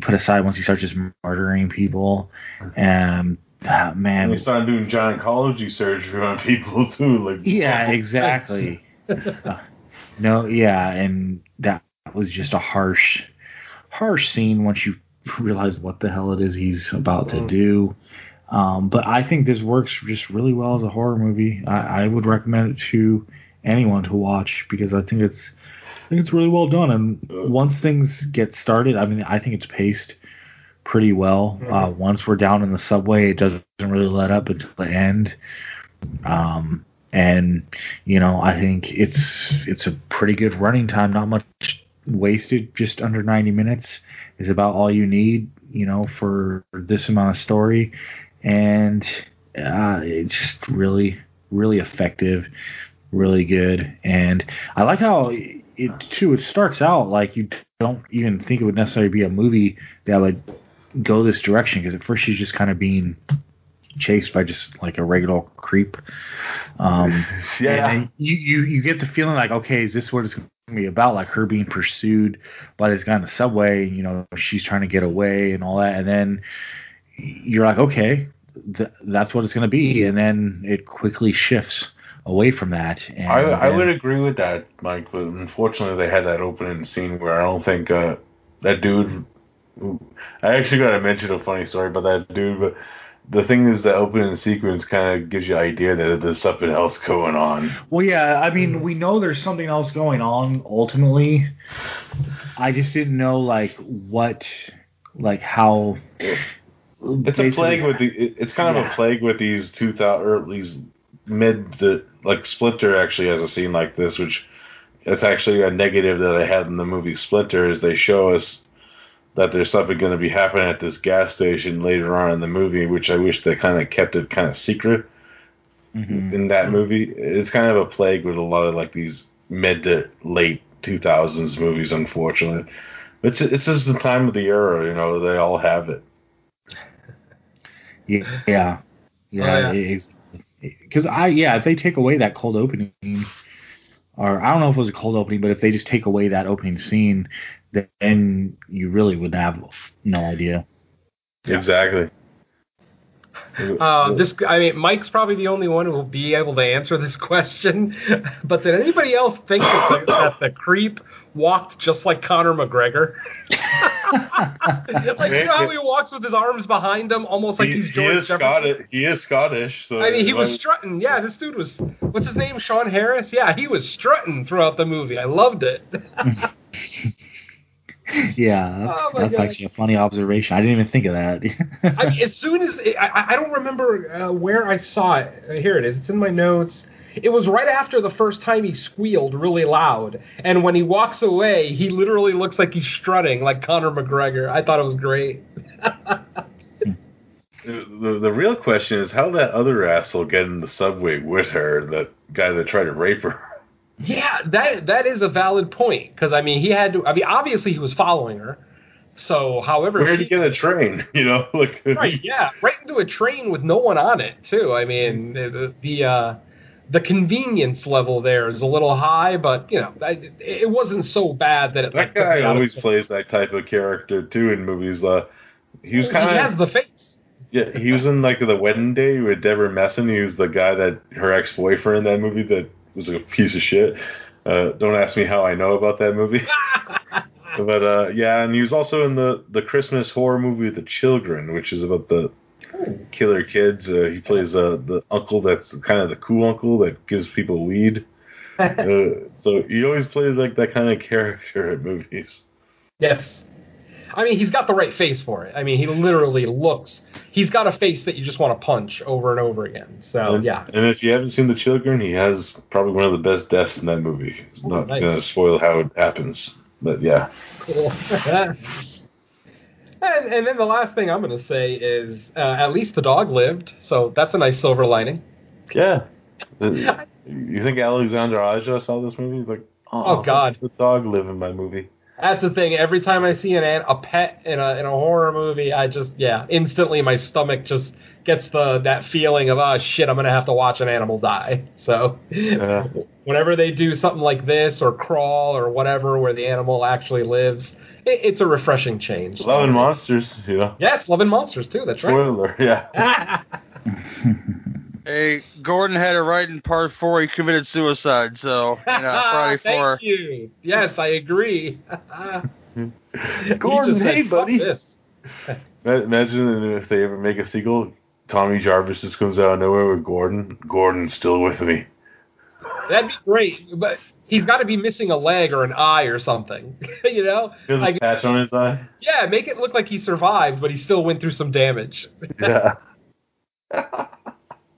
put aside once he starts just murdering people. And ah, man, And they started doing gynecology surgery on people too. Like yeah, exactly. Uh, no, yeah, and that was just a harsh, harsh scene once you realize what the hell it is he's about to Mm. do. Um, but I think this works just really well as a horror movie. I, I would recommend it to anyone to watch because I think it's, I think it's really well done. And once things get started, I mean, I think it's paced pretty well. Uh, once we're down in the subway, it doesn't really let up until the end. Um, and you know, I think it's it's a pretty good running time. Not much wasted. Just under ninety minutes is about all you need. You know, for this amount of story, and uh, it's just really, really effective, really good. And I like how it too. It starts out like you don't even think it would necessarily be a movie that would go this direction because at first she's just kind of being chased by just like a regular creep. Um, Yeah. and then you, you you get the feeling like, okay, is this what it's going to be about? Like her being pursued by this guy in the subway. You know, she's trying to get away and all that, and then you're like, okay, th- that's what it's going to be, and then it quickly shifts away from that. And, I, I uh, would agree with that, Mike. But unfortunately, they had that opening scene where I don't think uh, that dude. I actually got to mention a funny story about that dude, but the thing is, the opening sequence kind of gives you an idea that there's something else going on. Well, yeah, I mean, we know there's something else going on ultimately. I just didn't know like what, like how. It's a plague with the. It's kind of Yeah. a plague with these two thousand or these mid. The, like Splinter actually has a scene like this, which it's actually a negative that I had in the movie Splinter. Is they show us that there's something going to be happening at this gas station later on in the movie, which I wish they kind of kept it kind of secret Mhm. in that movie. It's kind of a plague with a lot of like these mid to late 2000s movies, unfortunately. It's it's just the time of the era, you know. They all have it. Yeah, yeah, yeah. yeah. Because I, yeah, if they take away that cold opening, or I don't know if it was a cold opening, but if they just take away that opening scene, then you really would have no idea. Exactly. Uh, this, I mean, Mike's probably the only one who will be able to answer this question. But did anybody else think that the, that the creep walked just like Conor McGregor? like, you know how he walks with his arms behind him, almost like he, he's he George is Jefferson? Scottish. He is Scottish. So I mean, he was like, strutting. Yeah, this dude was. What's his name? Sean Harris. Yeah, he was strutting throughout the movie. I loved it. Yeah, that's, Oh that's actually a funny observation. I didn't even think of that. I mean, as soon as I, I- I don't remember uh, where I saw it. Uh, Here it is. It's in my notes. It was right after the first time he squealed really loud, and when he walks away, he literally looks like he's strutting like Conor McGregor. I thought it was great. the the real question is how that other asshole get in the subway with her, that guy that tried to rape her. Yeah, that that is a valid point because I mean he had to. I mean obviously he was following her. So, however, Where did he get a train? You know, like right, yeah, right into a train with no one on it too. I mean, the the, the uh, the convenience level there is a little high, but you know, I, it wasn't so bad that it that like, guy always plays that type of character too in movies. Uh, he was He kind has of the face. yeah. He was in like the wedding day with Deborah Messing. He was the guy that her ex boyfriend in that movie that was a piece of shit. Uh, don't ask me how I know about that movie. but uh, yeah, and he was also in the the Christmas horror movie The Children, which is about the killer kids. Uh, he plays uh, the uncle that's kind of the cool uncle that gives people weed. uh, so he always plays like that kind of character at movies. Yes. I mean, he's got the right face for it. I mean, he literally looks. He's got a face that you just want to punch over and over again. So and, yeah. And if you haven't seen The Children, he has probably one of the best deaths in that movie. Oh, Not nice. gonna spoil how it happens, but yeah. Cool. and, and then the last thing I'm going to say is uh, at least the dog lived. So that's a nice silver lining. Yeah. You think Alexandre Aja saw this movie? He's like, Oh, God. the dog live in my movie. That's the thing. Every time I see an an- a pet in a in a horror movie, I just yeah, instantly my stomach just gets the that feeling of oh shit, I'm gonna have to watch an animal die. So Yeah. whenever they do something like this or crawl or whatever where the animal actually lives, it, it's a refreshing change. Love and Monsters, yeah. Yes, Love and Monsters too. That's right. Spoiler, yeah. Hey, Gordon had it right in part four. He committed suicide. So you know, Friday Thank four. you. Yes, I agree. He Gordon, just said, hey, "Fuck buddy." Imagine if they ever make a sequel, Tommy Jarvis just comes out of nowhere with Gordon. Gordon's still with me. That'd be great, but he's got to be missing a leg or an eye or something. you know, He a like patch on his eye. yeah, make it look like he survived, but he still went through some damage. Yeah.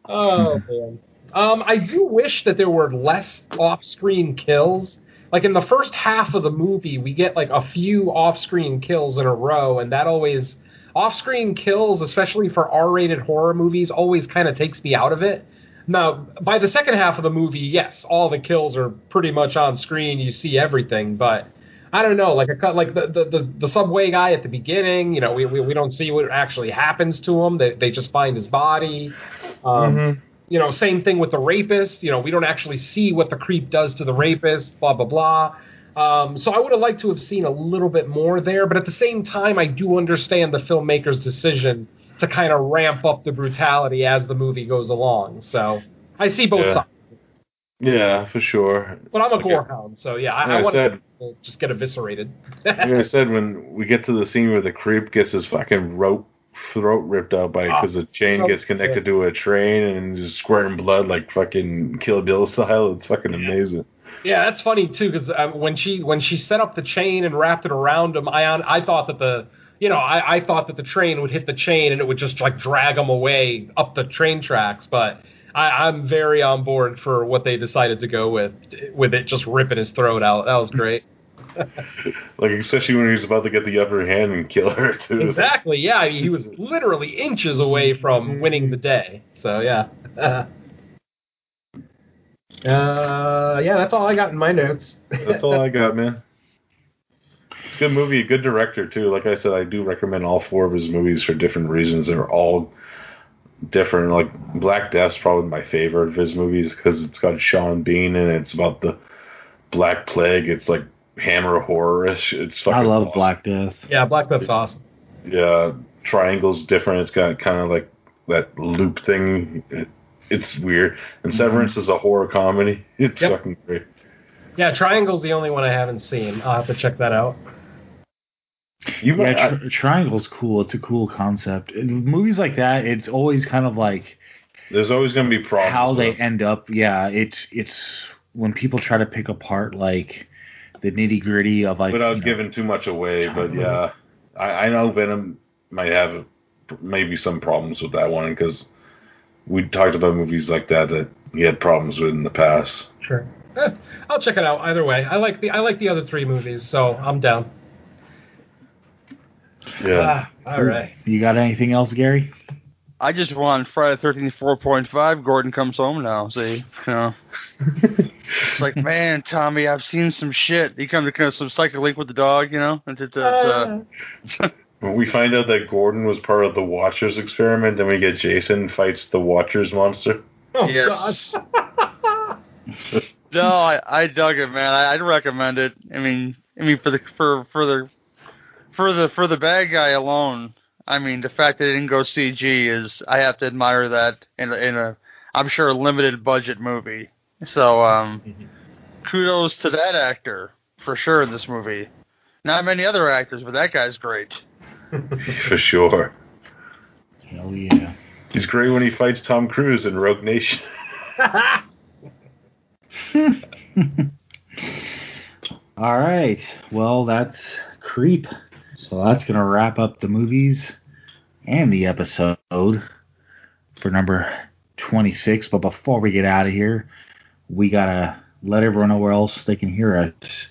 Oh man. Um, I do wish that there were less off-screen kills. Like in the first half of the movie, we get like a few off-screen kills in a row, and that always off-screen kills, especially for R-rated horror movies, always kind of takes me out of it. Now, by the second half of the movie, yes, all the kills are pretty much on screen. You see everything, but I don't know, like a cut, like the, the the the subway guy at the beginning. You know, we we, we don't see what actually happens to him. They they just find his body. Um, Mhm. You know, same thing with the rapist. You know, we don't actually see what the creep does to the rapist. Blah blah blah. Um, so I would have liked to have seen a little bit more there, but at the same time, I do understand the filmmaker's decision to kind of ramp up the brutality as the movie goes along. So I see both Yeah. sides. Yeah, for sure. But I'm a Like gore hound, so yeah, I, I I want said- to just get eviscerated. Like I said, when we get to the scene where the creep gets his fucking rope throat ripped out by because the chain so gets connected to a train and just squirting blood like fucking Kill Bill style, it's fucking amazing. Yeah, that's funny too because um, when she when she set up the chain and wrapped it around him, I on- I thought that the you know I, I thought that the train would hit the chain and it would just like drag him away up the train tracks, but I, I'm very on board for what they decided to go with with it just ripping his throat out. That was great. Like especially when he's about to get the upper hand and kill her too. exactly. Yeah, I mean, he was literally inches away from winning the day. So yeah. Uh, yeah, that's all I got in my notes. That's all I got, man. It's a good movie, good director too. Like I said, I do recommend all four of his movies for different reasons. They're all different. Like Black Death's probably my favorite of his movies because it's got Sean Bean and it's about the Black Plague. It's like Hammer horror-ish. It's fucking I love awesome. Black Death. Yeah, Black Death's awesome. Yeah, Triangle's different. It's got kind of like that loop thing. It, it's weird. And mm-hmm. Severance is a horror comedy. It's Yep. fucking great. Yeah, Triangle's the only one I haven't seen. I'll have to check that out. You Yeah, I- tri- Triangle's cool. It's a cool concept. In movies like that, it's always kind of like there's always going to be problems. how they with it. end up. Yeah, it's it's when people try to pick apart like the nitty gritty of like without you know, giving too much away. But yeah, I, I know Venom might have maybe some problems with that one because we talked about movies like that that he had problems with in the past. Sure. Eh, I'll check it out either way. I like the I like the other three movies, so I'm down. Yeah. Ah, all right. You got anything else, Gary? I just want Friday Thirteenth four point five. Gordon comes home now. See, you know, it's like, man, Tommy, I've seen some shit. He comes to kind of some psychic link with the dog, you know. It's, it's, uh, When we find out that Gordon was part of the Watchers experiment, then we get Jason fights the Watchers monster. Oh, yes. no, I, I dug it, man. I, I'd recommend it. I mean, I mean for the for for the for the for the bad guy alone. I mean, the fact that they didn't go CG is I have to admire that in a, in a I'm sure a limited budget movie. So um, kudos to that actor for sure in this movie. Not many other actors, but that guy's great. For sure. Hell yeah. He's great when he fights Tom Cruise in Rogue Nation. All right. Well, that's Creep. So that's going to wrap up the movies and the episode for number 26. But before we get out of here, we got to let everyone know where else they can hear us.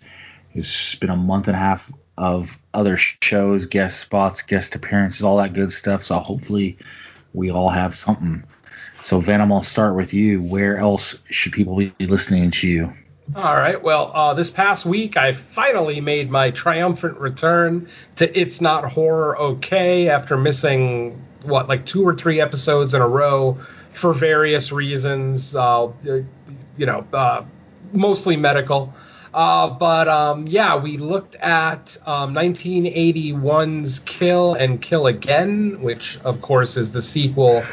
It's been a month and a half of other shows, guest spots, guest appearances, all that good stuff. So hopefully we all have something. So Venom, I'll start with you. Where else should people be listening to you? All right. Well, uh, this past week, I finally made my triumphant return to It's Not Horror Okay after missing, what, like two or three episodes in a row for various reasons. Uh, you know, uh, mostly medical. Uh, but um, yeah, we looked at um, 1981's Kill and Kill Again, which of course is the sequel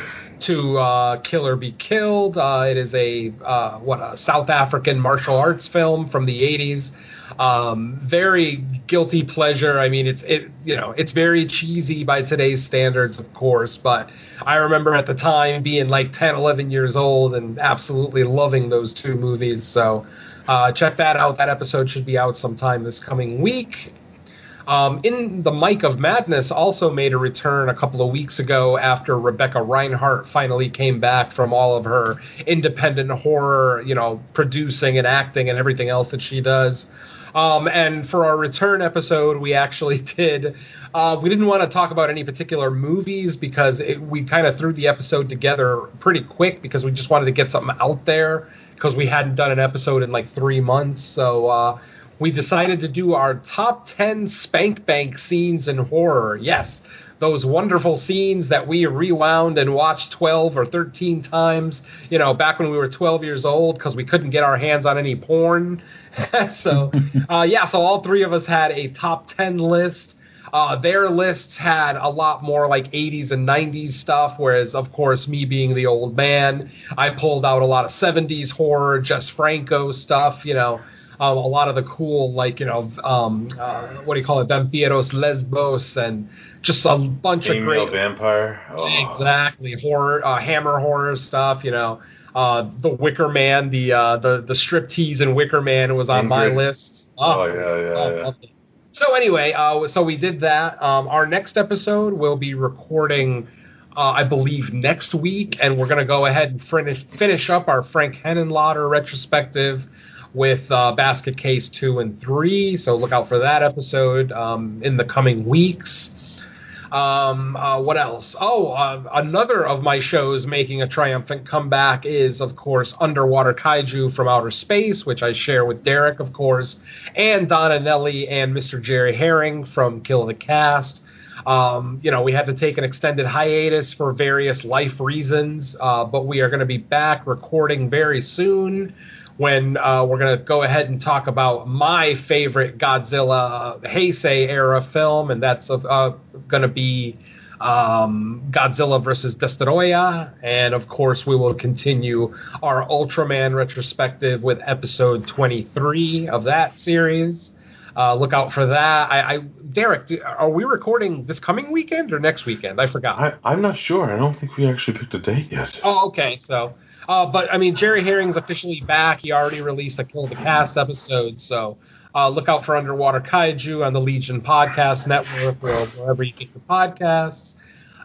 to uh, Kill or Be Killed. Uh, it is a uh, what a South African martial arts film from the 80s. Um, very guilty pleasure. I mean, it's it you know it's very cheesy by today's standards, of course. But I remember at the time being like 10, 11 years old and absolutely loving those two movies. So uh, check that out. That episode should be out sometime this coming week. Um, in the Mike of Madness also made a return a couple of weeks ago after Rebecca Reinhardt finally came back from all of her independent horror, you know, producing and acting and everything else that she does. Um, and for our return episode, we actually did. Uh, we didn't want to talk about any particular movies because it, we kind of threw the episode together pretty quick because we just wanted to get something out there because we hadn't done an episode in like three months. So uh, we decided to do our top 10 spank bank scenes in horror. Yes, those wonderful scenes that we rewound and watched 12 or 13 times, you know, back when we were 12 years old because we couldn't get our hands on any porn. so, uh, yeah, so all three of us had a top 10 list. Uh, their lists had a lot more like 80s and 90s stuff, whereas, of course, me being the old man, I pulled out a lot of 70s horror, Jess Franco stuff, you know, um, a lot of the cool, like, you know, um, uh, what do you call it, Vampiros Lesbos, and just a bunch Female of great. vampire. Oh. Exactly, horror, uh, hammer horror stuff, you know. Uh, the Wicker Man, the uh, the the striptease and Wicker Man was on my list. Oh, yeah, yeah, yeah. So anyway, uh, so we did that. Um, our next episode we'll be recording, uh, I believe, next week, and we're gonna go ahead and finish finish up our Frank Henenlotter retrospective with uh, Basket Case two and three. So look out for that episode um, in the coming weeks. Um, uh, what else? Oh, uh, another of my shows making a triumphant comeback is, of course, Underwater Kaiju from Outer Space, which I share with Derek, of course, and Donna Nelly and Mr. Jerry Herring from Kill the Cast. Um, you know, we had to take an extended hiatus for various life reasons, uh, but we are going to be back recording very soon when uh, we're going to go ahead and talk about my favorite Godzilla Heisei era film, and that's uh, going to be um, Godzilla versus Destoroyah. And of course, we will continue our Ultraman retrospective with episode 23 of that series. Uh, look out for that. I, I Derek, are we recording this coming weekend or next weekend? I forgot. I, I'm not sure. I don't think we actually picked a date yet. Oh, okay. So, uh, but I mean, Jerry Herring's officially back. He already released a Kill the Cast episode. So, uh, look out for Underwater Kaiju on the Legion Podcast Network or wherever you get your podcasts.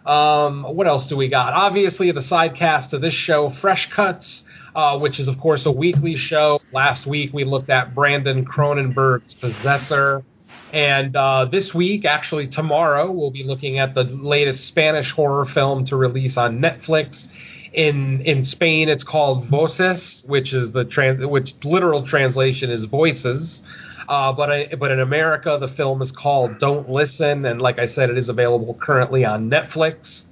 Um, what else do we got? Obviously, the sidecast of this show, Fresh Cuts, uh, which is, of course, a weekly show. Last week, we looked at Brandon Cronenberg's Possessor. And uh, this week, actually tomorrow, we'll be looking at the latest Spanish horror film to release on Netflix. In in Spain, it's called Voces, which is the trans, which literal translation is voices. Uh, but I, but in America, the film is called Don't Listen, and like I said, it is available currently on Netflix.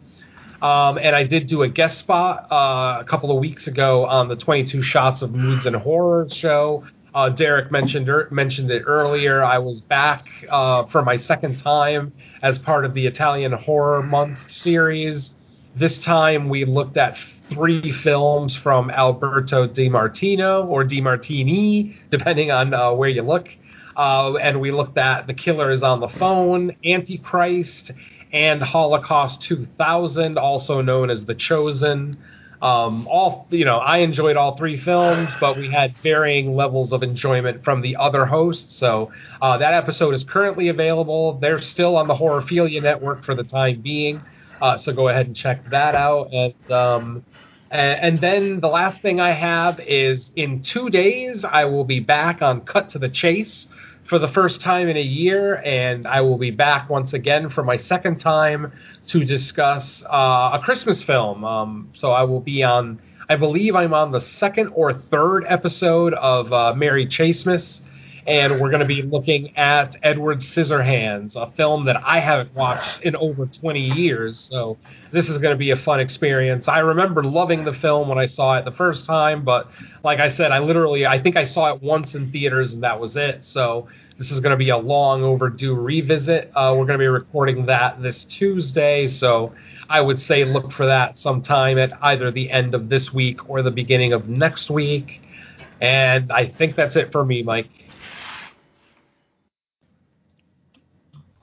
Um, and I did do a guest spot uh, a couple of weeks ago on the 22 Shots of Moods and Horror show. Uh, Derek mentioned er, mentioned it earlier. I was back uh, for my second time as part of the Italian Horror Month series. This time we looked at three films from Alberto Di Martino or Di Martini, depending on uh, where you look. Uh, and we looked at The Killer is on the Phone, Antichrist, and Holocaust 2000, also known as The Chosen. Um, all you know, I enjoyed all three films, but we had varying levels of enjoyment from the other hosts. So uh, that episode is currently available. They're still on the Horrorphilia Network for the time being. Uh, so go ahead and check that out. And um, and, then the last thing I have is in two days I will be back on Cut to the Chase for the first time in a year, and I will be back once again for my second time to discuss uh, a Christmas film. Um, so I will be on, I believe I'm on the second or third episode of uh, Merry Chasemas, and we're going to be looking at Edward Scissorhands, a film that I haven't watched in over 20 years. So this is going to be a fun experience. I remember loving the film when I saw it the first time, but like I said, I literally, I think I saw it once in theaters and that was it. So this is going to be a long overdue revisit. Uh, we're going to be recording that this Tuesday, so I would say look for that sometime at either the end of this week or the beginning of next week. And I think that's it for me, Mike.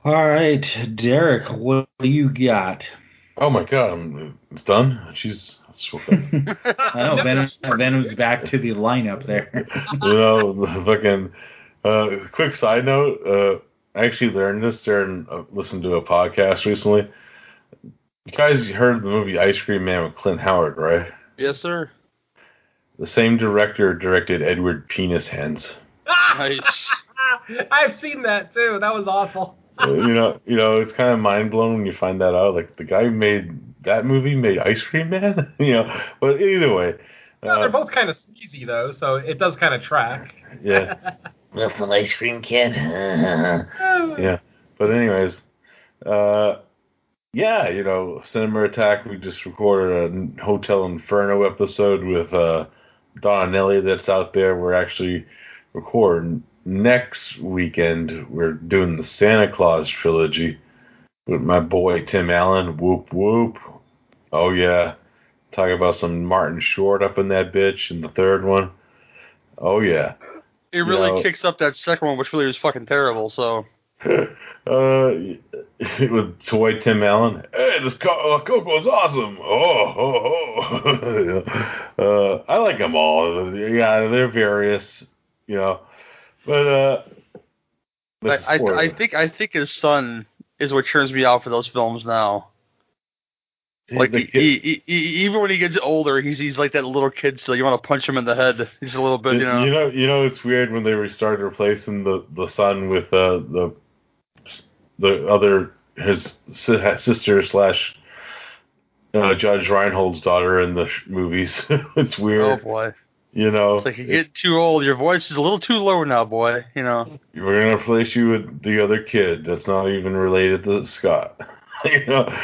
All right, Derek, what do you got? Oh my god, I'm, it's done. She's. I know Venom, Venom's back to the lineup there. you know, the fucking. Uh, quick side note. Uh, I actually learned this during uh, listened to a podcast recently. You guys heard the movie Ice Cream Man with Clint Howard, right? Yes, sir. The same director directed Edward Penis Hands. Nice. I've seen that too. That was awful. You know, you know, it's kind of mind blowing when you find that out. Like the guy who made that movie made Ice Cream Man. you know, but either way, No, they're uh, both kind of skeezy though, so it does kind of track. yeah. Little ice cream kid. yeah. But anyways, uh, yeah, you know, Cinema Attack. We just recorded a Hotel Inferno episode with uh, Don and Ellie that's out there. We're actually recording next weekend. We're doing the Santa Claus trilogy with my boy Tim Allen. Whoop whoop. Oh yeah. Talk about some Martin Short up in that bitch in the third one. Oh yeah. It really know- kicks up that second one, which really was fucking terrible. So uh, with toy Tim Allen. Hey, this co- uh, Coco's awesome. Oh, oh, oh. uh, I like them all. Yeah, they're various, you know. But uh, I, I. I think I think his son is what turns me out for those films now. Like he, he, he, even when he gets older, he's he's like that little kid still. You want to punch him in the head. He's a little bit, you know. you know, you know, it's weird when they started replacing the the son with uh, the the other his sister slash uh, Judge Reinhold's daughter in the sh- movies. it's weird. oh boy, you know. it's like you get too old. Your voice is a little too low now, boy. You know. We're gonna replace you with the other kid that's not even related to Scott. you know,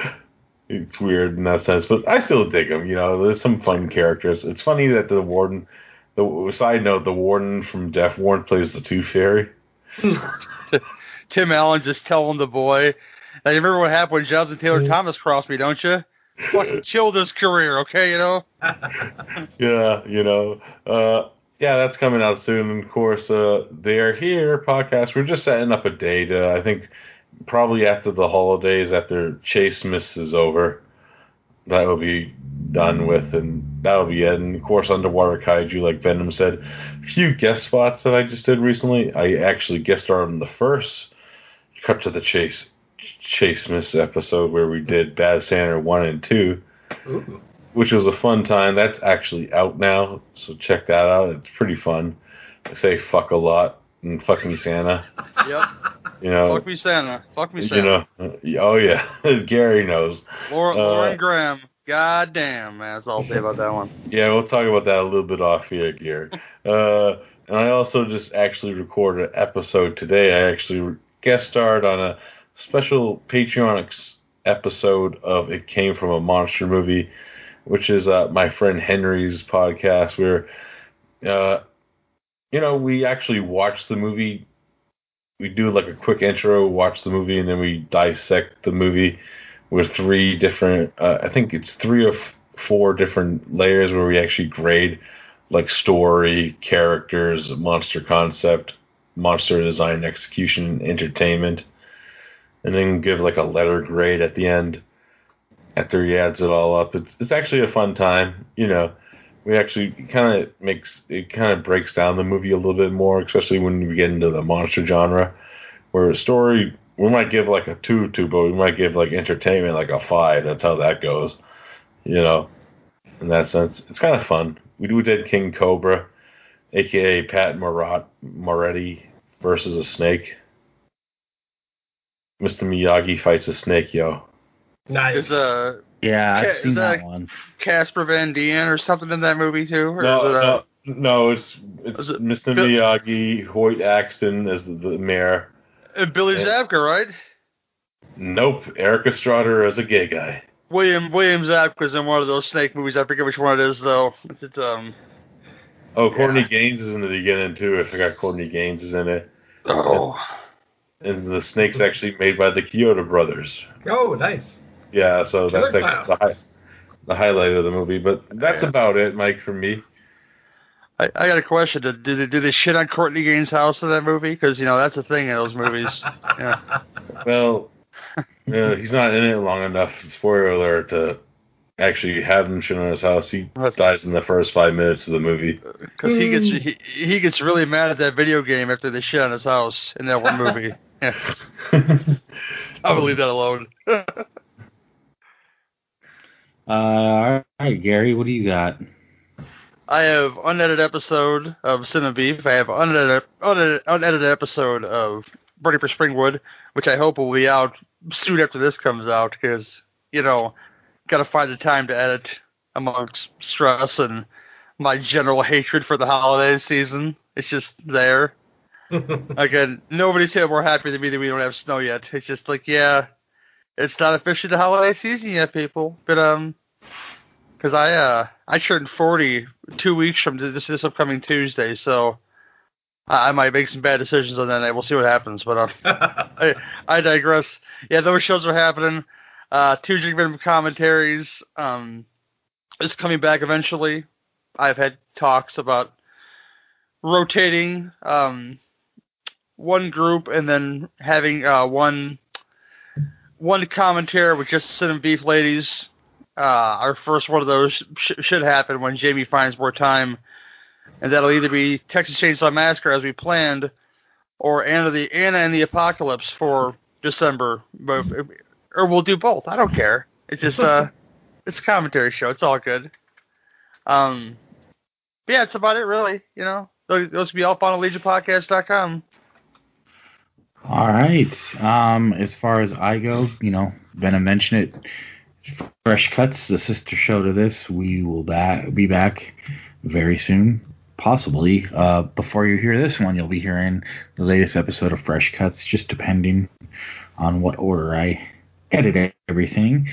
it's weird in that sense, but I still dig him. You know, there's some fun characters. It's funny that the warden. The side note: the warden from Death Warrant plays the Tooth Fairy. Tim Allen just telling the boy. Now you remember what happened when Jonathan Taylor Thomas crossed me, don't you? Fucking killed his career, okay? You know. Yeah, you know. Uh, yeah, that's coming out soon. And of course, uh, they are here podcast. We're just setting up a date. Uh, I think probably after the holidays, after Chasemas is over, that will be done with, and that'll be it. And of course, Underwater Kaiju, like Venom said, a few guest spots that I just did recently. I actually guest starred in the first Cut to the Chase Chasemas episode where we did Bad Santa one and two Ooh. which was a fun time. That's actually out now, so check that out. It's pretty fun. I say fuck a lot and fuck me Santa. Yep. You know, Fuck me Santa. Fuck me Santa. you know. uh, Oh yeah, Gary knows. Lauren, Uh, Lauren Graham. God damn, man. That's all I'll say about that one. Yeah, we'll talk about that a little bit off here, Gary. Uh, and I also just actually recorded an episode today. I actually guest starred on a special Patreon episode of It Came From a Monster Movie, which is uh, my friend Henry's podcast, where, uh, you know, we actually watch the movie. We do like a quick intro, watch the movie, and then we dissect the movie with three different, uh, I think it's three or f- four different layers where we actually grade like story, characters, monster concept, monster design, execution, entertainment, and then give like a letter grade at the end. after he adds it all up. It's it's actually a fun time. You know, we actually kind of makes it kind of breaks down the movie a little bit more, especially when we get into the monster genre, where a story we might give like a two to, but we might give like entertainment like a five. That's how that goes. You know, in that sense, it's kind of fun. We we did King Cobra, aka Pat Morat Moretti versus a snake. Mr. Miyagi fights a snake, yo. Nice. Is uh Yeah, I've Ca- seen that, that- one. Casper Van Dien or something in that movie too? Or No, is it, no, no, it's it's it Mr. Bill- Miyagi, Hoyt Axton as the, the mayor. uh, Billy Yeah. Zabka, right? Nope, Erik Estrada as a gay guy. William William Zabka's in one of those snake movies. I forget which one it is though. It's, it's um. Oh, Courtney Gaines is in the beginning too. I forgot Courtney Gaines is in it. Oh. And the snake's actually made by the Chiodo brothers. Oh, nice. Yeah, so Killer that's actually the, hi- the highlight of the movie. But that's Yeah. about it, Mike, for me. I, I got a question. Did, did, did they shit on Courtney Gaines' house in that movie? Because you know that's a thing in those movies. yeah. Well, uh, he's not in it long enough. Spoiler alert to actually have him shit on his house. He dies in the first five minutes of the movie. Because he gets he, he gets really mad at that video game after they shit on his house in that one movie. Yeah. I'll leave that alone. Uh, all right, Gary, what do you got? I have unedited episode of Cinema Beef. I have unedited, unedited, unedited episode of Burning for Springwood, which I hope will be out soon after this comes out because you know, got to find the time to edit amongst stress and my general hatred for the holiday season. It's just there. Again, nobody's here more happy than me that we don't have snow yet. It's just like, yeah, it's not officially the holiday season yet, people. But um, because I uh I turned forty two weeks from this this upcoming Tuesday, so I, I might make some bad decisions on that night. We'll see what happens. But um, I I digress. Yeah, those shows are happening. Uh, two Drink Venom commentaries um is coming back eventually. I've had talks about rotating um one group and then having uh one one commentary with just Sin and Beef ladies. Uh, our first one of those sh- should happen when Jamie finds more time, and that'll either be Texas Chainsaw Massacre as we planned, or Anna the Anna and the Apocalypse for December. Or we'll do both. I don't care. It's just uh, it's a commentary show. It's all good. Um, yeah, that's about it, really. You know, those, those will be up on AllegionPodcast.com. All right. Um, as far as I go, you know, Venom mentioned it. Fresh Cuts, the sister show to this. We will back be back very soon, possibly. Uh, before you hear this one, you'll be hearing the latest episode of Fresh Cuts, just depending on what order I edit everything.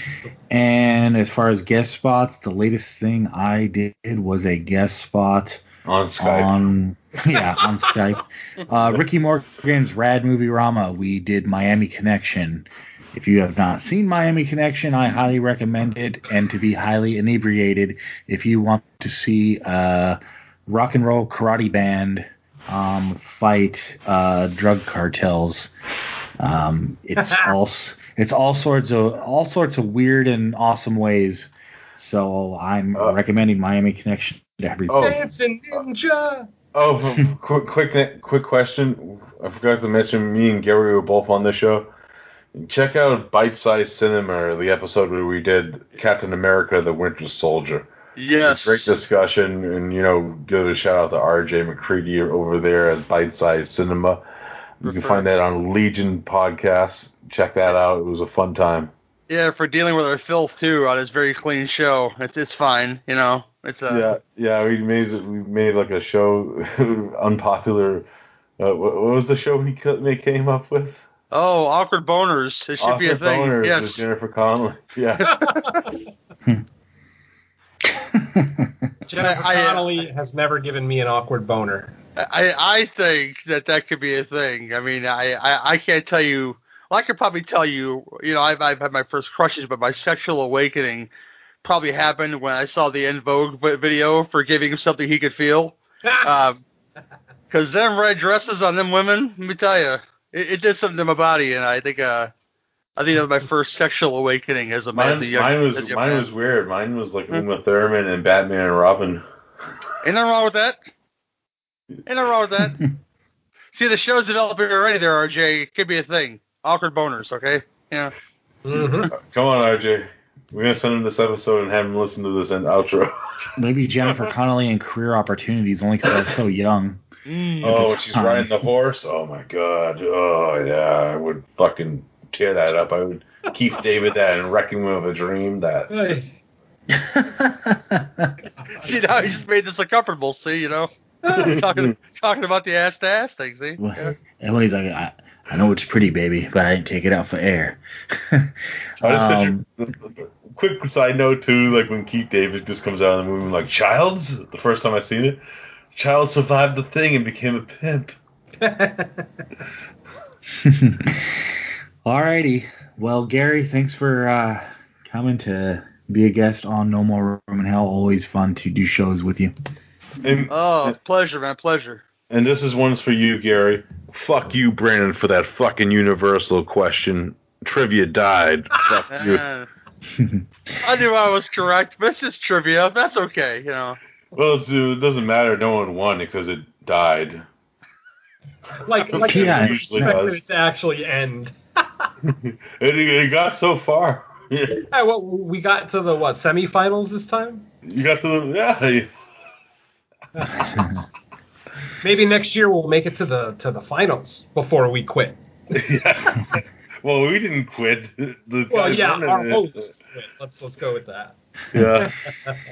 And as far as guest spots, the latest thing I did was a guest spot on Skype. On yeah, on Skype. Uh, Ricky Morgan's Rad Movie Rama. We did Miami Connection. If you have not seen Miami Connection, I highly recommend it. And to be highly inebriated, if you want to see a rock and roll karate band um, fight uh, drug cartels, um, it's all it's all sorts of all sorts of weird and awesome ways. So I'm recommending Miami Connection to everybody. Oh. Dancing Ninja. Oh, quick, quick, quick question. I forgot to mention. Me and Gary were both on the show. Check out Bite Size Cinema, the episode where we did Captain America: The Winter Soldier. Yes. Great discussion, and you know, give a shout out to RJ McCready over there at Bite Size Cinema. You can find that on Legion Podcast. Check that out. It was a fun time. Yeah, for dealing with our filth too on his very clean show. It's it's fine, you know. It's uh, yeah, yeah. We made we made like a show unpopular. Uh, what, what was the show we they came up with? Oh, awkward boners. It should be a Awkward thing. Boners with. Jennifer Connelly. Yeah. Jennifer I- I- Connelly has never given me an awkward boner. I I think that that could be a thing. I mean, I I, I can't tell you. Well, I could probably tell you. You know, I've I've had my first crushes, but my sexual awakening probably happened when I saw the En Vogue video for giving him something he could feel. um, because them red dresses on them women, let me tell you, it, it did something to my body, and I think uh, I think that was my first sexual awakening as a man. as a Mine, young, mine as was a young mine man. was weird. Mine was like Hmm. Uma Thurman and Batman and Robin. Ain't nothing wrong with that. Ain't nothing wrong with that. See, the show's developing already there, RJ. It could be a thing. Awkward boners, okay? Yeah. Mm-hmm. Come on, RJ. We're gonna send him this episode and have him listen to this end outro. Maybe Jennifer Connelly and career opportunities only because I was so young. Mm. Oh, she's riding the horse. Oh my god. Oh yeah, I would fucking tear that up. I would Keith David that and Requiem for a Dream. That See, now he just made this uncomfortable, see, you know? talking talking about the ass to ass thing, see? Yeah. And when he's like, I, I know it's pretty, baby, but I didn't take it out for air. Um, picture, quick side note too, like when Keith David just comes out of the movie, like Childs, the first time I seen it, Child survived the thing and became a pimp. Alrighty. Well, Gary, thanks for uh, coming to be a guest on No More Room in Hell. Always fun to do shows with you. And, Oh, pleasure, man, pleasure. and this is one's for you, Gary. Fuck you, Brandon, for that fucking universal question. Trivia died. Fuck you. I knew I was correct, but it's just trivia. That's okay, you know. Well, it's, uh, it doesn't matter. No one won because it died. Like, like Yeah, it usually does. it to actually end. It, it got so far. Hey, what we got to the what semifinals this time? You got to the yeah. Maybe next year we'll make it to the to the finals before we quit. yeah. Well, we didn't quit. The Well, yeah, our it- host. quit. Let's let's go with that. Yeah.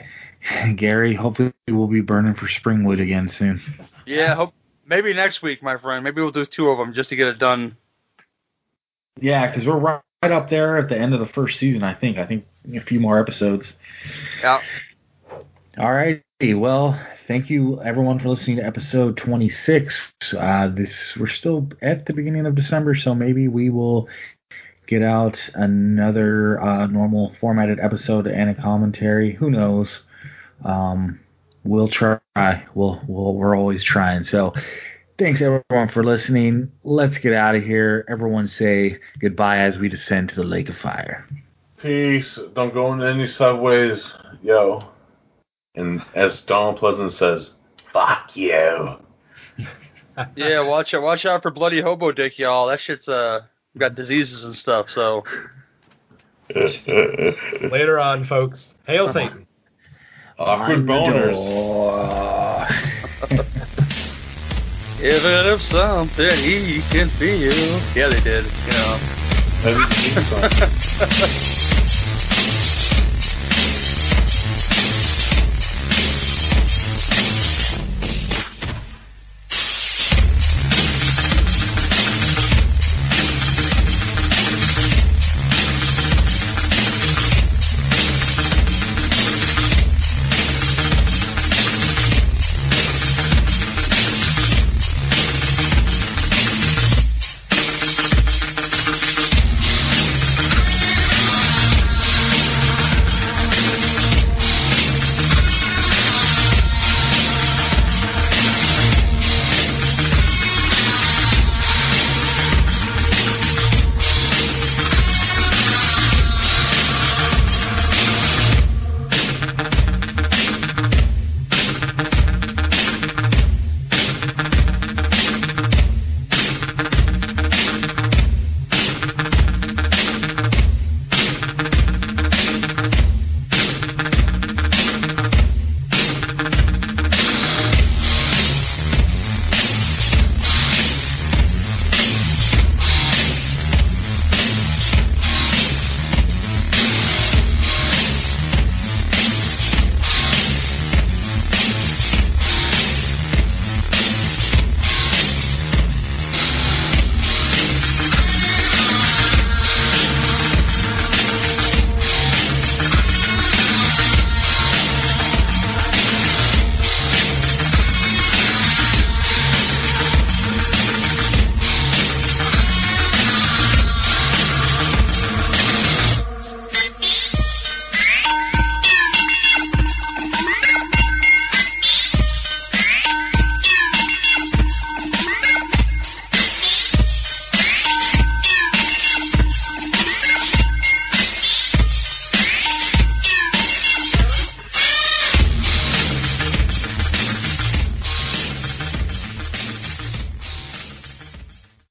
Gary, hopefully we'll be burning for Springwood again soon. Yeah, hope maybe next week, my friend. Maybe we'll do two of them just to get it done. Yeah, because we're right right up there at the end of the first season, I think. I think a few more episodes. Yeah. All right. Well, thank you everyone for listening to episode 26. Uh, this we're still at the beginning of December, so maybe we will get out another uh, normal formatted episode and a commentary. Who knows? Um, we'll try. We'll, we'll we're always trying. So. Thanks everyone for listening. Let's get out of here. Everyone say goodbye as we descend to the lake of fire. Peace. Don't go in any subways, yo. And as Donald Pleasence says, fuck you. Yeah, watch out, watch out for bloody hobo dick, y'all. That shit's uh got diseases and stuff. So Later on, folks. Hail Satan. Awkward boners. Give it up something he can feel. Yeah, they did. You know.